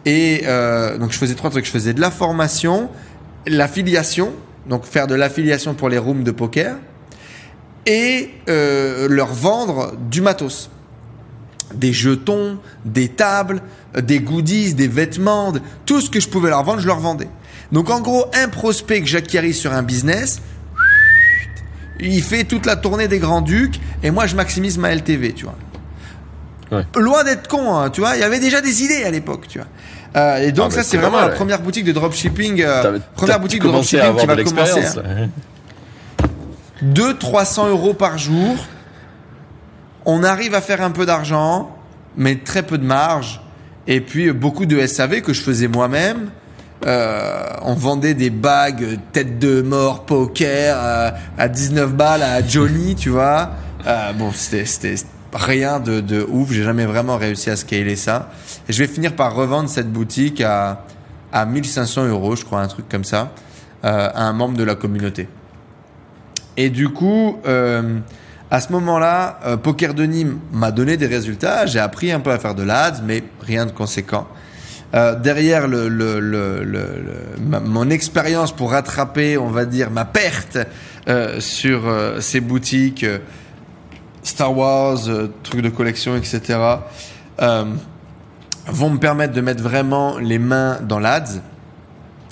Et euh, donc, je faisais trois trucs. Je faisais de la formation, l'affiliation, donc faire de l'affiliation pour les rooms de poker, et euh, leur vendre du matos. des jetons, des tables, des goodies, des vêtements, tout ce que je pouvais leur vendre, je leur vendais. Donc en gros, un prospect que j'acquéris sur un business, il fait toute la tournée des Grands Ducs et moi je maximise ma LTV, tu vois. Ouais. Loin d'être con, hein, tu vois, il y avait déjà des idées à l'époque, tu vois. Euh, et donc Ah, ça c'est vraiment mal, la ouais. première boutique de dropshipping, euh, première boutique de dropshipping qui va commencer. l'expérience. hein. là. 200-300 euros par jour. On arrive à faire un peu d'argent, mais très peu de marge. Et puis euh, beaucoup de SAV que je faisais moi-même. Euh, on vendait des bagues tête de mort poker euh, à 19 balles à Johnny, tu vois. Euh, bon, c'était rien de, ouf. J'ai jamais vraiment réussi à scaler ça. Et je vais finir par revendre cette boutique à, à 1500 euros, je crois, un truc comme ça, à un membre de la communauté. Et du coup, à ce moment-là, Poker de Nîmes m'a donné des résultats. J'ai appris un peu à faire de l'ADS, mais rien de conséquent. Euh, derrière mon expérience pour rattraper, on va dire, ma perte euh, sur euh, ces boutiques Star Wars, trucs de collection, etc., vont me permettre de mettre vraiment les mains dans l'ADS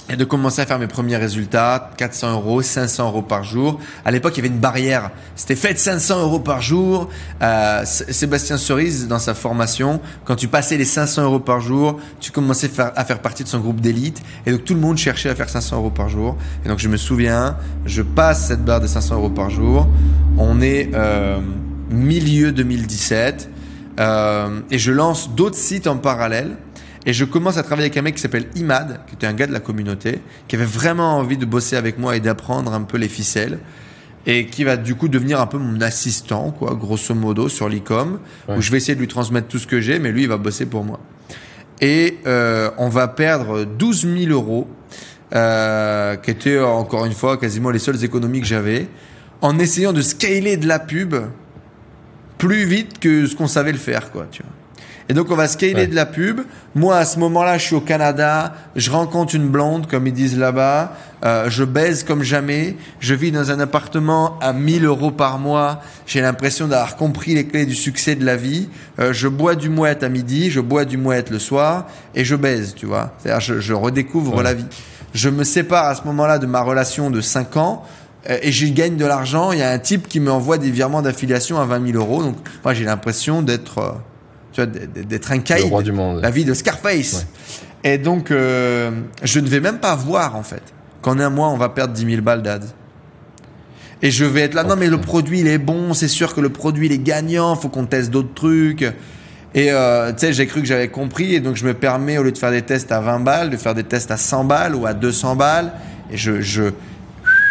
et de commencer à faire mes premiers résultats, 400 euros, 500 euros par jour. À l'époque, il y avait une barrière. C'était fait 500 euros par jour. Euh, Sébastien Cerise, dans sa formation, quand tu passais les 500 euros par jour, tu commençais à faire, partie de son groupe d'élite. Et donc, tout le monde cherchait à faire 500 euros par jour. Et donc, je me souviens, je passe cette barre de 500 euros par jour. On est euh, milieu 2017. Euh, et je lance d'autres sites en parallèle. Et je commence à travailler avec un mec qui s'appelle Imad, qui était un gars de la communauté, qui avait vraiment envie de bosser avec moi et d'apprendre un peu les ficelles. Et qui va du coup devenir un peu mon assistant, quoi, grosso modo, sur l'e-com, Ouais. où je vais essayer de lui transmettre tout ce que j'ai, mais lui, il va bosser pour moi. Et euh, on va perdre 12 000 euros, euh, qui étaient encore une fois quasiment les seules économies que j'avais, en essayant de scaler de la pub plus vite que ce qu'on savait le faire, quoi, tu vois. Et donc on va scaler Ouais. de la pub. Moi à ce moment-là, je suis au Canada, je rencontre une blonde comme ils disent là-bas, euh, je baise comme jamais, je vis dans un appartement à 1000 euros par mois. J'ai l'impression d'avoir compris les clés du succès de la vie. Euh, je bois du mouette à midi, je bois du mouette le soir et je baise, tu vois. C'est-à-dire je, je redécouvre Ouais. la vie. Je me sépare à ce moment-là de ma relation de 5 ans. euh, Et j'y gagne de l'argent. Il y a un type qui me envoie des virements d'affiliation à 20 000 euros. Donc, moi, j'ai l'impression d'être, euh, tu vois, d'être un Le caïd. roi du monde. La vie de Scarface. Et donc, euh, je ne vais même pas voir, en fait, qu'en un mois, on va perdre 10 000 balles d'ads. Et je vais être là, non, mais le produit, il est bon, c'est sûr que le produit, il est gagnant, faut qu'on teste d'autres trucs. Et euh, tu sais, j'ai cru que j'avais compris, et donc je me permets, au lieu de faire des tests à 20 balles, de faire des tests à 100 balles ou à 200 balles. Et je, je,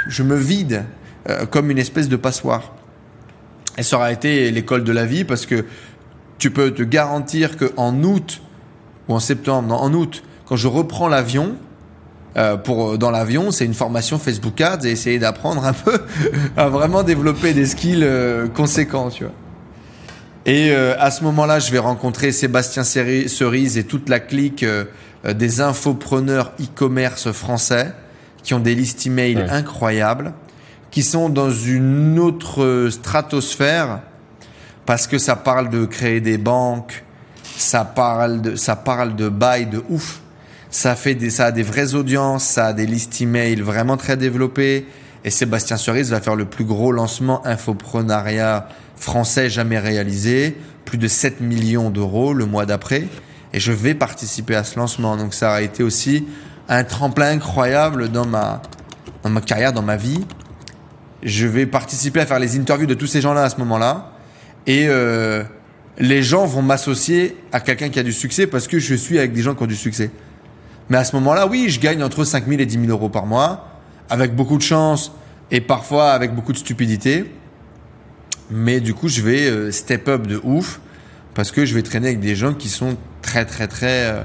je me vide euh, comme une espèce de passoire. Et ça aura été l'école de la vie parce que tu peux te garantir qu'en août ou en septembre, non, en août, quand je reprends l'avion, euh, pour dans l'avion, c'est une formation Facebook Ads et essayer d'apprendre un (laughs) peu à vraiment développer des skills euh, conséquents, tu vois. Et euh, à ce moment-là, je vais rencontrer Sébastien Ceri- Cerise et toute la clique euh, euh, des infopreneurs e-commerce français qui ont des listes email Ouais. incroyables, qui sont dans une autre stratosphère parce que ça parle de créer des banques, ça parle de, ça parle de bail de ouf. Ça fait des, ça a des vraies audiences, ça a des listes email vraiment très développées. Et Sébastien Cerise va faire le plus gros lancement infoprenariat français jamais réalisé, plus de 7 millions d'euros le mois d'après. Et je vais participer à ce lancement. Donc ça a été aussi un tremplin incroyable dans ma, dans ma carrière, dans ma vie. Je vais participer à faire les interviews de tous ces gens-là à ce moment-là. Et euh, les gens vont m'associer à quelqu'un qui a du succès parce que je suis avec des gens qui ont du succès. Mais à ce moment-là, oui, je gagne entre 5 000 et 10 000 euros par mois, avec beaucoup de chance et parfois avec beaucoup de stupidité. Mais du coup, je vais euh, step up de ouf parce que je vais traîner avec des gens qui sont très, très, très, euh,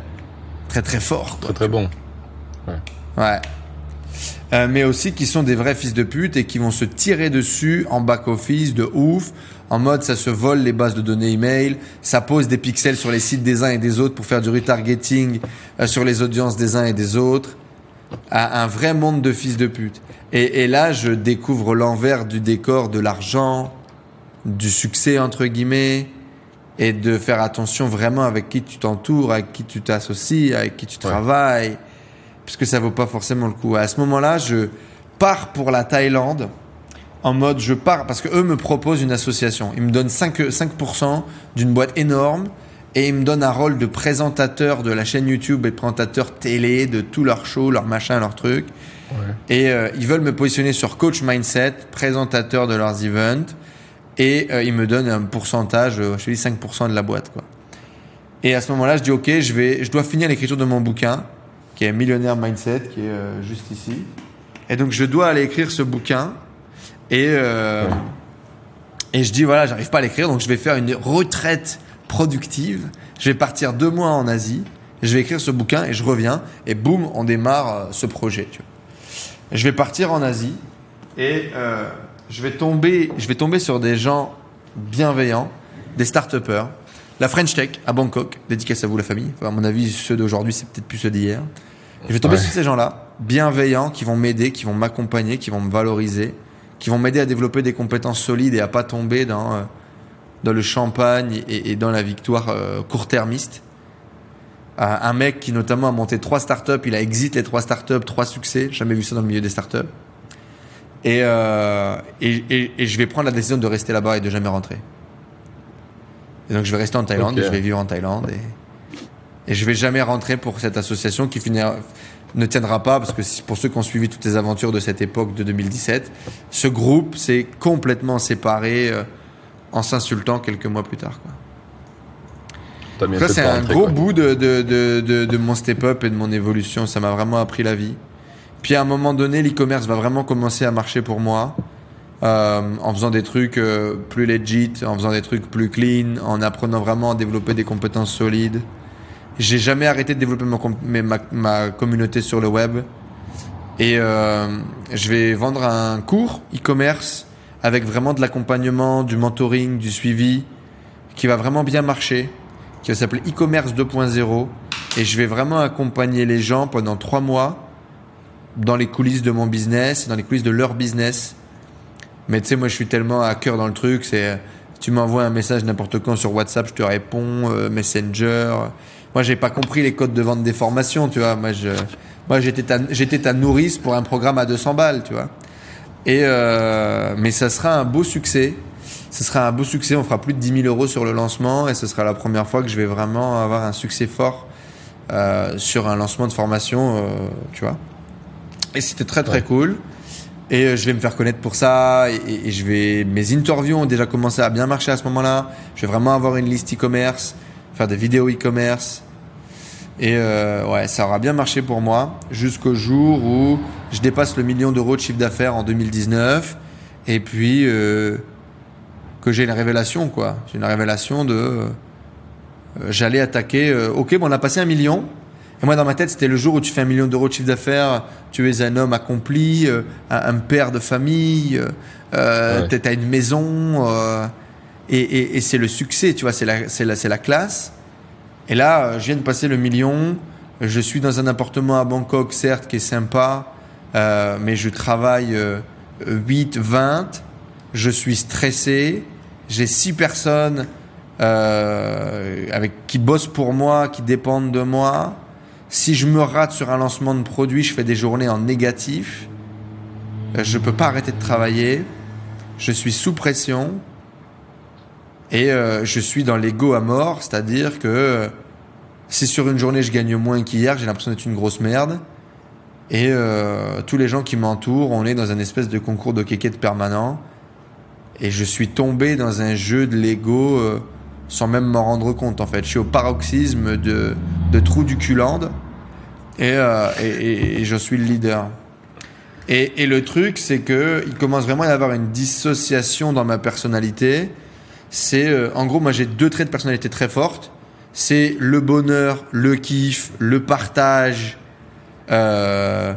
très, très forts. quoi. Très très bon. Ouais. Euh, mais aussi qui sont des vrais fils de pute et qui vont se tirer dessus en back-office de ouf, en mode ça se vole les bases de données email, ça pose des pixels sur les sites des uns et des autres pour faire du retargeting euh, sur les audiences des uns et des autres. À un vrai monde de fils de pute. Et, et là, je découvre l'envers du décor de l'argent, du succès entre guillemets, et de faire attention vraiment avec qui tu t'entoures, avec qui tu t'associes, avec qui tu travailles, puisque ça vaut pas forcément le coup. À ce moment-là, je pars pour la Thaïlande en mode je pars parce que eux me proposent une association. Ils me donnent 5%, 5 d'une boîte énorme et ils me donnent un rôle de présentateur de la chaîne YouTube et présentateur télé de tous leurs shows, leurs machins, leurs trucs. Et euh, ils veulent me positionner sur coach mindset, présentateur de leurs events et euh, ils me donnent un pourcentage, euh, je te dis 5% de la boîte quoi. Et à ce moment-là, je dis OK, je vais je dois finir l'écriture de mon bouquin qui est Millionnaire Mindset qui est juste ici. Et donc je dois aller écrire ce bouquin et, euh, et je dis, voilà, j'arrive pas à l'écrire, donc je vais faire une retraite productive. Je vais partir deux mois en Asie, je vais écrire ce bouquin et je reviens, et boum, on démarre euh, ce projet. Tu vois. Je vais partir en Asie et euh, je, vais tomber, je vais tomber sur des gens bienveillants, des start-upers. La French Tech à Bangkok, dédicace à vous la famille. Enfin, à mon avis, ceux d'aujourd'hui, c'est peut-être plus ceux d'hier. Je vais tomber sur ces gens-là, bienveillants, qui vont m'aider, qui vont m'accompagner, qui vont me valoriser, qui vont m'aider à développer des compétences solides et à pas tomber dans, euh, dans le champagne et, dans la victoire euh, court-termiste. un mec qui notamment a monté trois startups, il a exit les trois startups, trois succès, jamais vu ça dans le milieu des startups. Et, euh, et, et, je vais prendre la décision de rester là-bas et de jamais rentrer. Et donc je vais rester en Thaïlande, et je vais vivre en Thaïlande et, et je vais jamais rentrer pour cette association qui finira, ne tiendra pas parce que pour ceux qui ont suivi toutes les aventures de cette époque de 2017, ce groupe s'est complètement séparé euh, en s'insultant quelques mois plus tard. Quoi. Ça, c'est un gros bout de, de, de, de, mon step-up et de mon évolution. Ça m'a vraiment appris la vie. Puis à un moment donné, l'e-commerce va vraiment commencer à marcher pour moi. Euh, en faisant des trucs euh, plus legit, en faisant des trucs plus clean, en apprenant vraiment à développer des compétences solides. J'ai jamais arrêté de développer ma, ma, communauté sur le web. Et euh, je vais vendre un cours e-commerce avec vraiment de l'accompagnement, du mentoring, du suivi, qui va vraiment bien marcher, qui va s'appeler e-commerce 2.0. Et je vais vraiment accompagner les gens pendant trois mois dans les coulisses de mon business, dans les coulisses de leur business. Mais tu sais, moi, je suis tellement à cœur dans le truc. C'est, tu m'envoies un message n'importe quand sur WhatsApp, je te réponds, euh, Messenger. Moi, j'ai pas compris les codes de vente des formations, tu vois. Moi, je, moi, j'étais ta, j'étais ta nourrice pour un programme à 200 balles, tu vois. Et euh, mais ça sera un beau succès. Ce sera un beau succès. On fera plus de 10 000 euros sur le lancement et ce sera la première fois que je vais vraiment avoir un succès fort euh, sur un lancement de formation, euh, tu vois. Et c'était très très cool. Et je vais me faire connaître pour ça. Et, et, je vais, mes interviews ont déjà commencé à bien marcher à ce moment-là. Je vais vraiment avoir une liste e-commerce faire des vidéos e-commerce. Et euh, ouais, ça aura bien marché pour moi jusqu'au jour où je dépasse le million d'euros de chiffre d'affaires en 2019. Et puis euh, que j'ai une révélation, quoi. J'ai une révélation de. Euh, j'allais attaquer. ok, bon, on a passé un million. Et moi, dans ma tête, c'était le jour où tu fais un million d'euros de chiffre d'affaires, tu es un homme accompli, un, père de famille, euh, tu as une maison. Et, c'est le succès, tu vois, c'est la, la, la classe. Et là, je viens de passer le million. Je suis dans un appartement à Bangkok, certes, qui est sympa, euh, mais je travaille 8, euh, 20. Je suis stressé. J'ai 6 personnes euh, avec, qui bossent pour moi, qui dépendent de moi. Si je me rate sur un lancement de produit, je fais des journées en négatif. Je ne peux pas arrêter de travailler. Je suis sous pression. Et euh, je suis dans l'ego à mort, c'est-à-dire que euh, si sur une journée je gagne moins qu'hier, j'ai l'impression d'être une grosse merde. Et euh, tous les gens qui m'entourent, on est dans un espèce de concours de kékette permanent. Et je suis tombé dans un jeu de l'ego sans même m'en rendre compte en fait. Je suis au paroxysme de, de trou du culande et, et, je suis le leader. Et, et le truc, c'est que il commence vraiment à y avoir une dissociation dans ma personnalité c'est euh, en gros moi j'ai deux traits de personnalité très fortes. C'est le bonheur, le kiff, le partage. Euh,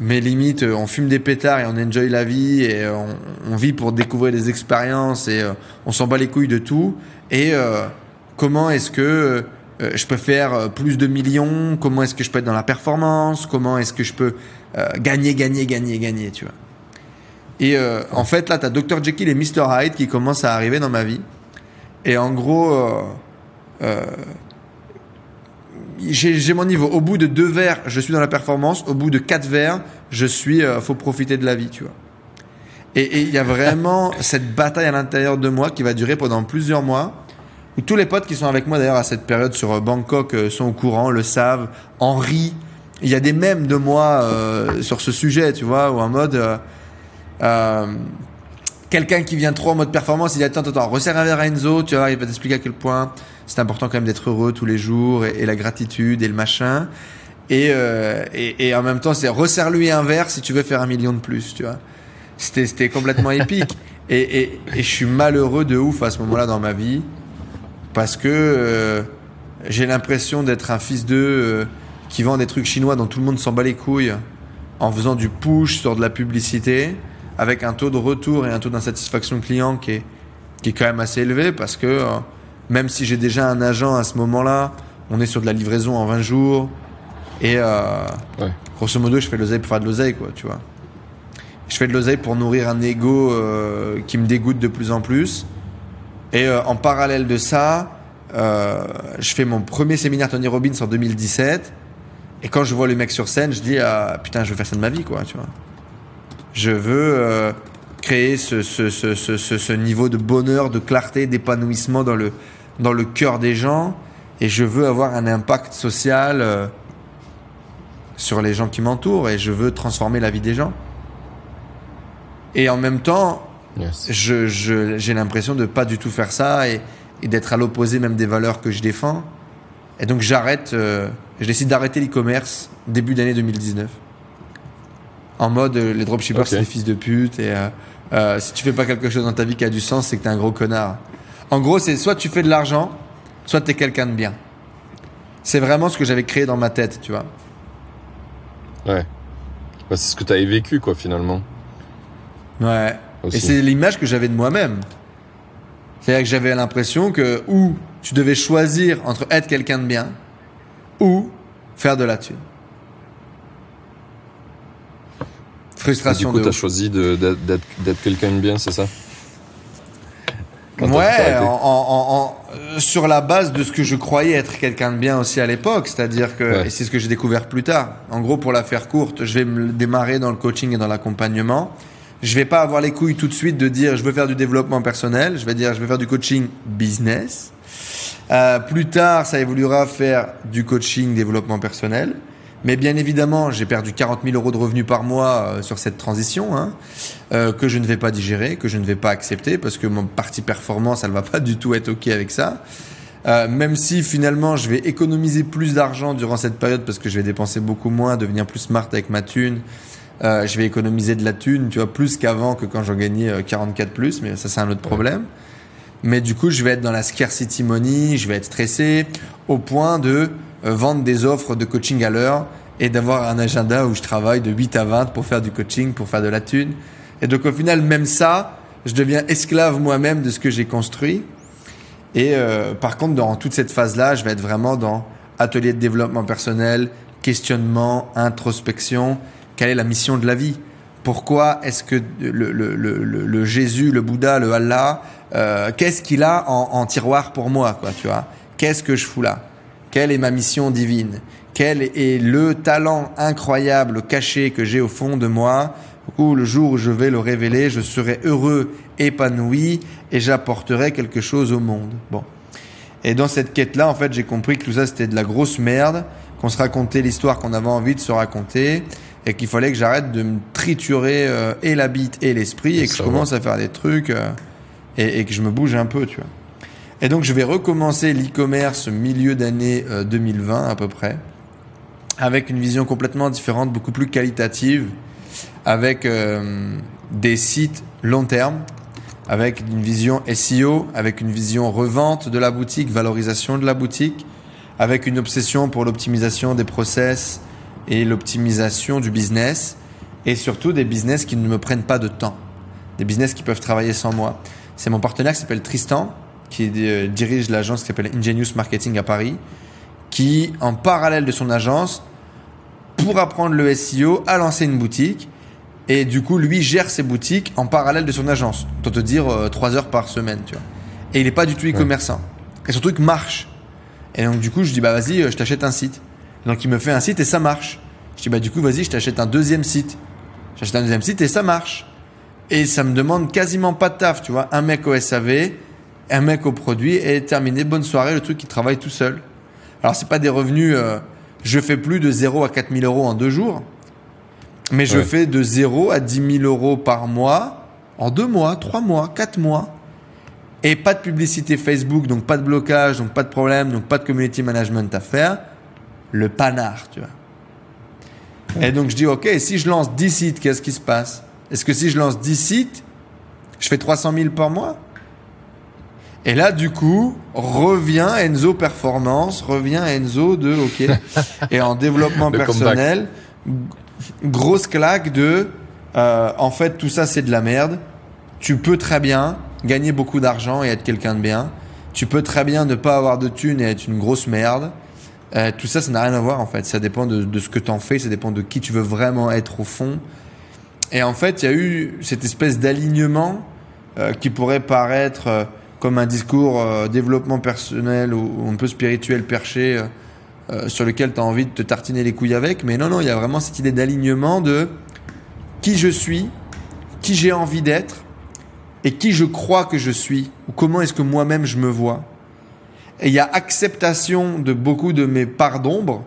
mais limite, euh, on fume des pétards et on enjoy la vie et on, vit pour découvrir des expériences et on s'en bat les couilles de tout. Et comment est-ce que je peux faire plus de millions? Comment est-ce que je peux être dans la performance? Comment est-ce que je peux gagner, gagner, gagner, gagner Tu vois? Et euh, en fait, là, tu as Dr. Jekyll et Mr. Hyde qui commencent à arriver dans ma vie. Et en gros, euh, euh, j'ai mon niveau. Au bout de deux verres, je suis dans la performance. Au bout de quatre verres, je suis. faut profiter de la vie, tu vois. Et il y a vraiment (laughs) cette bataille à l'intérieur de moi qui va durer pendant plusieurs mois. Où tous les potes qui sont avec moi d'ailleurs à cette période sur Bangkok sont au courant, le savent, en rient. Il y a des mèmes de moi sur ce sujet, tu vois, ou en mode. Euh, quelqu'un qui vient trop en mode performance, il dit attends, attends, resserre un verre à Enzo, tu vois, il va t'expliquer à quel point c'est important quand même d'être heureux tous les jours et, et la gratitude et le machin. Et, euh, et, et en même temps, c'est resserre-lui un verre si tu veux faire un million de plus, tu vois. C'était, complètement (laughs) épique. Et, je suis malheureux de ouf à ce moment-là dans ma vie parce que euh, j'ai l'impression d'être un fils d'eux euh, qui vend des trucs chinois dont tout le monde s'en bat les couilles en faisant du push sur de la publicité avec un taux de retour et un taux d'insatisfaction client qui est, qui est quand même assez élevé parce que euh, même si j'ai déjà un agent à ce moment-là, on est sur de la livraison en 20 jours et euh, Ouais. grosso modo je fais de l'oseille pour faire de l'oseille quoi, tu vois. Je fais de l'oseille pour nourrir un ego euh, qui me dégoûte de plus en plus. Et en parallèle de ça, je fais mon premier séminaire Tony Robbins en 2017. Et quand je vois le mec sur scène, je dis ah, putain, je veux faire ça de ma vie, quoi, tu vois. Je veux euh, créer ce, ce, ce, ce, niveau de bonheur, de clarté, d'épanouissement dans le, dans le cœur des gens. Et je veux avoir un impact social euh, sur les gens qui m'entourent. Et je veux transformer la vie des gens. Et en même temps, Yes. je, je- j'ai l'impression de pas du tout faire ça et, et d'être à l'opposé même des valeurs que je défends. Et donc j'arrête, euh, je décide d'arrêter l'e-commerce début d'année 2019. En mode euh, les dropshippers c'est des fils de pute et euh, euh, si tu fais pas quelque chose dans ta vie qui a du sens, c'est que t'es un gros connard. En gros, c'est soit tu fais de l'argent, soit t'es quelqu'un de bien. C'est vraiment ce que j'avais créé dans ma tête, tu vois. Ouais. Bah, c'est ce que tu avais vécu, quoi, finalement. Ouais. Aussi. Et c'est l'image que j'avais de moi-même. C'est-à-dire que j'avais l'impression que ou tu devais choisir entre être quelqu'un de bien ou faire de la thune. Et du Frustration coup, de t'as ouf. choisi d'être quelqu'un de bien, c'est ça Quand t'as Ouais, arrêté. en, en- en- sur la base de ce que je croyais être quelqu'un de bien aussi à l'époque, c'est-à-dire que, Ouais. et c'est ce que j'ai découvert plus tard. En gros, pour la faire courte, je vais me démarrer dans le coaching et dans l'accompagnement. Je vais pas avoir les couilles tout de suite de dire je veux faire du développement personnel. Je vais dire je vais faire du coaching business. Euh, plus tard, ça évoluera faire du coaching développement personnel. Mais bien évidemment, j'ai perdu 40 000 euros de revenus par mois euh, sur cette transition, hein, euh, que je ne vais pas digérer, que je ne vais pas accepter, parce que mon partie performance, elle va pas du tout être OK avec ça. Euh, même si finalement, je vais économiser plus d'argent durant cette période, parce que je vais dépenser beaucoup moins, devenir plus smart avec ma thune. Euh, je vais économiser de la thune, tu vois, plus qu'avant, que quand j'en gagnais euh, 44 plus, mais ça c'est un autre problème. Mais du coup, je vais être dans la scarcity money, je vais être stressé au point de vendre des offres de coaching à l'heure et d'avoir un agenda où je travaille de 8 à 20 pour faire du coaching, pour faire de la thune. Et donc au final, même ça, je deviens esclave moi-même de ce que j'ai construit. Et euh, par contre, dans toute cette phase-là, je vais être vraiment dans atelier de développement personnel, questionnement, introspection. Quelle est la mission de la vie? Pourquoi est-ce que le, Jésus, le Bouddha, le Allah, euh, qu'est-ce qu'il a en, tiroir pour moi, tu vois? Qu'est-ce que je fous là? Quelle est ma mission divine? Quel est le talent incroyable caché que j'ai au fond de moi? Où le jour où je vais le révéler, je serai heureux, épanoui et j'apporterai quelque chose au monde. Bon. Et dans cette quête-là, en fait, j'ai compris que tout ça, c'était de la grosse merde, qu'on se racontait l'histoire qu'on avait envie de se raconter, et qu'il fallait que j'arrête de me triturer euh, et la bite et l'esprit, et que je va. commence à faire des trucs, euh, et, et que je me bouge un peu, tu vois. Et donc, je vais recommencer l'e-commerce milieu d'année euh, 2020 à peu près, avec une vision complètement différente, beaucoup plus qualitative, avec euh, des sites long terme, avec une vision SEO, avec une vision revente de la boutique, valorisation de la boutique, avec une obsession pour l'optimisation des process et l'optimisation du business, et surtout des business qui ne me prennent pas de temps, des business qui peuvent travailler sans moi. C'est mon partenaire qui s'appelle Tristan, qui euh, dirige l'agence qui s'appelle Ingenious Marketing à Paris, qui, en parallèle de son agence, pour apprendre le SEO, a lancé une boutique. Et du coup, lui gère ses boutiques en parallèle de son agence. Pour te dire, euh, trois heures par semaine, tu vois. Et il est pas du tout e-commerçant. Et son truc marche. Et donc, du coup, je dis, bah, vas-y, euh, je t'achète un site. Donc, il me fait un site et ça marche. Je dis, bah, du coup, vas-y, je t'achète un deuxième site. J'achète un deuxième site et ça marche. Et ça me demande quasiment pas de taf, tu vois. Un mec au SAV, un mec au produit et terminé, bonne soirée, le truc qui travaille tout seul. Alors, c'est pas des revenus, euh, je fais plus de 0 à 4000 euros en deux jours. Mais je Ouais. fais de 0 à 10 000 euros par mois en deux mois, trois mois, quatre mois. Et pas de publicité Facebook, donc pas de blocage, donc pas de problème, donc pas de community management à faire. Le panard, tu vois. Et donc je dis, ok, si je lance 10 sites, qu'est-ce qui se passe? Est-ce que si je lance 10 sites, je fais 300 000 par mois? Et là, du coup, revient Enzo Performance, revient Enzo de, ok. (laughs) Et en développement personnel, grosse claque de, euh, en fait, tout ça c'est de la merde. Tu peux très bien gagner beaucoup d'argent et être quelqu'un de bien. Tu peux très bien ne pas avoir de thunes et être une grosse merde. Euh, tout ça, ça n'a rien à voir en fait. Ça dépend de, de ce que tu en fais, ça dépend de qui tu veux vraiment être au fond. Et en fait, il y a eu cette espèce d'alignement euh, qui pourrait paraître euh, comme un discours euh, développement personnel ou, un peu spirituel perché euh, euh, sur lequel tu as envie de te tartiner les couilles avec. Mais non, non, il y a vraiment cette idée d'alignement de qui je suis, qui j'ai envie d'être et qui je crois que je suis, ou comment est-ce que moi-même je me vois. Et il y a acceptation de beaucoup de mes parts d'ombre,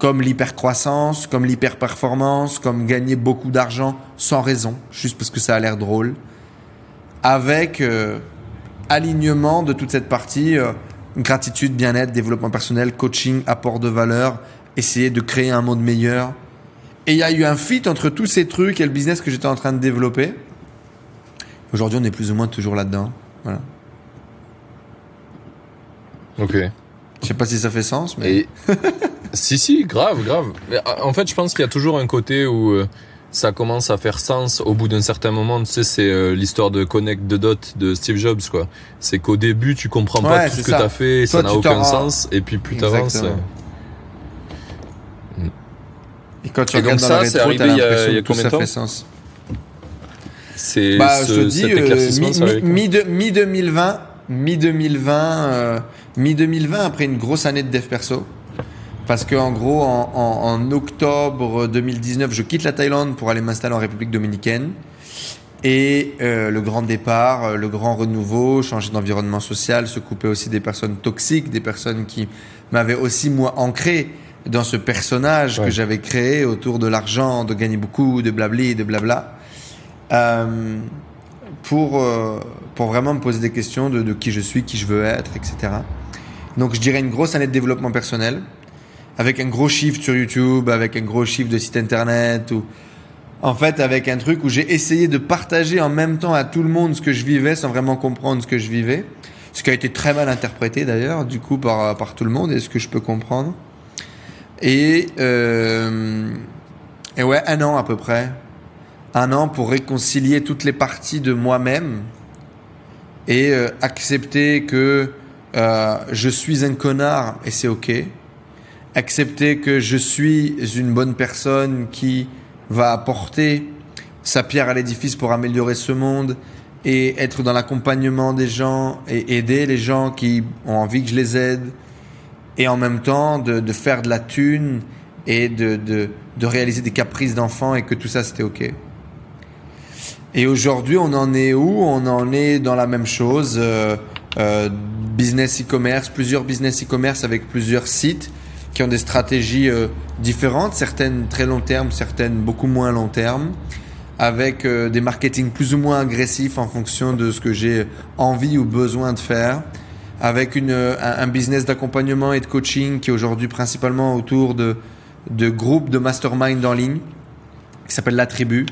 comme l'hypercroissance, comme l'hyperperformance, comme gagner beaucoup d'argent sans raison, juste parce que ça a l'air drôle, avec euh, alignement de toute cette partie, euh, gratitude, bien-être, développement personnel, coaching, apport de valeur, essayer de créer un monde meilleur. Et il y a eu un fit entre tous ces trucs et le business que j'étais en train de développer. Aujourd'hui, on est plus ou moins toujours là-dedans. Voilà. Ok. Je sais pas si ça fait sens, mais Et (laughs) si si, grave, grave. En fait, je pense qu'il y a toujours un côté où euh, ça commence à faire sens au bout d'un certain moment. Tu sais, c'est euh, l'histoire de Connect the Dot de Steve Jobs, quoi. C'est qu'au début, tu comprends pas Ouais, tout ce que ça. t'as fait, Toi, ça n'a aucun sens, et puis plus t'avances. Euh, et quand tu Et regardes donc dans ça, c'est arrivé il y a- y a que combien ça de temps sens. C'est Bah, ce- je te dis, euh, éclaircissement, mi, ça mi, avait quand mi, de- mi 2020, mi 2020, euh, mi 2020 après une grosse année de dev perso. Parce que en gros, en, en- en octobre 2019, je quitte la Thaïlande pour aller m'installer en République dominicaine. Et euh, le grand départ, euh, le grand renouveau, changer d'environnement social, se couper aussi des personnes toxiques, des personnes qui m'avaient aussi moi ancré dans ce personnage Ouais. que j'avais créé autour de l'argent, de gagner beaucoup, de blabli, de blabla. Euh, pour, euh, pour vraiment me poser des questions de, de qui je suis, qui je veux être, etc. Donc je dirais une grosse année de développement personnel, avec un gros chiffre sur YouTube, avec un gros chiffre de site internet, ou en fait avec un truc où j'ai essayé de partager en même temps à tout le monde ce que je vivais sans vraiment comprendre ce que je vivais, ce qui a été très mal interprété d'ailleurs, du coup par, par tout le monde, et ce que je peux comprendre. Et, euh, et ouais, un an à peu près. Un an pour réconcilier toutes les parties de moi-même et euh, accepter que euh, je suis un connard et c'est ok. Accepter que je suis une bonne personne qui va apporter sa pierre à l'édifice pour améliorer ce monde et être dans l'accompagnement des gens et aider les gens qui ont envie que je les aide et en même temps de, faire de la thune et de, de, de réaliser des caprices d'enfants et que tout ça c'était ok. Et aujourd'hui, on en est où? On en est dans la même chose. euh, euh, business e-commerce, plusieurs business e-commerce avec plusieurs sites qui ont des stratégies euh, différentes, certaines très long terme, certaines beaucoup moins long terme, avec euh, des marketing plus ou moins agressifs en fonction de ce que j'ai envie ou besoin de faire, avec une, euh, un, business d'accompagnement et de coaching qui est aujourd'hui principalement autour de, de groupes de mastermind en ligne qui s'appelle La Tribu,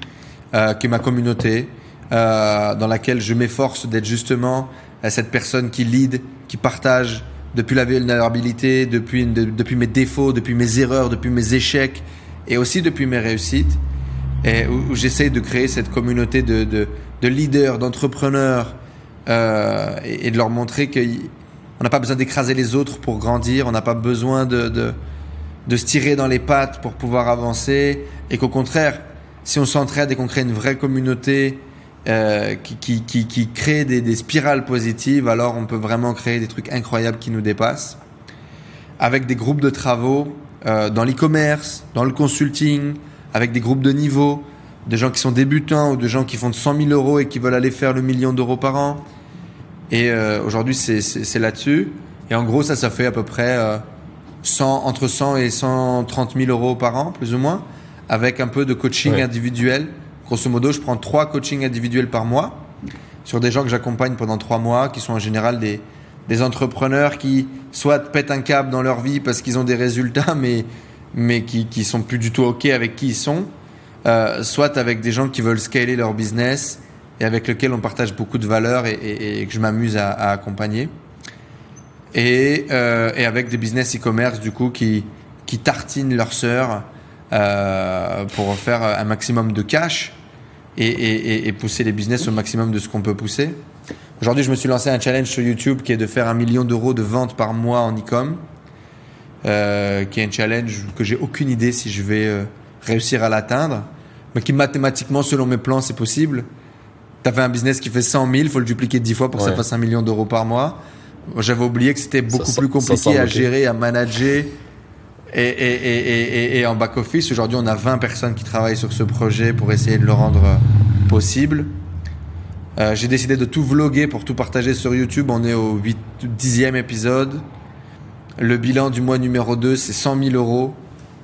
qui est ma communauté, dans laquelle je m'efforce d'être justement cette personne qui lead, qui partage depuis la vulnérabilité, depuis, de- depuis mes défauts, depuis mes erreurs, depuis mes échecs et aussi depuis mes réussites. Et où, j'essaye de créer cette communauté de, de, de leaders, d'entrepreneurs euh, et, et de leur montrer qu'on n'a pas besoin d'écraser les autres pour grandir, on n'a pas besoin de, de, de se tirer dans les pattes pour pouvoir avancer et qu'au contraire, si on s'entraide et qu'on crée une vraie communauté euh, qui, qui, qui, qui crée des, des spirales positives, alors on peut vraiment créer des trucs incroyables qui nous dépassent. Avec des groupes de travaux euh, dans l'e-commerce, dans le consulting, avec des groupes de niveau, des gens qui sont débutants ou de gens qui font de 100 000 euros et qui veulent aller faire le million d'euros par an. Et euh, aujourd'hui, c'est- là-dessus. Et en gros, ça, ça fait à peu près euh, 100, entre 100 et 130 000 euros par an, plus ou moins, avec un peu de coaching Ouais. individuel. Grosso modo, je prends trois coachings individuels par mois sur des gens que j'accompagne pendant trois mois, qui sont en général des, des entrepreneurs qui soit pètent un câble dans leur vie parce qu'ils ont des résultats, mais, mais qui, qui sont plus du tout OK avec qui ils sont, euh, soit avec des gens qui veulent scaler leur business et avec lesquels on partage beaucoup de valeurs et, que je m'amuse à, à accompagner. Et, euh, et avec des business e-commerce du coup qui, qui tartinent leur sœur euh, pour faire un maximum de cash et, et- et- et pousser les business au maximum de ce qu'on peut pousser. Aujourd'hui, je me suis lancé un challenge sur YouTube qui est de faire un million d'euros de ventes par mois en e-com, euh, qui est un challenge que j'ai aucune idée si je vais euh, réussir à l'atteindre, mais qui mathématiquement, selon mes plans, c'est possible. Tu fait un business qui fait 100 000, il faut le dupliquer 10 fois pour que ça fasse un million d'euros par mois. J'avais oublié que c'était beaucoup Ça- plus ça compliqué à gérer, à manager. Et, et, et, et, et- et en back-office, aujourd'hui, on a 20 personnes qui travaillent sur ce projet pour essayer de le rendre euh, possible. Euh, J'ai décidé de tout vloguer pour tout partager sur YouTube. On est au 8, 10e épisode. Le bilan du mois numéro 2, c'est 100 000 euros.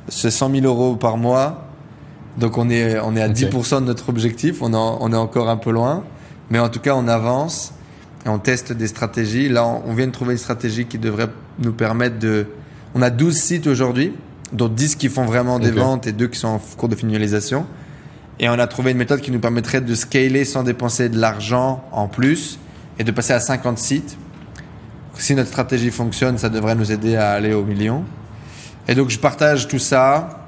C'est 100 000 euros par mois. Donc on est, on est à Ok. 10% de notre objectif. On, en- on est encore un peu loin. Mais en tout cas, on avance et on teste des stratégies. Là, on, on vient de trouver une stratégie qui devrait nous permettre de... On a 12 sites aujourd'hui, dont 10 qui font vraiment des ventes et 2 qui sont en cours de finalisation. Et on a trouvé une méthode qui nous permettrait de scaler sans dépenser de l'argent en plus et de passer à 50 sites. Si notre stratégie fonctionne, ça devrait nous aider à aller au million. Et donc je partage tout ça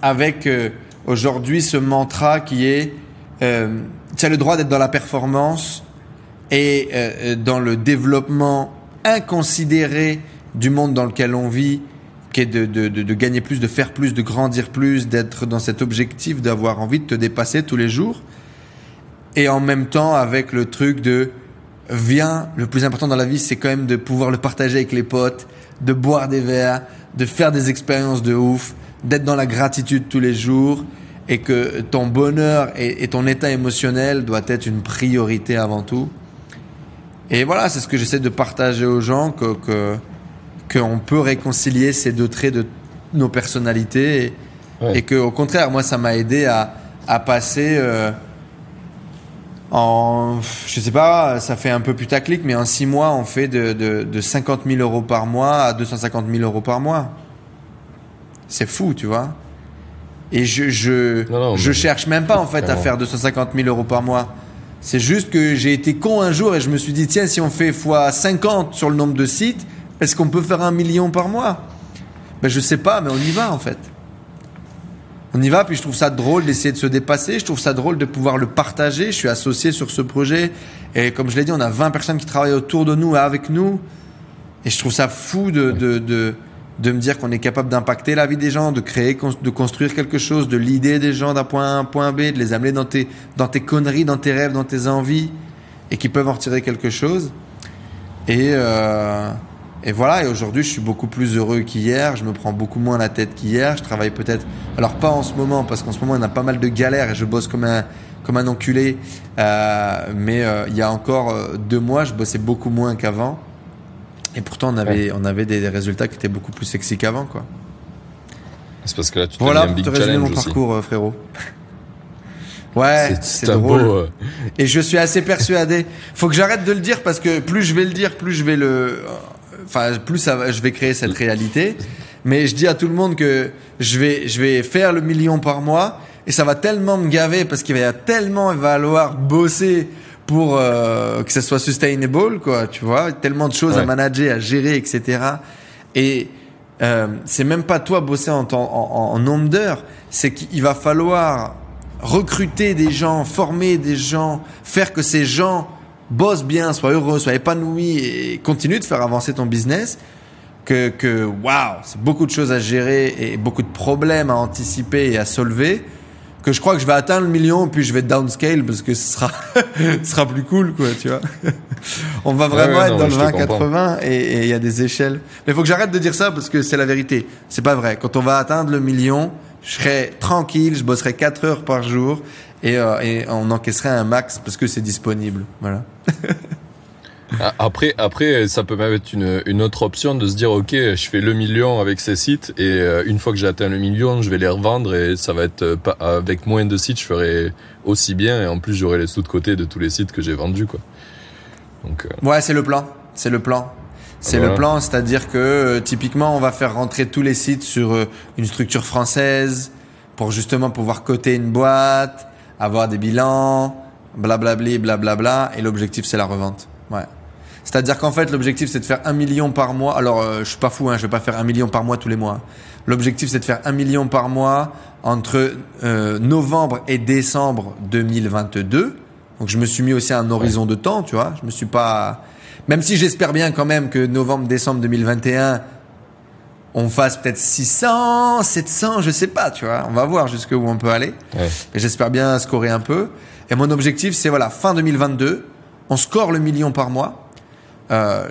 avec euh, aujourd'hui ce mantra qui est euh, tu as le droit d'être dans la performance et euh, euh, dans le développement inconsidéré du monde dans lequel on vit, qui est de, de, de, gagner plus, de faire plus, de grandir plus, d'être dans cet objectif, d'avoir envie de te dépasser tous les jours. Et en même temps avec le truc de viens, le plus important dans la vie, c'est quand même de pouvoir le partager avec les potes, de boire des verres, de faire des expériences de ouf, d'être dans la gratitude tous les jours et que ton bonheur et, ton état émotionnel doit être une priorité avant tout. Et voilà, c'est ce que j'essaie de partager aux gens, que, qu'on peut réconcilier ces deux traits de nos personnalités et, Ouais. et que au contraire, moi, ça m'a aidé à, à passer euh, en, je sais pas, ça fait un peu putaclic, mais en six mois, on fait de, de, de 50 000 euros par mois à 250 000 euros par mois. C'est fou, tu vois. Et je, je, Non, non, je mais- cherche même pas en fait à faire 250 000 euros par mois. C'est juste que j'ai été con un jour et je me suis dit, tiens, si on fait x 50 sur le nombre de sites, est-ce qu'on peut faire un million par mois? Ben je sais pas, mais on y va en fait. On y va, puis je trouve ça drôle d'essayer de se dépasser, je trouve ça drôle de pouvoir le partager, je suis associé sur ce projet, et comme je l'ai dit, on a 20 personnes qui travaillent autour de nous, avec nous, et je trouve ça fou de, de, de, de me dire qu'on est capable d'impacter la vie des gens, de créer, de construire quelque chose, de l'idée des gens d'un point A à un point B, de les amener dans tes, dans tes conneries, dans tes rêves, dans tes envies, et qui peuvent en retirer quelque chose. Et, euh, et voilà, et aujourd'hui, je suis beaucoup plus heureux qu'hier. Je me prends beaucoup moins la tête qu'hier. Je travaille peut-être, alors pas en ce moment, parce qu'en ce moment, on a pas mal de galères et je bosse comme un, comme un enculé. Euh, mais euh, il y a encore euh, deux mois, je bossais beaucoup moins qu'avant. Et pourtant, on avait, on avait des, des résultats qui étaient beaucoup plus sexy qu'avant, quoi. C'est parce que là, tu Voilà un big te résumer mon aussi. parcours, euh, frérot. Ouais, C'est- drôle. beau. euh, Et je suis assez persuadé. Faut que j'arrête de le dire parce que plus je vais le dire, plus je vais le, enfin, plus ça va, je vais créer cette réalité. Mais je dis à tout le monde que je vais, je vais faire le million par mois et ça va tellement me gaver parce qu'il va y a tellement il va falloir bosser pour euh, que ça soit sustainable, quoi. Tu vois, tellement de choses à manager, à gérer, etc. Et euh, c'est même pas toi bosser en, temps- en- en nombre d'heures, c'est qu'il va falloir recruter des gens, former des gens, faire que ces gens bossent bien, soient heureux, soient épanouis et continuent de faire avancer ton business. Que, que waouh, c'est beaucoup de choses à gérer et beaucoup de problèmes à anticiper et à solver que je crois que je vais atteindre le million, puis je vais downscale parce que ce sera, (laughs) ce sera plus cool, quoi, tu vois. (laughs) On va vraiment Ouais, être non, dans le mais je te 20-80 et il y a des échelles. Mais il faut que j'arrête de dire ça parce que c'est la vérité. C'est pas vrai. Quand on va atteindre le million, je serai tranquille, je bosserai 4 heures par jour et, euh, et on encaisserait un max parce que c'est disponible. Voilà. (laughs) Ah, Après, après, ça peut même être une, une autre option de se dire, ok, je fais le million avec ces sites et euh, une fois que j'ai atteint le million, je vais les revendre et ça va être euh, pas, avec moins de sites, je ferai aussi bien et en plus j'aurai les sous de côté de tous les sites que j'ai vendus, quoi. Donc, euh, Ouais, c'est le plan. C'est le plan. C'est Voilà. le plan, c'est-à-dire que typiquement, on va faire rentrer tous les sites sur une structure française pour justement pouvoir coter une boîte, avoir des bilans, blablabli, blablabla. Et l'objectif, c'est la revente. Ouais. C'est-à-dire qu'en fait, l'objectif, c'est de faire un million par mois. Alors, euh, je suis pas fou, hein, je vais pas faire un million par mois tous les mois. L'objectif, c'est de faire un million par mois entre euh, novembre et décembre 2022. Donc, je me suis mis aussi un horizon de temps, tu vois. Je me suis pas. Même si j'espère bien quand même que novembre, décembre 2021, on fasse peut-être 600, 700, je sais pas, tu vois. On va voir jusqu'où on peut aller. ouais. Et j'espère bien scorer un peu. Et mon objectif, c'est voilà, fin 2022, on score le million par mois. Euh,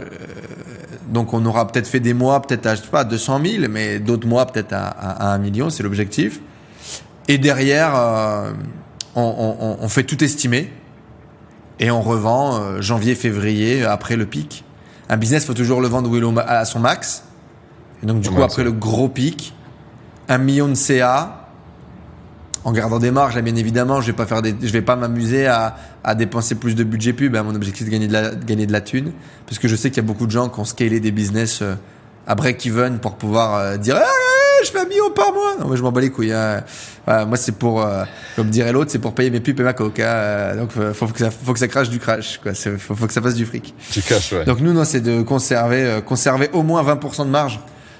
donc on aura peut-être fait des mois, peut-être à je sais pas 200 000, mais d'autres mois peut-être à, à, à un million, c'est l'objectif. Et derrière, euh, on, on- on fait tout estimer et on revend euh, janvier, février après le pic. Un business, faut toujours le vendre à son max. Et donc du coup après le gros pic, un million de CA, en gardant des marges, là, bien évidemment, je vais pas faire des, je vais pas m'amuser à, à dépenser plus de budget pub. Hein. Mon objectif, c'est de gagner de la, de gagner de la thune. Parce que je sais qu'il y a beaucoup de gens qui ont scalé des business euh, à break-even pour pouvoir euh, dire, ah, ouais, je fais un million par mois. Non, moi, je m'en bats les couilles. hein. Voilà, moi, c'est pour, euh, comme dirait l'autre, c'est pour payer mes pubs et ma coca. euh, donc, faut, faut que ça, faut que ça crache du crash, quoi. Faut, faut que ça fasse du fric. Tu caches, ouais. Donc nous, non, c'est de conserver, euh, conserver au moins 20% de marge.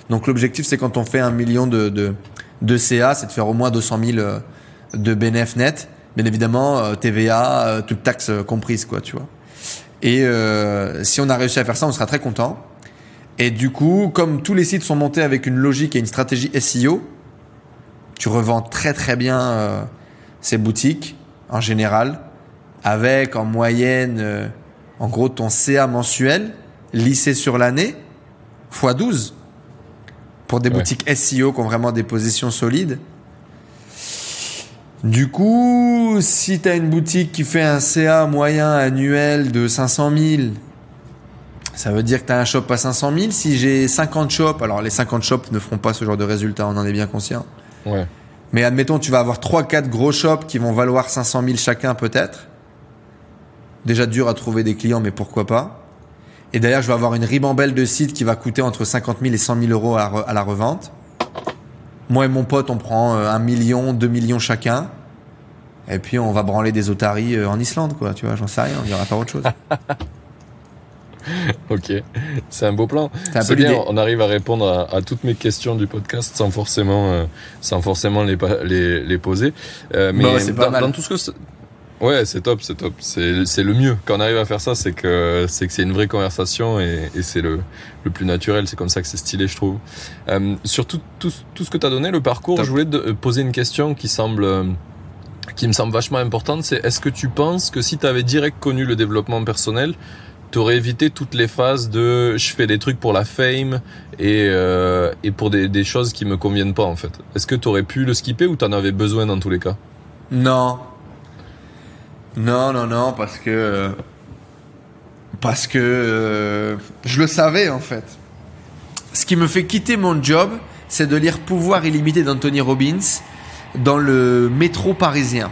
Donc l'objectif, c'est quand on fait un million de, de, de CA, c'est de faire au moins 200 000 euh, de bénéf net. Bien évidemment, euh, TVA, euh, toute taxe comprise, quoi, tu vois. Et si on a réussi à faire ça, on sera très content. Et du coup, comme tous les sites sont montés avec une logique et une stratégie SEO, tu revends très très bien ces boutiques en général, avec en moyenne, en gros, ton CA mensuel lissé sur l'année x 12 pour des Ouais. boutiques SEO qui ont vraiment des positions solides. Du coup, si tu as une boutique qui fait un CA moyen annuel de 500 000, ça veut dire que tu as un shop à 500 000. Si j'ai 50 shops, alors les 50 shops ne feront pas ce genre de résultat, on en est bien conscient. Ouais. Mais admettons, tu vas avoir 3-4 gros shops qui vont valoir 500 000 chacun peut-être. Déjà dur à trouver des clients, mais pourquoi pas. Et d'ailleurs, je vais avoir une ribambelle de sites qui va coûter entre 50 000 et 100 000 euros à la, re- à la revente. Moi et mon pote, on prend euh, un million, 2 millions chacun. Et puis on va branler des otaries euh, en Islande, quoi. Tu vois, j'en sais rien, on dira pas autre chose. (laughs) Ok, c'est un beau plan. C'est bien, on arrive à répondre à, à toutes mes questions du podcast sans forcément, euh, sans forcément les, pa- les, les poser. Euh, mais Bon, c'est pas mal. dans tout ce que ouais, c'est top, c'est top. C'est c'est le mieux. Quand on arrive à faire ça, c'est que c'est que c'est une vraie conversation et, et c'est le, le plus naturel. C'est comme ça que c'est stylé, je trouve. Euh, sur tout, tout, tout ce que tu as donné, le parcours, Top. je voulais te euh, poser une question qui semble euh, qui me semble vachement importante, c'est est-ce que tu penses que si tu avais direct connu le développement personnel, t'aurais évité toutes les phases de je fais des trucs pour la fame et, euh, et pour des, des choses qui me conviennent pas en fait? Est-ce que t'aurais pu le skipper ou t'en avais besoin dans tous les cas? Non. Non, non, non, parce que. Parce que. euh, je le savais, en fait. Ce qui me fait quitter mon job, c'est de lire Pouvoir illimité d'Anthony Robbins dans le métro parisien.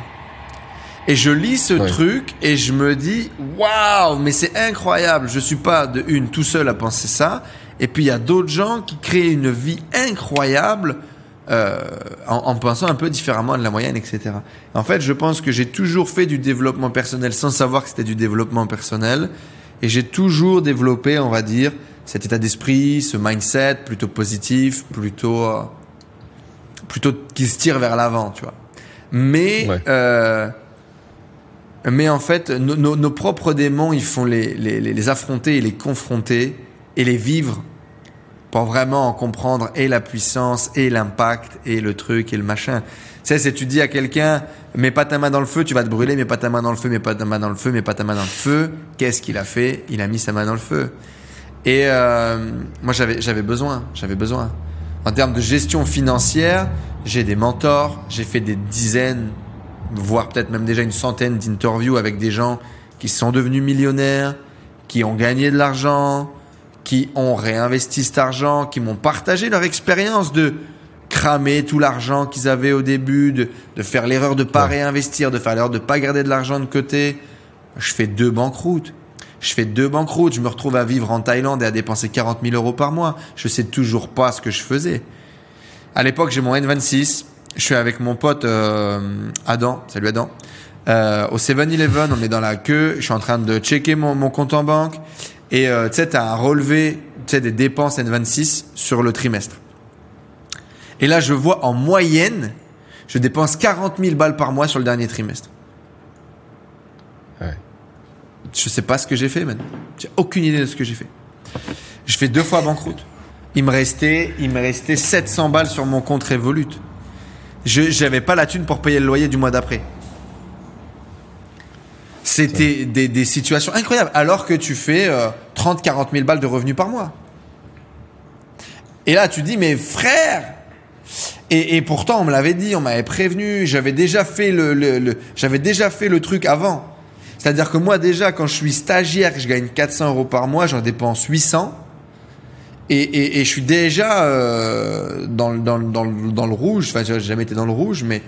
Et je lis ce Ouais. truc et je me dis waouh, mais c'est incroyable. Je suis pas de une tout seul à penser ça. Et puis il y a d'autres gens qui créent une vie incroyable euh, en, en pensant un peu différemment de la moyenne, etc. En fait, je pense que j'ai toujours fait du développement personnel sans savoir que c'était du développement personnel. Et j'ai toujours développé, on va dire, cet état d'esprit, ce mindset plutôt positif, plutôt, euh, plutôt qui se tire vers l'avant, tu vois. Mais, Ouais. euh, mais en fait, nos, propres démons, il faut les, les, les- les affronter et les confronter et les vivre pour vraiment en comprendre et la puissance et l'impact et le truc et le machin. Tu sais, c'est tu dis à quelqu'un, mets pas ta main dans le feu, tu vas te brûler, mets pas ta main dans le feu, mets pas ta main dans le feu, mets pas ta main dans le feu. Qu'est-ce qu'il a fait? Il a mis sa main dans le feu. Et euh, moi, j'avais, j'avais besoin, j'avais besoin. En termes de gestion financière, j'ai des mentors, j'ai fait des dizaines, voire peut-être même déjà une centaine d'interviews avec des gens qui sont devenus millionnaires, qui ont gagné de l'argent, qui ont réinvesti cet argent, qui m'ont partagé leur expérience de cramer tout l'argent qu'ils avaient au début, de, de faire l'erreur de pas réinvestir, de faire l'erreur de pas garder de l'argent de côté. Je fais deux banqueroutes. Je fais deux banqueroutes. Je me retrouve à vivre en Thaïlande et à dépenser 40 000 euros par mois. Je sais toujours pas ce que je faisais. À l'époque, j'ai mon N26. Je suis avec mon pote euh, Adam. Salut Adam. Euh, au 7-Eleven, on est dans la queue. Je suis en train de checker mon, mon compte en banque. Et euh, tu sais, tu as un relevé des dépenses N26 sur le trimestre. Et là, je vois en moyenne, je dépense 40 000 balles par mois sur le dernier trimestre. Ouais. Je sais pas ce que j'ai fait, man. J'ai aucune idée de ce que j'ai fait. Je fais deux fois banqueroute. Il me restait, il me restait 700 balles sur mon compte Revolut. Je j'avais pas la thune pour payer le loyer du mois d'après. C'était des, des situations incroyables. Alors que tu fais euh, 30, 40 000 balles de revenus par mois. Et là, tu dis, mais frère, et, et pourtant, on me l'avait dit, on m'avait prévenu, j'avais déjà fait le, le, le- j'avais déjà fait le truc avant. C'est-à-dire que moi, déjà, quand je suis stagiaire, que je gagne 400 euros par mois, j'en dépense 800. Et, et, et je suis déjà euh, dans, le- dans, dans, le- dans le rouge. Enfin, j'ai jamais été dans le rouge, mais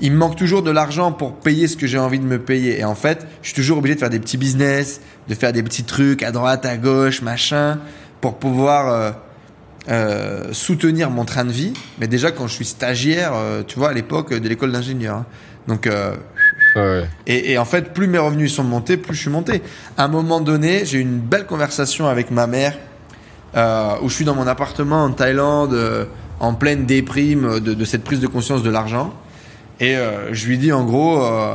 il me manque toujours de l'argent pour payer ce que j'ai envie de me payer. Et en fait, je suis toujours obligé de faire des petits business, de faire des petits trucs à droite, à gauche, machin, pour pouvoir euh, euh, soutenir mon train de vie. Mais déjà, quand je suis stagiaire, euh, tu vois, à l'époque de l'école d'ingénieur. hein. Donc, euh, Ouais, et, et en fait, plus mes revenus sont montés, plus je suis monté. À un moment donné, j'ai eu une belle conversation avec ma mère, euh, où je suis dans mon appartement en Thaïlande, euh, en pleine déprime de, de cette prise de conscience de l'argent. Et euh, je lui dis en gros, euh,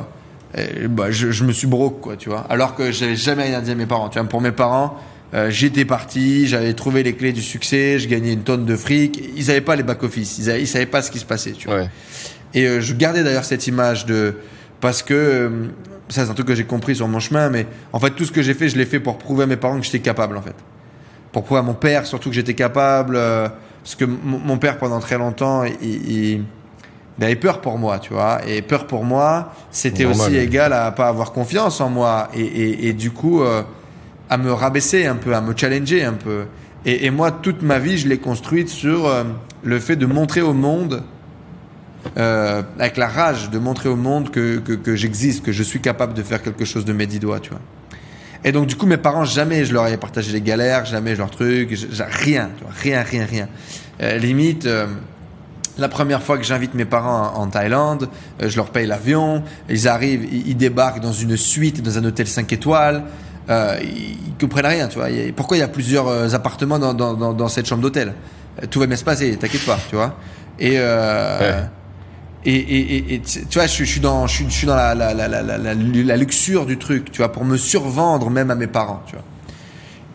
bah, je, je me suis broke, quoi, tu vois. Alors que j'avais jamais rien dit à mes parents. Tu vois, pour mes parents, euh, j'étais parti, j'avais trouvé les clés du succès, je gagnais une tonne de fric. Ils avaient pas les back-office, ils, avaient- ils savaient pas ce qui se passait, tu vois. Ouais. Et euh, je gardais d'ailleurs cette image de parce que euh, ça c'est un truc que j'ai compris sur mon chemin, mais en fait tout ce que j'ai fait, je l'ai fait pour prouver à mes parents que j'étais capable en fait, pour prouver à mon père surtout que j'étais capable, euh, parce que mon mon père pendant très longtemps, il, il- il avait peur pour moi, tu vois, et peur pour moi, c'était aussi égal à pas avoir confiance en moi et, et, et du coup euh, à me rabaisser un peu, à me challenger un peu. Et, et moi, toute ma vie, je l'ai construite sur euh, le fait de montrer au monde euh, avec la rage de montrer au monde que, que, que j'existe, que je suis capable de faire quelque chose de mes dix doigts, tu vois. Et donc, du coup, mes parents, jamais je leur ai partagé les galères, jamais j- j- rien, tu vois, rien, rien, rien. Limite, la première fois que j'invite mes parents en, Thaïlande, euh, je leur paye l'avion, ils arrivent, ils, débarquent dans une suite, dans un hôtel 5 étoiles, euh, ils, comprennent rien, tu vois. Pourquoi il y a plusieurs euh, appartements dans, dans, dans, dans cette chambre d'hôtel? Euh, Tout va bien se passer, t'inquiète pas, tu vois. Et, euh, Ouais. et, et, et, tu vois, je, suis- je suis dans, je je suis dans la, la, la- la luxure du truc, tu vois, pour me survendre même à mes parents, tu vois.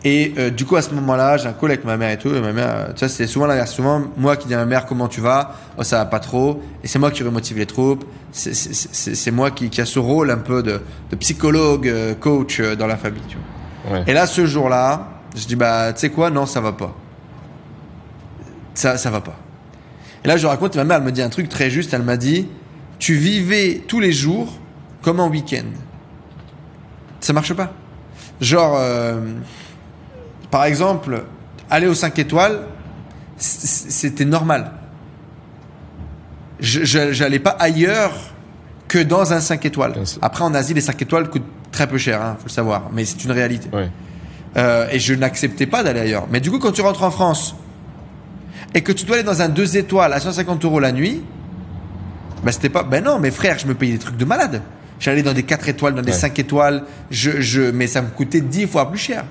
Et euh, du coup, à ce moment-là, j'ai un call avec ma mère et tout. Et ma mère, tu vois, c'est souvent l'inverse. Souvent, moi qui dis à ma mère comment tu vas, oh, ça va pas trop. Et c'est moi qui remotive les troupes. C'est- moi qui, qui a ce rôle un peu de, de psychologue, euh, coach euh, dans la famille, tu vois. Ouais. Et là, ce jour-là, je dis, bah, tu sais quoi, non, ça va pas. Ça, ça va pas. Et là, je raconte, ma mère, elle me dit un truc très juste. Elle m'a dit, tu vivais tous les jours comme un week-end. Ça marche pas. Genre, euh, par exemple, aller aux 5 étoiles, c'était normal. Je j'allais pas ailleurs que dans un 5 étoiles. Après, en Asie, les 5 étoiles coûtent très peu cher, hein, faut le savoir. Mais c'est une réalité. Ouais. Euh, et je n'acceptais pas d'aller ailleurs. Mais du coup, quand tu rentres en France et que tu dois aller dans un 2 étoiles à 150 euros la nuit, bah c'était pas. Ben non, mes frères, je me payais des trucs de malade. J'allais dans des 4 étoiles, dans des Ouais. 5 étoiles, je, je, mais ça me coûtait 10 fois plus cher.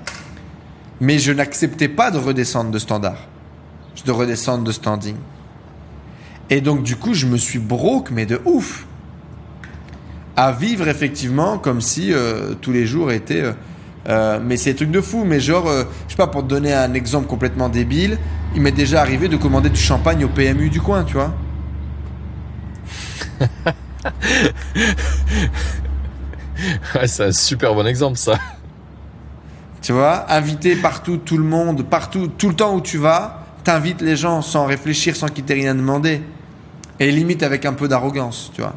Mais je n'acceptais pas de redescendre de standard. De redescendre de standing. Et donc, du coup, je me suis broke, mais de ouf. À vivre effectivement comme si euh, tous les jours étaient. euh, euh, mais c'est des trucs de fou. Mais genre, je sais pas, pour te donner un exemple complètement débile, il m'est déjà arrivé de commander du champagne au PMU du coin, tu vois. (laughs) ouais, c'est un super bon exemple, ça. Tu vois, inviter partout, tout le monde, partout, tout le temps où tu vas, t'invites les gens sans réfléchir, sans qu'ils t'aient rien demandé. Et limite avec un peu d'arrogance, tu vois.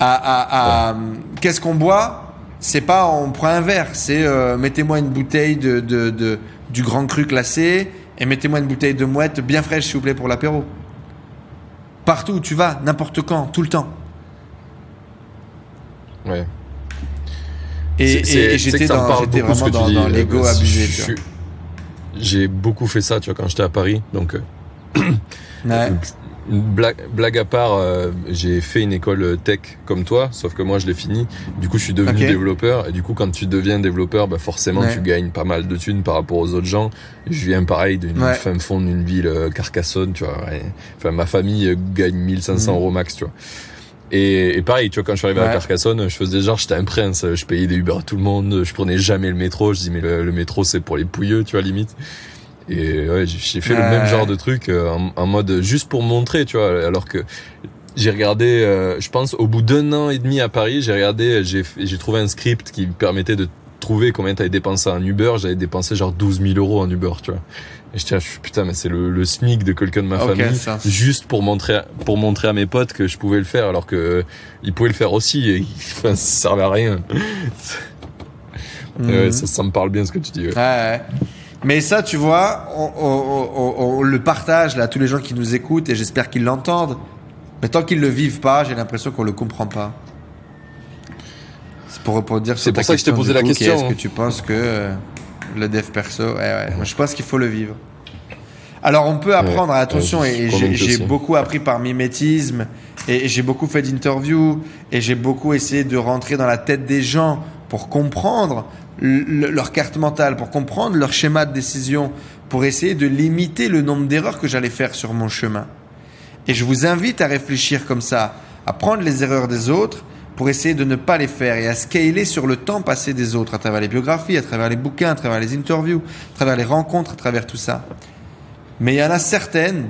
À, Qu'est-ce qu'on boit? C'est pas on prend un verre, c'est euh, mettez-moi une bouteille de, de, du grand cru classé et mettez-moi une bouteille de mouette bien fraîche, s'il vous plaît, pour l'apéro. Partout où tu vas, n'importe quand, tout le temps. Ouais. Et, j'étais vraiment dans, dans l'ego euh, abusé. J'ai beaucoup fait ça, tu vois, quand j'étais à Paris. Donc, euh, ouais. (clears throat) une blague, blague à part, euh, j'ai fait une école tech comme toi, sauf que moi je l'ai fini. Du coup, je suis devenu développeur. Et du coup, quand tu deviens développeur, bah forcément, tu gagnes pas mal de thunes par rapport aux autres gens. Je viens pareil d'une fin fond d'une ville Carcassonne, tu vois. Enfin, ma famille gagne 1500 mm. euros max, tu vois. Et, pareil, tu vois, quand je suis arrivé à Carcassonne, je faisais genre, j'étais un prince, je payais des Uber à tout le monde, je prenais jamais le métro, je dis, mais le, métro, c'est pour les pouilleux, tu vois, limite. Et ouais, j'ai fait le même genre de truc euh, en, mode juste pour montrer, tu vois, alors que j'ai regardé, euh, je pense, au bout d'un an et demi à Paris, j'ai regardé, j'ai trouvé un script qui me permettait de trouver combien t'avais dépensé en Uber. J'avais dépensé genre 12 000 euros en Uber, tu vois. Et je tiens, putain, mais c'est le, le SMIC de quelqu'un de ma famille, juste pour montrer, pour montrer à mes potes que je pouvais le faire, alors que euh, ils pouvaient le faire aussi, et enfin, ça servait à rien. Mhm. ça, me parle bien ce que tu dis. Ouais. Mais ça, tu vois, on, le partage là, tous les gens qui nous écoutent, et j'espère qu'ils l'entendent. Mais tant qu'ils le vivent pas, j'ai l'impression qu'on le comprend pas. C'est pour, pour dire. C'est pour ça que je t'ai posé la question. Est-ce que tu penses que euh, le dev perso, ouais, ouais. Moi, je pense qu'il faut le vivre. Alors on peut apprendre, attention, et j'ai beaucoup appris par mimétisme, et j'ai beaucoup fait d'interviews, et j'ai beaucoup essayé de rentrer dans la tête des gens pour comprendre leur carte mentale, pour comprendre leur schéma de décision, pour essayer de limiter le nombre d'erreurs que j'allais faire sur mon chemin. Et je vous invite à réfléchir comme ça, à prendre les erreurs des autres pour essayer de ne pas les faire et à scaler sur le temps passé des autres, à travers les biographies, à travers les bouquins, à travers les interviews, à travers les rencontres, à travers tout ça. Mais il y en a certaines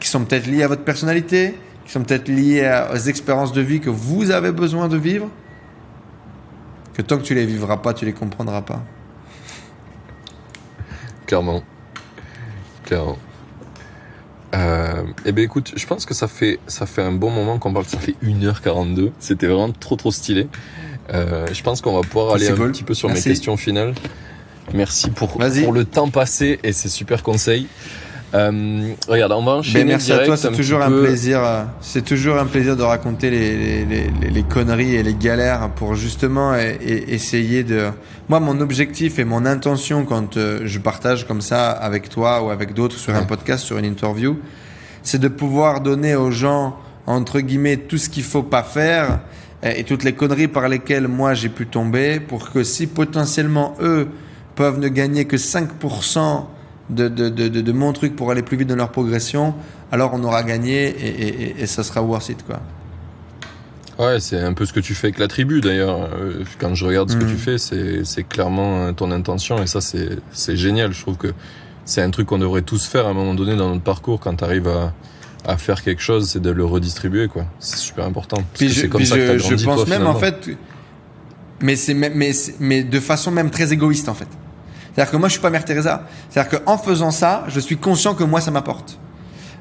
qui sont peut-être liées à votre personnalité, qui sont peut-être liées aux expériences de vie que vous avez besoin de vivre, que tant que tu les vivras pas, tu les comprendras pas. Clairement. Clairement. Euh, eh ben écoute, je pense que ça fait ça fait un bon moment qu'on parle. Ça fait 1h42. C'était vraiment trop trop stylé. Euh, je pense qu'on va pouvoir aller un petit peu sur mes questions finales. Merci pour, pour le temps passé et ces super conseils. Euh, regarde, on va enchaîner. Ben merci à toi, c'est toujours un plaisir. Euh, c'est toujours un plaisir de raconter les, les, les, les, conneries et les galères pour justement essayer de. Moi, mon objectif et mon intention quand euh, je partage comme ça avec toi ou avec d'autres sur un podcast, sur une interview, c'est de pouvoir donner aux gens entre guillemets tout ce qu'il faut pas faire et toutes les conneries par lesquelles moi j'ai pu tomber pour que si potentiellement eux peuvent ne gagner que 5% de, de, de, de, mon truc pour aller plus vite dans leur progression, alors on aura gagné et, et, et ça sera worth it, quoi. Ouais, c'est un peu ce que tu fais avec la tribu d'ailleurs. Euh, quand je regarde ce que tu mm. fais, c'est clairement ton intention et ça c'est génial. Je trouve que c'est un truc qu'on devrait tous faire à un moment donné dans notre parcours quand tu arrives à, à faire quelque chose, c'est de le redistribuer quoi. C'est super important. Puis je, comme ça que je, je pense même en fait, mais c'est mais, mais, mais de façon même très égoïste en fait. C'est-à-dire que moi, je suis pas Mère Teresa. C'est-à-dire qu'en faisant ça, je suis conscient que moi, ça m'apporte.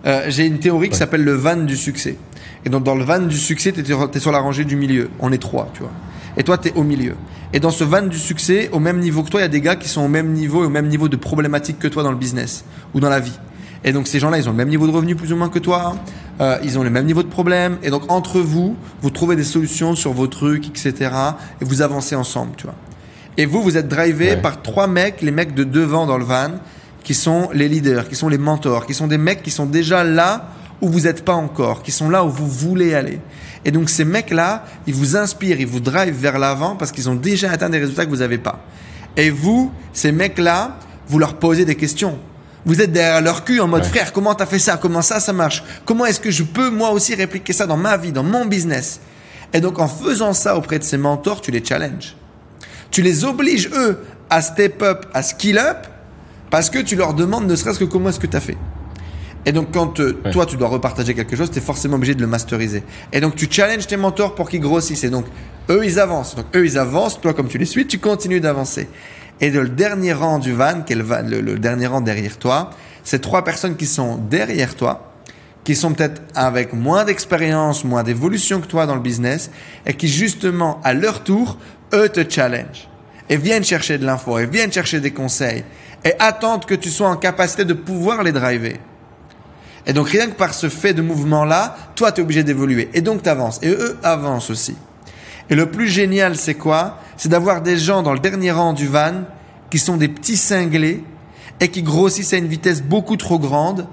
Euh, j'ai une théorie qui s'appelle le van du succès. Et donc, dans le van du succès, tu es, sur la rangée du milieu. On est trois, tu vois. Et toi, tu es au milieu. Et dans ce van du succès, au même niveau que toi, il y a des gars qui sont au même niveau et au même niveau de problématique que toi dans le business ou dans la vie. Et donc, ces gens-là, ils ont le même niveau de revenu plus ou moins que toi. Euh, ils ont le même niveau de problème. Et donc, entre vous, vous trouvez des solutions sur vos trucs, etc. Et vous avancez ensemble, tu vois. Et vous, vous êtes drivé par trois mecs, les mecs de devant dans le van, qui sont les leaders, qui sont les mentors, qui sont des mecs qui sont déjà là où vous n'êtes pas encore, qui sont là où vous voulez aller. Et donc ces mecs-là, ils vous inspirent, ils vous drivent vers l'avant parce qu'ils ont déjà atteint des résultats que vous n'avez pas. Et vous, ces mecs-là, vous leur posez des questions. Vous êtes derrière leur cul en mode frère, comment t'as fait ça? Comment ça, ça marche? Comment est-ce que je peux moi aussi répliquer ça dans ma vie, dans mon business? Et donc en faisant ça auprès de ces mentors, tu les challenges. Tu les obliges, eux, à step up, à skill up, Parce que tu leur demandes ne serait-ce que comment est-ce que tu as fait. Et donc quand euh, Ouais. toi tu dois repartager quelque chose, tu es forcément obligé de le masteriser. Et donc tu challenges tes mentors pour qu'ils grossissent. Et donc eux ils avancent. Donc eux ils avancent, toi comme tu les suis, tu continues d'avancer. Et de le dernier rang du van, qui est le, van- le- le dernier rang derrière toi, c'est trois personnes qui sont derrière toi, qui sont peut-être avec moins d'expérience, moins d'évolution que toi dans le business, et qui justement, à leur tour, eux te challenge. Et viennent chercher de l'info, et viennent chercher des conseils, et attendent que tu sois en capacité de pouvoir les driver. Et donc rien que par ce fait de mouvement-là, toi tu es obligé d'évoluer. Et donc tu avances. Et eux avancent aussi. Et le plus génial, c'est quoi? C'est d'avoir des gens dans le dernier rang du van qui sont des petits cinglés et qui grossissent à une vitesse beaucoup trop grande.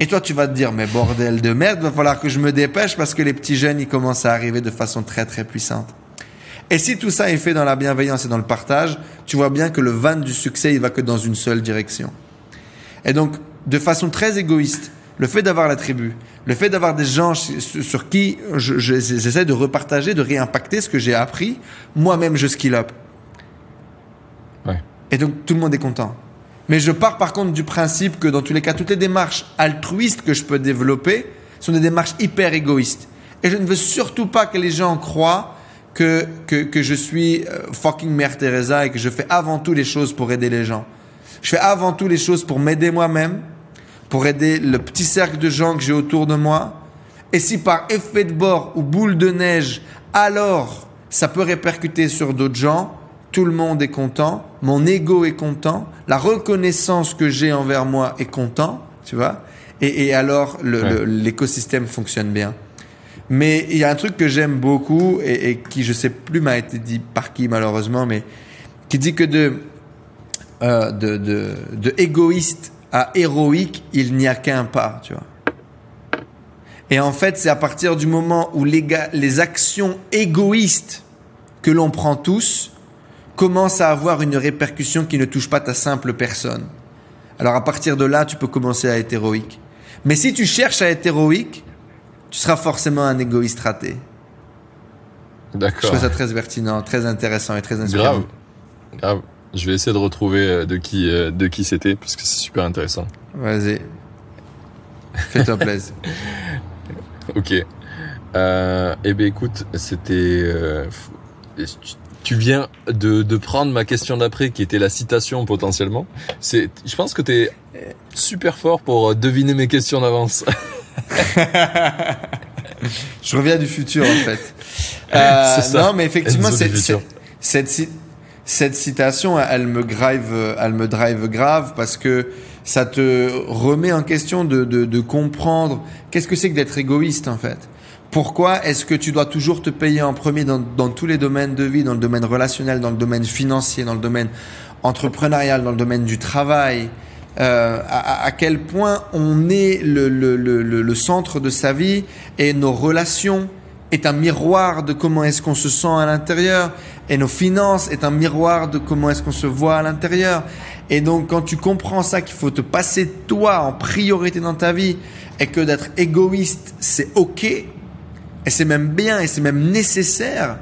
Et toi, tu vas te dire, mais bordel de merde, va falloir que je me dépêche parce que les petits jeunes, ils commencent à arriver de façon très très puissante. Et si tout ça est fait dans la bienveillance et dans le partage, tu vois bien que le van du succès, il va que dans une seule direction. Et donc, de façon très égoïste, le fait d'avoir la tribu, le fait d'avoir des gens sur qui je- je- j'essaie de repartager, de réimpacter ce que j'ai appris, moi-même je skill up. Ouais. Et donc tout le monde est content. Mais je pars par contre du principe que dans tous les cas, toutes les démarches altruistes que je peux développer sont des démarches hyper égoïstes. Et je ne veux surtout pas que les gens croient que, que, que je suis euh, fucking Mère Teresa et que je fais avant tout les choses pour aider les gens. Je fais avant tout les choses pour m'aider moi-même, pour aider le petit cercle de gens que j'ai autour de moi. Et si par effet de bord ou boule de neige, alors ça peut répercuter sur d'autres gens, tout le monde est content, mon ego est content, la reconnaissance que j'ai envers moi est content, tu vois, et, et alors le- Ouais. le- l'écosystème fonctionne bien. Mais il y a un truc que j'aime beaucoup et, qui je sais plus m'a été dit par qui malheureusement, mais qui dit que de euh, de, de, de égoïste à héroïque, il n'y a qu'un pas, tu vois. Et en fait, c'est à partir du moment où les, les actions égoïstes que l'on prend tous commencent à avoir une répercussion qui ne touche pas ta simple personne. Alors à partir de là, tu peux commencer à être héroïque. Mais si tu cherches à être héroïque, tu seras forcément un égoïste raté. Je D'accord. trouve ça très pertinent, très intéressant et très inspirant. Grave. Grave. Je vais essayer de retrouver euh, de qui, euh, de qui c'était, parce que c'est super intéressant. Vas-y. Fais-toi (laughs) plaisir. Ok. Euh, eh bien, écoute, c'était. euh, tu- tu viens de, de prendre ma question d'après, qui était la citation potentiellement. C'est, je pense que t'es super fort pour euh, deviner mes questions d'avance. (laughs) (laughs) Je reviens du futur en fait. (laughs) Euh, ça. Non, mais effectivement, cette, ci- cette citation, elle me drive, elle me drive grave parce que ça te remet en question de, de, de comprendre qu'est-ce que c'est que d'être égoïste en fait. Pourquoi est-ce que tu dois toujours te payer en premier dans, dans tous les domaines de vie, dans le domaine relationnel, dans le domaine financier, dans le domaine entrepreneurial, dans le domaine du travail euh, à, à- quel point on est le, le, le- le centre de sa vie et nos relations est un miroir de comment est-ce qu'on se sent à l'intérieur et nos finances est un miroir de comment est-ce qu'on se voit à l'intérieur. Et donc quand tu comprends ça qu'il faut te passer toi en priorité dans ta vie et que d'être égoïste c'est ok et c'est même bien et c'est même nécessaire.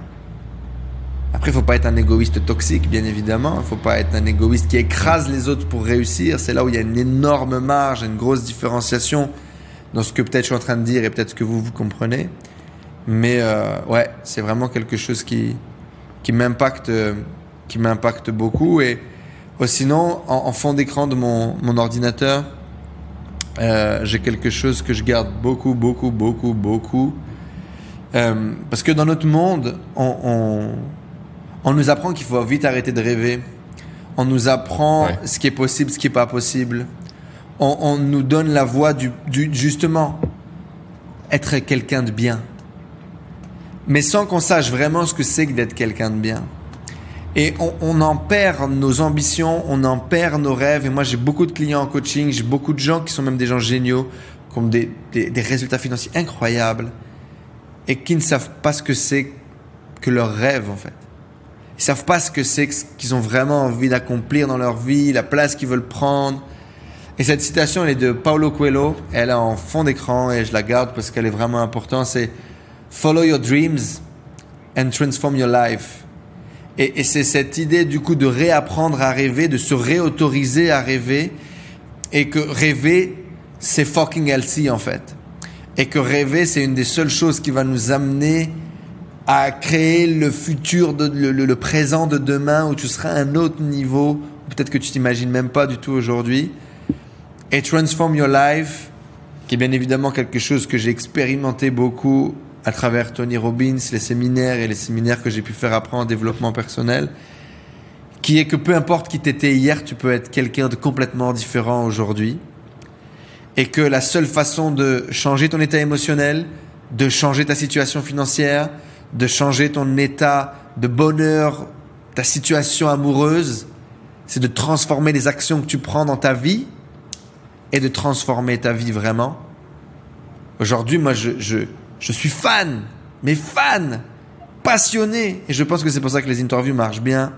Après, faut pas être un égoïste toxique, bien évidemment. Faut pas être un égoïste qui écrase les autres pour réussir. C'est là où il y a une énorme marge, une grosse différenciation dans ce que peut-être je suis en train de dire et peut-être ce que vous vous comprenez. Mais euh, ouais, c'est vraiment quelque chose qui qui m'impacte, euh, qui m'impacte beaucoup. Et oh, sinon, en, en fond d'écran de mon, mon ordinateur, euh, j'ai quelque chose que je garde beaucoup, beaucoup, beaucoup, beaucoup. Euh, parce que dans notre monde, on, on, on nous apprend qu'il faut vite arrêter de rêver. On nous apprend Ouais. ce qui est possible, ce qui est pas possible. On, on nous donne la voie du, du justement être quelqu'un de bien, mais sans qu'on sache vraiment ce que c'est que d'être quelqu'un de bien. Et on, on en perd nos ambitions, on en perd nos rêves. Et moi, j'ai beaucoup de clients en coaching, j'ai beaucoup de gens qui sont même des gens géniaux, qui ont des, des, des résultats financiers incroyables, et qui ne savent pas ce que c'est que leur rêve, en fait. Ils savent pas ce que c'est qu'ils ont vraiment envie d'accomplir dans leur vie, la place qu'ils veulent prendre. Et cette citation, elle est de Paulo Coelho. Elle est en fond d'écran et je la garde parce qu'elle est vraiment importante. C'est Follow your dreams and transform your life. Et, et c'est cette idée du coup de réapprendre à rêver, de se réautoriser à rêver, et que rêver, c'est fucking healthy en fait. Et que rêver, c'est une des seules choses qui va nous amener à créer le futur, de, le, le- le présent de demain où tu seras à un autre niveau, peut-être que tu t'imagines même pas du tout aujourd'hui. Et Transform Your Life, qui est bien évidemment quelque chose que j'ai expérimenté beaucoup à travers Tony Robbins, les séminaires et les séminaires que j'ai pu faire après en développement personnel, qui est que peu importe qui t'étais hier, tu peux être quelqu'un de complètement différent aujourd'hui. Et que la seule façon de changer ton état émotionnel, de changer ta situation financière, de changer ton état de bonheur, ta situation amoureuse, c'est de transformer les actions que tu prends dans ta vie et de transformer ta vie vraiment. Aujourd'hui, moi, je, je, je suis fan, mais fan, passionné. Et je pense que c'est pour ça que les interviews marchent bien.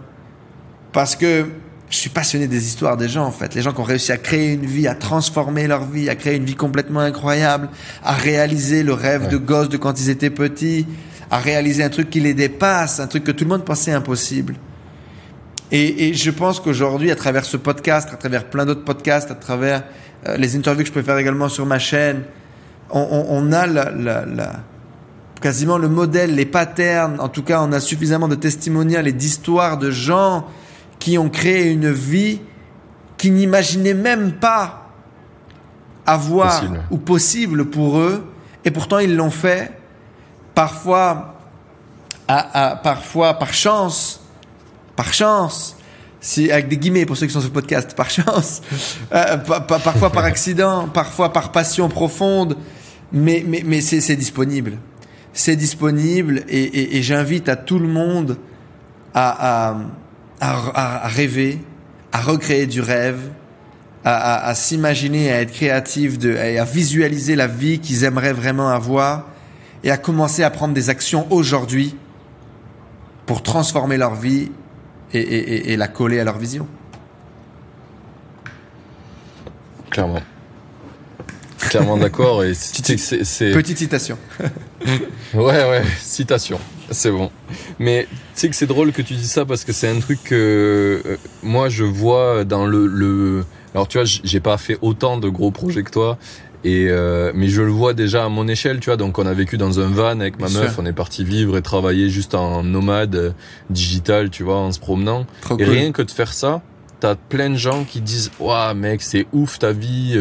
Parce que je suis passionné des histoires des gens, en fait. Les gens qui ont réussi à créer une vie, à transformer leur vie, à créer une vie complètement incroyable, à réaliser le rêve Ouais. de gosse de quand ils étaient petits, à réaliser un truc qui les dépasse, un truc que tout le monde pensait impossible. Et, et je pense qu'aujourd'hui, à travers ce podcast, à travers plein d'autres podcasts, à travers euh, les interviews que je peux faire également sur ma chaîne, on, on- on a la, la- la- quasiment le modèle, les patterns. En tout cas, on a suffisamment de testimonials et d'histoires de gens qui ont créé une vie qui n'imaginaient même pas avoir Possible. ou possible pour eux, et pourtant ils l'ont fait. Parfois, à- à- parfois par chance, par chance, si, avec des guillemets pour ceux qui sont sur le podcast, par chance, (laughs) euh, pa- pa- parfois par accident, (laughs) parfois par passion profonde, mais, mais, mais c'est c'est disponible. C'est disponible et, et- et j'invite à tout le monde à, à, à- à rêver, à recréer du rêve, à, s'imaginer, à être créatif, de, et à visualiser la vie qu'ils aimeraient vraiment avoir et à commencer à prendre des actions aujourd'hui pour transformer leur vie et, et- et- et la coller à leur vision. Clairement. Clairement d'accord. Et (laughs) c'est. Petite citation. (laughs) Ouais, ouais, citation. C'est bon. Mais tu sais que c'est drôle que tu dis ça parce que c'est un truc que euh, moi je vois dans le, le... Alors tu vois, j'ai pas fait autant de gros projets que toi. Et euh, mais je le vois déjà à mon échelle, tu vois. Donc on a vécu dans un van avec ma Bien meuf, sûr. on est parti vivre et travailler juste en nomade euh, digital, tu vois, en se promenant. Trop Et cool. rien que de faire ça, t'as plein de gens qui disent Waouh, mec, c'est ouf ta vie.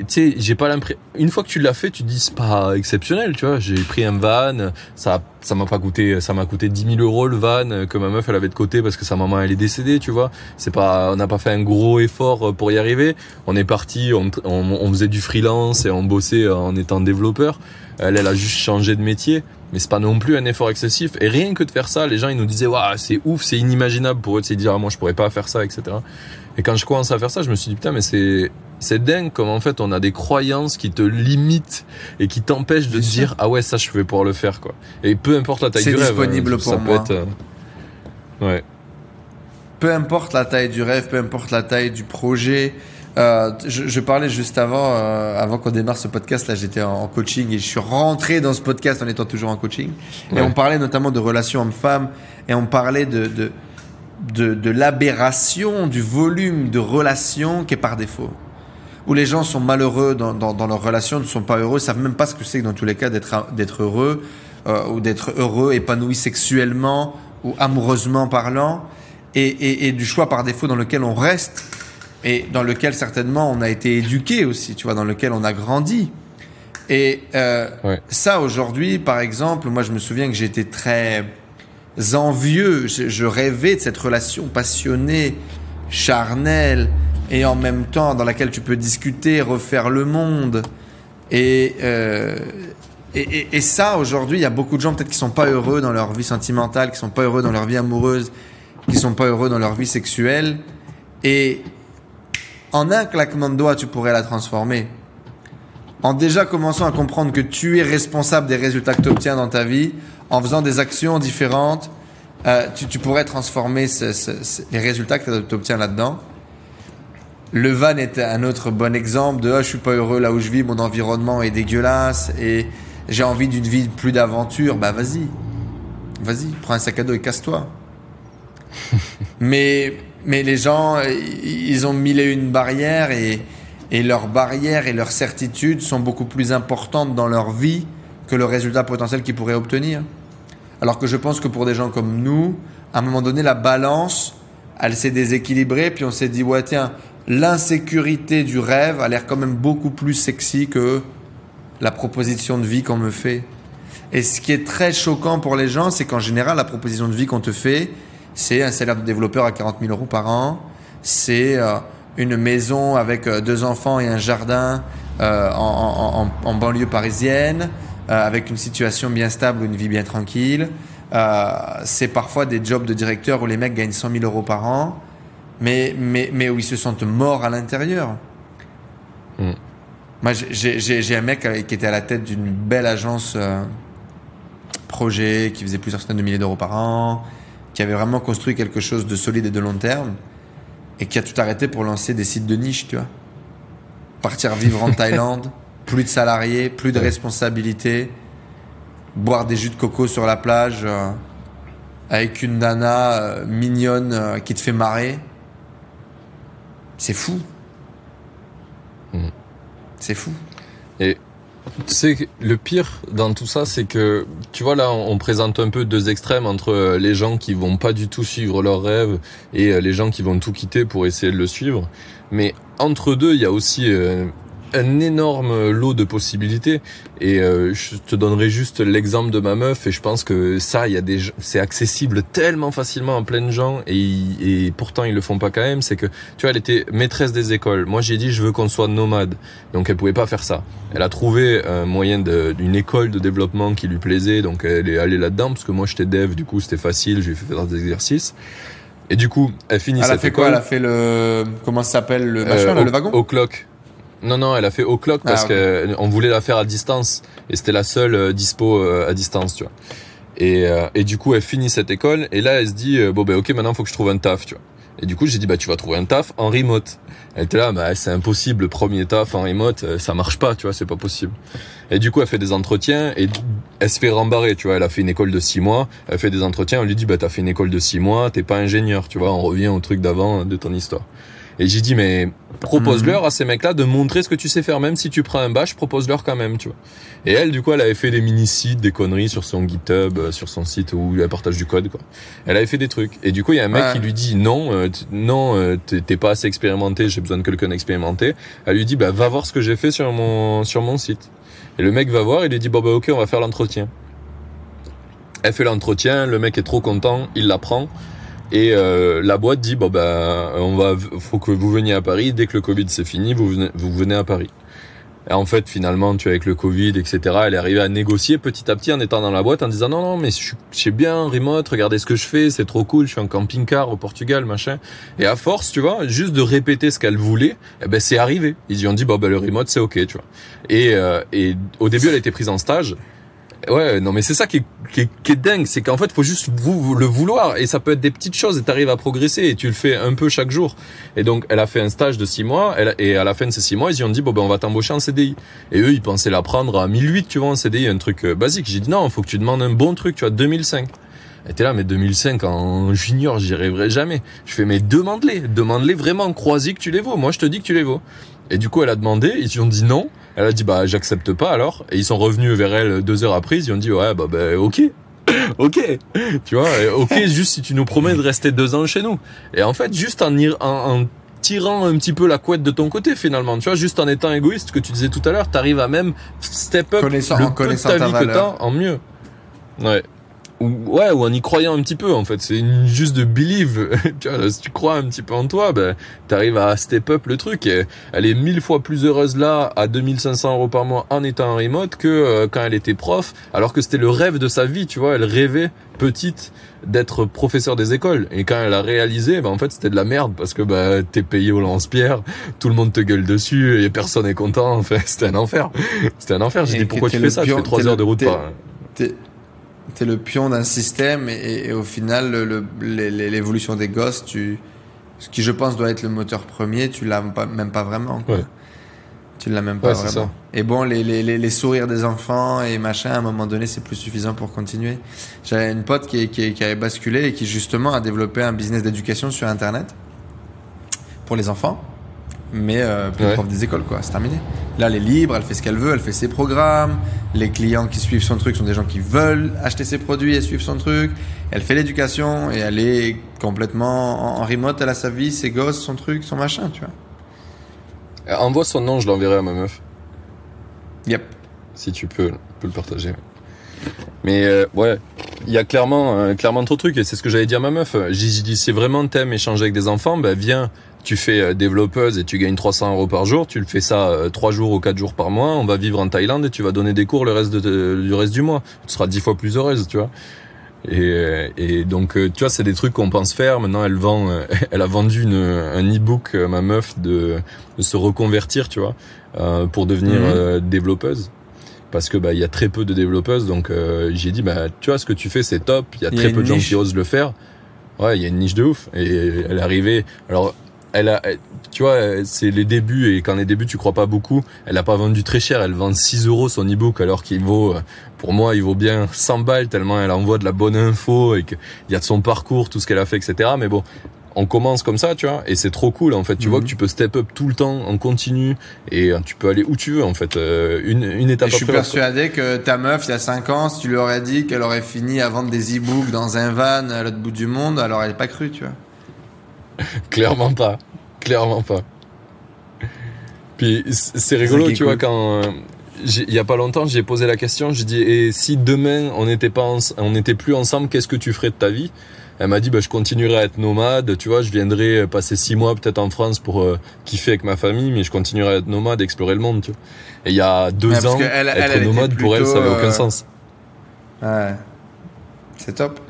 Euh. Tu sais, j'ai pas l'impression. Une fois que tu l'as fait, tu te dis c'est pas exceptionnel, tu vois. J'ai pris un van, ça, ça m'a pas coûté, ça m'a coûté 10 000 euros le van euh, que ma meuf elle avait de côté parce que sa maman elle est décédée, tu vois. C'est pas, on n'a pas fait un gros effort euh, pour y arriver. On est parti, on, on, on faisait du freelance et on bossait en étant développeur. Elle, elle a juste changé de métier, mais c'est pas non plus un effort excessif. Et rien que de faire ça, les gens ils nous disaient waouh c'est ouf, c'est inimaginable pour eux de se dire ah, moi je pourrais pas faire ça, etc. Et quand je commence à faire ça, je me suis dit putain mais c'est c'est dingue comme en fait on a des croyances qui te limitent et qui t'empêchent de te Bien sûr. dire ah ouais ça je vais pouvoir le faire quoi. Et peu importe la taille C'est du rêve, disponible hein, pour ça moi. peut être euh, ouais peu importe la taille du rêve, peu importe la taille du projet. Euh, je, je parlais juste avant, euh, avant qu'on démarre ce podcast. Là, j'étais en, en coaching et je suis rentré dans ce podcast en étant toujours en coaching. Et on parlait notamment de relations hommes-femmes et on parlait de de, de, de l'aberration du volume de relations qui est par défaut. Où les gens sont malheureux dans, dans, dans leurs relations, ne sont pas heureux, savent même pas ce que c'est que dans tous les cas d'être d'être heureux euh, ou d'être heureux, épanoui sexuellement ou amoureusement parlant, et, et, et du choix par défaut dans lequel on reste et dans lequel certainement on a été éduqué aussi, tu vois, dans lequel on a grandi. Et euh, Ouais. ça aujourd'hui, par exemple, moi je me souviens que j'étais très envieux, je, je rêvais de cette relation passionnée, charnelle, et en même temps dans laquelle tu peux discuter, refaire le monde. Et, euh, et, et- ça, aujourd'hui, il y a beaucoup de gens peut-être qui sont pas heureux dans leur vie sentimentale, qui sont pas heureux dans leur vie amoureuse, qui sont pas heureux dans leur vie sexuelle. Et en un claquement de doigts, tu pourrais la transformer. En déjà commençant à comprendre que tu es responsable des résultats que tu obtiens dans ta vie, en faisant des actions différentes, euh, tu, pourrais transformer les résultats que tu obtiens là-dedans. Le van est un autre bon exemple de ah, je suis pas heureux là où je vis, mon environnement est dégueulasse et j'ai envie d'une vie plus d'aventure. Bah vas-y, vas-y, prends un sac à dos et casse-toi. (laughs) mais, mais les gens, ils ont mille et une barrières et, et leurs barrières et leurs certitudes sont beaucoup plus importantes dans leur vie que le résultat potentiel qu'ils pourraient obtenir. Alors que je pense que pour des gens comme nous, à un moment donné, la balance, elle s'est déséquilibrée, puis on s'est dit, ouais, tiens, l'insécurité du rêve a l'air quand même beaucoup plus sexy que la proposition de vie qu'on me fait. Et ce qui est très choquant pour les gens, c'est qu'en général, la proposition de vie qu'on te fait, c'est un salaire de développeur à 40 000 euros par an, c'est euh, une maison avec euh, deux enfants et un jardin euh, en, banlieue parisienne, avec une situation bien stable, une vie bien tranquille. c'est parfois des jobs de directeur où les mecs gagnent 100 000 euros par an, mais, mais, mais où ils se sentent morts à l'intérieur. Mm. Moi, j'ai un mec qui était à la tête d'une belle agence projet, qui faisait plusieurs centaines de milliers d'euros par an, qui avait vraiment construit quelque chose de solide et de long terme, et qui a tout arrêté pour lancer des sites de niche, tu vois. Partir vivre en (laughs) Thaïlande, plus de salariés, plus de responsabilités, boire des jus de coco sur la plage euh, avec une nana euh, mignonne euh, qui te fait marrer. C'est fou. Mm. C'est fou. Et tu sais, le pire dans tout ça, c'est que, tu vois, là, on présente un peu deux extrêmes entre euh, les gens qui vont pas du tout suivre leur rêve et euh, les gens qui vont tout quitter pour essayer de le suivre. Mais entre deux, il y a aussi euh, un énorme lot de possibilités. Et euh, je te donnerai juste l'exemple de ma meuf et je pense que ça il y a des c'est accessible tellement facilement à plein de gens et, et pourtant ils le font pas quand même. C'est que tu vois elle était maîtresse des écoles. Moi j'ai dit je veux qu'on soit nomade. Donc elle pouvait pas faire ça. Elle a trouvé un moyen d'une école de développement qui lui plaisait. Donc elle est allée là-dedans parce que moi j'étais dev. Du coup c'était facile. J'ai fait faire des exercices. Et du coup elle finit elle a fait quoi? elle a fait le comment ça s'appelle le machin euh, le wagon? au clock non, non, elle a fait au clock parce ah, qu'on voulait la faire à distance et c'était la seule euh, dispo euh, à distance, tu vois. Et, euh, et du coup, elle finit cette école et là, elle se dit bon ben ok, maintenant faut que je trouve un taf, tu vois. Et du coup, j'ai dit bah tu vas trouver un taf en remote. Elle était là, bah c'est impossible, le premier taf en remote, ça marche pas, tu vois, c'est pas possible. Et du coup, elle fait des entretiens et elle se fait rembarrer, tu vois. Elle a fait une école de six mois, elle fait des entretiens, on lui dit bah t'as fait une école de six mois, t'es pas ingénieur, tu vois. On revient au truc d'avant de ton histoire. Et j'ai dit, mais propose-leur mhm. à ces mecs-là de montrer ce que tu sais faire, même si tu prends un bash, propose-leur quand même, tu vois. Et elle, du coup, elle avait fait des mini-sites, des conneries sur son GitHub, euh, sur son site où elle partage du code, quoi. Elle avait fait des trucs. Et du coup, il y a un mec qui lui dit, non, euh, non, euh, t'es pas assez expérimenté, j'ai besoin de quelqu'un d'expérimenté. Elle lui dit, bah, va voir ce que j'ai fait sur mon, sur mon site. Et le mec va voir, il lui dit, bon, bah, ok, on va faire l'entretien. Elle fait l'entretien, le mec est trop content, il la prend. Et euh, la boîte dit bon ben on va faut que vous veniez à Paris. Dès que le Covid c'est fini vous venez vous venez à Paris. Et en fait finalement tu avec le Covid etc elle est arrivée à négocier petit à petit en étant dans la boîte en disant non non mais je suis bien remote. Regardez ce que je fais c'est trop cool. Je suis en camping-car au Portugal machin. Et à force tu vois juste de répéter ce qu'elle voulait eh ben c'est arrivé. Ils lui ont dit bon ben le remote c'est ok tu vois. Et euh, et au début elle a été prise en stage Ouais, non, mais c'est ça qui est, qui est, qui est dingue, c'est qu'en fait, faut juste vous, le vouloir, et ça peut être des petites choses, et t'arrives à progresser, et tu le fais un peu chaque jour. Et donc, elle a fait un stage de six mois, et à la fin de ces six mois, ils lui ont dit, bon ben, on va t'embaucher en CDI. Et eux, ils pensaient la prendre à 1008, tu vois, en CDI, un truc euh, basique. J'ai dit, non, faut que tu demandes un bon truc, tu vois, 2005. Elle était là, mais 2005 en junior, j'y rêverai jamais. Je fais, mais demande-les, demande-les vraiment, crois-y que tu les vaux. Moi, je te dis que tu les vaux. Et du coup, elle a demandé, ils lui ont dit non. Elle a dit bah j'accepte pas alors. Et ils sont revenus vers elle deux heures après. Ils ont dit ouais bah, bah ok. (coughs) ok, tu vois, ok, (laughs) juste si tu nous promets de rester deux ans chez nous. Et en fait, juste en, en, tirant un petit peu la couette de ton côté finalement, tu vois, juste en étant égoïste, que tu disais tout à l'heure, t'arrives à même step up connaissant, le peu de ta, vie que t'as en mieux. Ouais ouais, ou en y croyant un petit peu, en fait. C'est juste de believe. (laughs) tu vois, si tu crois un petit peu en toi, ben, t'arrives à step up le truc. Et elle est mille fois plus heureuse là, à 2500 euros par mois, en étant en remote, que euh, quand elle était prof, alors que c'était le rêve de sa vie, tu vois. Elle rêvait, petite, d'être professeur des écoles. Et quand elle a réalisé, ben, en fait, c'était de la merde, parce que, ben, t'es payé au lance-pierre, tout le monde te gueule dessus, et personne est content. (laughs) Enfin, c'était un enfer. C'était un enfer. J'ai dit, pourquoi tu fais ça? Je fais trois heures de route par t'es le pion d'un système et, au final, l'évolution des gosses, tu, ce qui je pense doit être le moteur premier, tu l'as même pas vraiment. Tu l'as même pas Ouais, vraiment. Et bon, les, les, les, les sourires des enfants et machin, à un moment donné, c'est plus suffisant pour continuer. J'avais une pote qui, qui, qui avait basculé et qui justement a développé un business d'éducation sur Internet pour les enfants, mais euh, les Ouais. des écoles, quoi. C'est terminé. Là, elle est libre, elle fait ce qu'elle veut, elle fait ses programmes. Les clients qui suivent son truc sont des gens qui veulent acheter ses produits et suivre son truc. Elle fait l'éducation et elle est complètement en, en remote. Elle a sa vie, ses gosses, son truc, son machin, tu vois. Euh, Envoie son nom, je l'enverrai à ma meuf. Yep. si tu peux, peux le partager. Mais euh, ouais, il y a clairement, euh, clairement trop de trucs et c'est ce que j'allais dire à ma meuf. J'ai j'ai dit si vraiment t'aimes échanger avec des enfants, ben viens, tu fais euh, développeuse et tu gagnes 300 euros par jour. Tu le fais ça euh, trois jours ou quatre jours par mois. On va vivre en Thaïlande et tu vas donner des cours le reste de, du reste du mois. Tu seras dix fois plus heureuse, tu vois. Et, euh, et donc euh, tu vois, c'est des trucs qu'on pense faire. Maintenant, elle vend, euh, (laughs) elle a vendu une, un e-book, euh, ma meuf, de, de se reconvertir, tu vois, euh, pour devenir Mhm. euh, développeuse parce que bah il y a très peu de développeuses donc euh, j'ai dit bah tu vois ce que tu fais c'est top il y a Il y a très peu de gens niche. qui osent le faire ouais il y a une niche de ouf et elle est arrivée alors elle a elle- tu vois c'est les débuts et quand les débuts tu crois pas beaucoup elle a pas vendu très cher elle vend 6 euros son ebook alors qu'il vaut pour moi il vaut bien 100 balles tellement elle envoie de la bonne info et qu'il y a de son parcours tout ce qu'elle a fait etc mais bon on commence comme ça, tu vois, et c'est trop cool en fait. Tu Mhm. vois que tu peux step up tout le temps en continu et euh, tu peux aller où tu veux en fait. Euh, une, une étape Et je suis persuadé que ta meuf, il y a 5 ans, si tu lui aurais dit qu'elle aurait fini à vendre des e-books dans un van à l'autre bout du monde, alors elle n'est pas cru, tu vois. (laughs) Clairement pas. Clairement pas. Puis c'est rigolo, tu vois, quand euh, il y a pas longtemps, j'ai posé la question, j'ai dit et si demain on n'était pas on n'était plus ensemble, qu'est-ce que tu ferais de ta vie? Elle m'a dit bah je continuerai à être nomade, tu vois, je viendrai euh, passer six mois peut-être en France pour euh, kiffer avec ma famille, mais je continuerai à être nomade, explorer le monde, tu vois. Et il y a deux Ouais, ans, elle- être elle nomade pour elle, ça avait aucun euh, sens. Ouais. C'est top.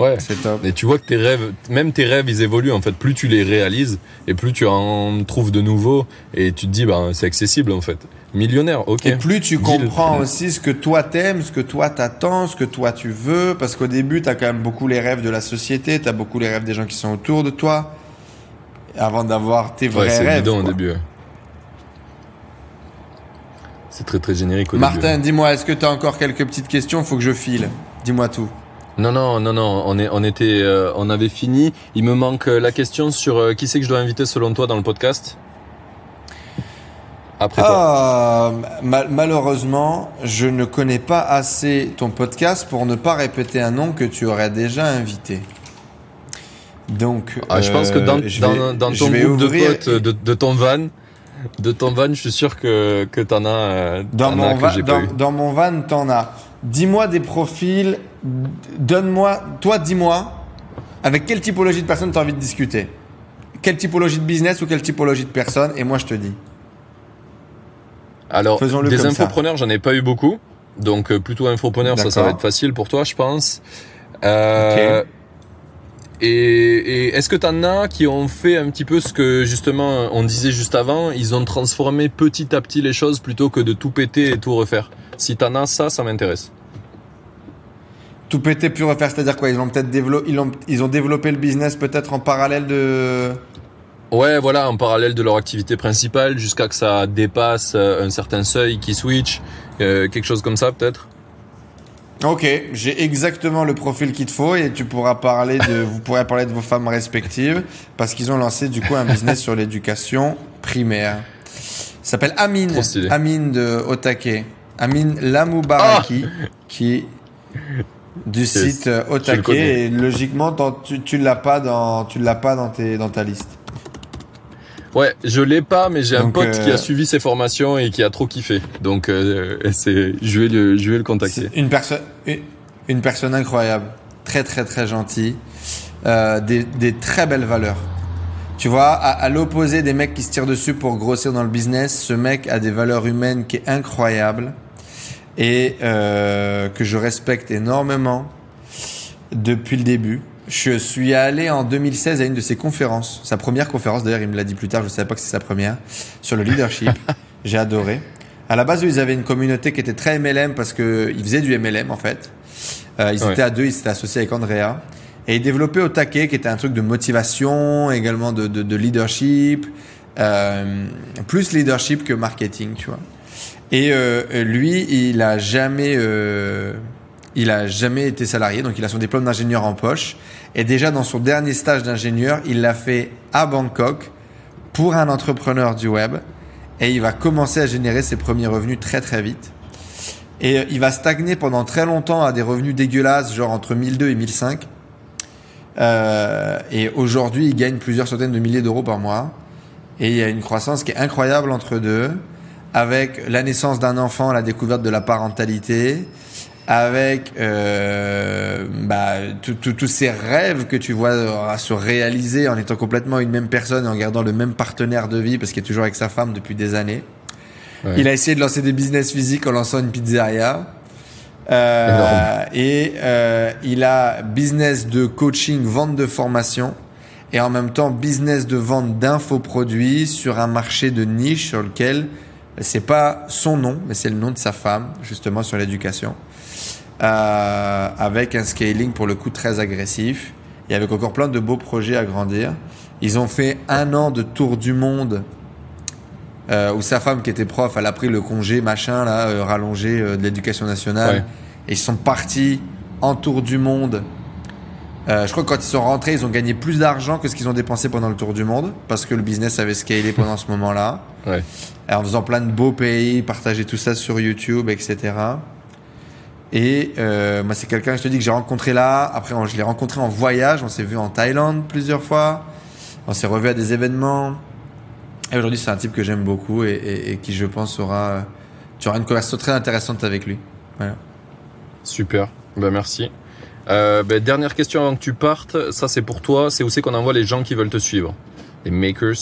Ouais. C'est top. Et tu vois que tes rêves, même tes rêves, ils évoluent en fait. Plus tu les réalises et plus tu en trouves de nouveaux et tu te dis, bah, c'est accessible en fait. Millionnaire, ok. Et plus tu Deal. comprends aussi ce que toi t'aimes, ce que toi t'attends, ce que toi tu veux, parce qu'au début t'as quand même beaucoup les rêves de la société, t'as beaucoup les rêves des gens qui sont autour de toi, avant d'avoir tes vrais Ouais, c'est rêves. évident au début. ouais. C'est très très générique au Martin, début. dis-moi, est-ce que t'as encore quelques petites questions? Faut que je file. Dis-moi tout. Non, non, non, non. On est, on était, euh, on avait fini. Il me manque euh, la question sur euh, qui c'est que je dois inviter selon toi dans le podcast? Après toi. Ah, ma- malheureusement, je ne connais pas assez ton podcast pour ne pas répéter un nom que tu aurais déjà invité. Donc, Ah, je pense que dans, dans, vais- dans je ton groupe ouvrir- de potes, de, de ton van, de ton van, je suis sûr que, que t'en as, euh, Dans mon, as que va- j'ai pas dans, eu. dans mon van, t'en as. Dis-moi des profils. Donne-moi. Toi, dis-moi. Avec quelle typologie de personne t'as envie de discuter? Quelle typologie de business ou quelle typologie de personne Et moi, je te dis. Alors, des infopreneurs, j'en ai pas eu beaucoup. Donc, euh, plutôt infopreneur, ça, ça va être facile pour toi, je pense. Euh. Et, et est-ce que t'en as qui ont fait un petit peu ce que justement on disait juste avant, ils ont transformé petit à petit les choses plutôt que de tout péter et tout refaire. Si t'en as ça, ça m'intéresse. Tout péter puis refaire, c'est-à-dire quoi Ils ont peut-être développé, ils ont, ils ont développé le business peut-être en parallèle de. Ouais, voilà, en parallèle de leur activité principale jusqu'à que ça dépasse euh, un certain seuil qui switch, euh, quelque chose comme ça peut-être. Ok, j'ai exactement le profil qu'il te faut et tu pourras parler de, (laughs) vous pourrez parler de vos femmes respectives parce qu'ils ont lancé du coup un business sur l'éducation primaire. Ça s'appelle Amine. Amine de Otake, Amine Lamoubaraki qui du site euh, Otake et logiquement tu, tu l'as pas dans tu l'as pas dans tes dans ta liste. Ouais, je l'ai pas, mais j'ai un pote euh, qui a suivi ses formations et qui a trop kiffé. Donc, euh, c'est, je vais le, je vais le contacter. Une personne, une, une personne incroyable, très très très gentille, euh, des, des très belles valeurs. Tu vois, à, à l'opposé des mecs qui se tirent dessus pour grossir dans le business, ce mec a des valeurs humaines qui est incroyable et euh, que je respecte énormément depuis le début. Je suis allé en 2016 à une de ses conférences, sa première conférence d'ailleurs, il me l'a dit plus tard, je ne savais pas que c'est sa première, sur le leadership. (laughs) J'ai adoré. À la base, ils avaient une communauté qui était très MLM parce qu'ils faisaient du MLM en fait. Euh, ils Ouais. étaient à deux, ils s'étaient associés avec Andrea. Et ils développaient au taquet, qui était un truc de motivation, également de, de, de leadership, Euh, plus leadership que marketing, tu vois. Et euh, lui, il a jamais, euh, il a jamais été salarié, donc il a son diplôme d'ingénieur en poche. Et déjà dans son dernier stage d'ingénieur, il l'a fait à Bangkok pour un entrepreneur du web. Et il va commencer à générer ses premiers revenus très très vite. Et euh, il va stagner pendant très longtemps à des revenus dégueulasses, genre entre 1002 et 1005. Euh, et aujourd'hui, il gagne plusieurs centaines de milliers d'euros par mois. Et il y a une croissance qui est incroyable entre deux, avec la naissance d'un enfant, la découverte de la parentalité, avec euh, bah, tous ces rêves que tu vois se réaliser en étant complètement une même personne et en gardant le même partenaire de vie parce qu'il est toujours avec sa femme depuis des années. Ouais. Il a essayé de lancer des business physiques en lançant une pizzeria. Euh, et euh, il a business de coaching, vente de formation et en même temps business de vente d'infoproduits sur un marché de niche sur lequel c'est pas son nom, mais c'est le nom de sa femme, justement sur l'éducation, euh, avec un scaling pour le coup très agressif et avec encore plein de beaux projets à grandir. Ils ont fait un an de tour du monde euh, où sa femme qui était prof, elle a pris le congé machin là, euh, rallongé de l'éducation nationale, ouais. et ils sont partis en tour du monde. Je crois que quand ils sont rentrés, ils ont gagné plus d'argent que ce qu'ils ont dépensé pendant le tour du monde, parce que le business avait scalé pendant ce moment-là. Ouais. En faisant plein de beaux pays, partager tout ça sur YouTube, etc. Et euh, moi, c'est quelqu'un, je te dis, que j'ai rencontré là. Après, on, je l'ai rencontré en voyage. On s'est vu en Thaïlande plusieurs fois. On s'est revu à des événements. Et aujourd'hui, c'est un type que j'aime beaucoup et, et, et, qui, je pense, aura, tu auras une conversation très intéressante avec lui. Voilà. Super. Ben, merci. Euh, ben, dernière question avant que tu partes. Ça, c'est pour toi. C'est où c'est qu'on envoie les gens qui veulent te suivre? Les makers?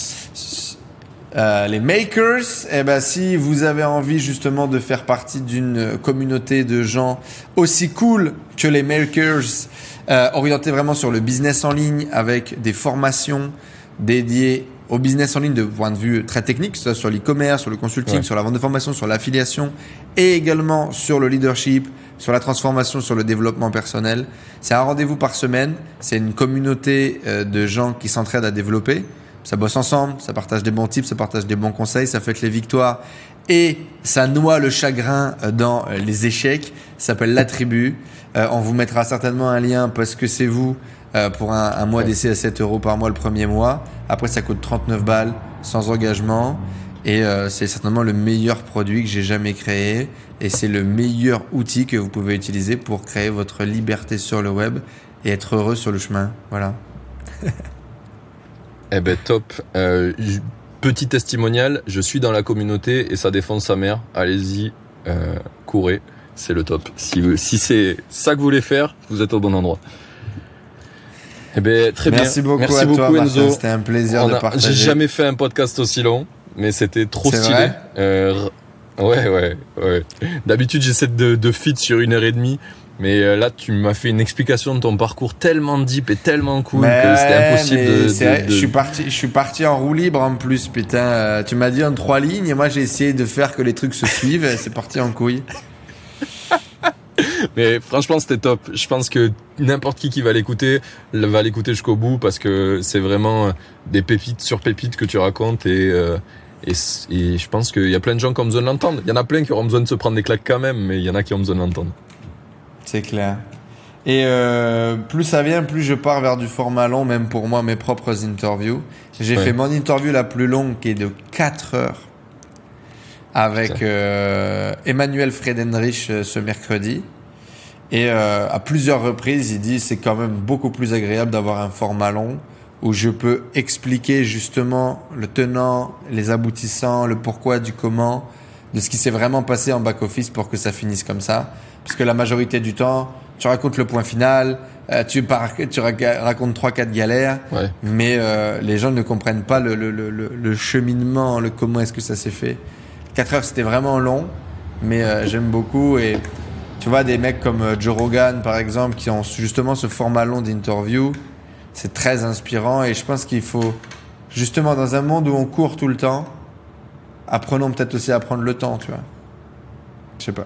Euh, les makers, eh ben, si vous avez envie justement de faire partie d'une communauté de gens aussi cool que les makers, euh, orientés vraiment sur le business en ligne avec des formations dédiées au business en ligne de point de vue très technique, que ce soit sur l'e-commerce, sur le consulting, ouais. sur la vente de formation, sur l'affiliation et également sur le leadership, sur la transformation, sur le développement personnel. C'est un rendez-vous par semaine. C'est une communauté euh, de gens qui s'entraident à développer. Ça bosse ensemble, ça partage des bons tips, ça partage des bons conseils, ça que les victoires et ça noie le chagrin dans les échecs. Ça s'appelle la tribu. Euh, on vous mettra certainement un lien parce que c'est vous euh, pour un, mois d'essai à 7 euros par mois le premier mois. Après, ça coûte 39 balles sans engagement. Et euh, c'est certainement le meilleur produit que j'ai jamais créé. Et c'est le meilleur outil que vous pouvez utiliser pour créer votre liberté sur le web et être heureux sur le chemin. Voilà. (laughs) eh ben top. Euh, petit testimonial, je suis dans la communauté et ça défend sa mère. Allez-y, euh, courez, c'est le top. Si, si c'est ça que vous voulez faire, vous êtes au bon endroit. Eh ben, très Merci bien. Beaucoup Merci à beaucoup toi, Enzo. C'était un plaisir On de a- partager. J'ai jamais fait un podcast aussi long, mais c'était trop stylé. vrai Euh, ouais, ouais, ouais. D'habitude, j'essaie de, de fit sur une heure et demie. Mais euh, là, tu m'as fait une explication de ton parcours tellement deep et tellement cool Mais que c'était impossible de, c'est de- vrai, de- Je suis parti, je suis parti en roue libre en plus, putain. Euh, tu m'as dit en trois lignes et moi j'ai essayé de faire que les trucs se suivent. et c'est parti en couille. (laughs) Mais franchement, c'était top. Je pense que n'importe qui qui va l'écouter va l'écouter jusqu'au bout parce que c'est vraiment euh, des pépites sur pépites que tu racontes et euh, et, et je pense qu'il y a plein de gens qui ont besoin de l'entendre. Il y en a plein qui auront besoin de se prendre des claques quand même, mais il y en a qui ont besoin de l'entendre. C'est clair. Et euh, plus ça vient, plus je pars vers du format long, même pour moi, mes propres interviews. J'ai Ouais. fait mon interview la plus longue qui est de 4 heures avec euh, Emmanuel Fredenrich euh, ce mercredi. Et euh, à plusieurs reprises, il dit c'est quand même beaucoup plus agréable d'avoir un format long où je peux expliquer justement le tenant, les aboutissants, le pourquoi du comment, de ce qui s'est vraiment passé en back-office pour que ça finisse comme ça. Parce que la majorité du temps, tu racontes le point final, euh, tu, par- tu racontes trois quatre galères, Ouais. mais euh, les gens ne comprennent pas le, le, le, le- le cheminement, le comment est-ce que ça s'est fait. 4 heures, c'était vraiment long, mais euh, j'aime beaucoup. Et tu vois, des mecs comme euh, Joe Rogan, par exemple, qui ont justement ce format long d'interview, c'est très inspirant. Et je pense qu'il faut, justement, dans un monde où on court tout le temps, apprenons peut-être aussi à prendre le temps, tu vois. Je sais pas.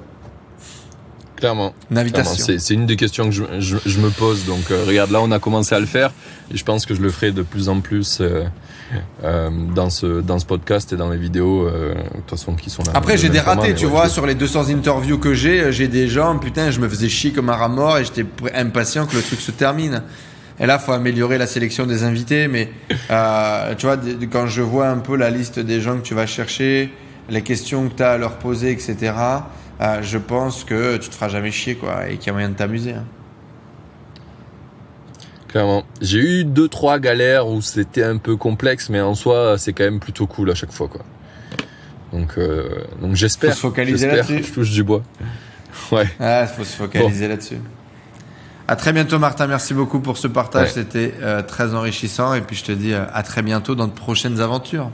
Clairement. Une invitation. C'est une des questions que je, je, je me pose. Donc, euh, regarde, là, on a commencé à le faire. Et je pense que je le ferai de plus en plus euh, euh, dans, ce, dans ce podcast et dans les vidéos, de toute façon, qui sont là. Après, j'ai des format, ratés, tu ouais, vois, je- sur les 200 interviews que j'ai, j'ai des gens, putain, je me faisais chier comme un rat mort et j'étais impatient que le truc se termine. Et là, faut améliorer la sélection des invités, mais tu vois, quand je vois un peu la liste des gens que tu vas chercher, les questions que tu as à leur poser, etc., euh, je pense que tu te feras jamais chier, quoi, et qu'il y a moyen de t'amuser. hein. Clairement. J'ai eu deux, trois galères où c'était un peu complexe, mais en soi, c'est quand même plutôt cool à chaque fois, quoi. Donc, euh, donc j'espère. Faut se focaliser là-dessus. Je touche du bois. (laughs) Ouais. Ah, faut se focaliser là-dessus. À très bientôt, Martin. Merci beaucoup pour ce partage. Ouais. C'était euh, très enrichissant. Et puis, je te dis euh, à très bientôt dans de prochaines aventures.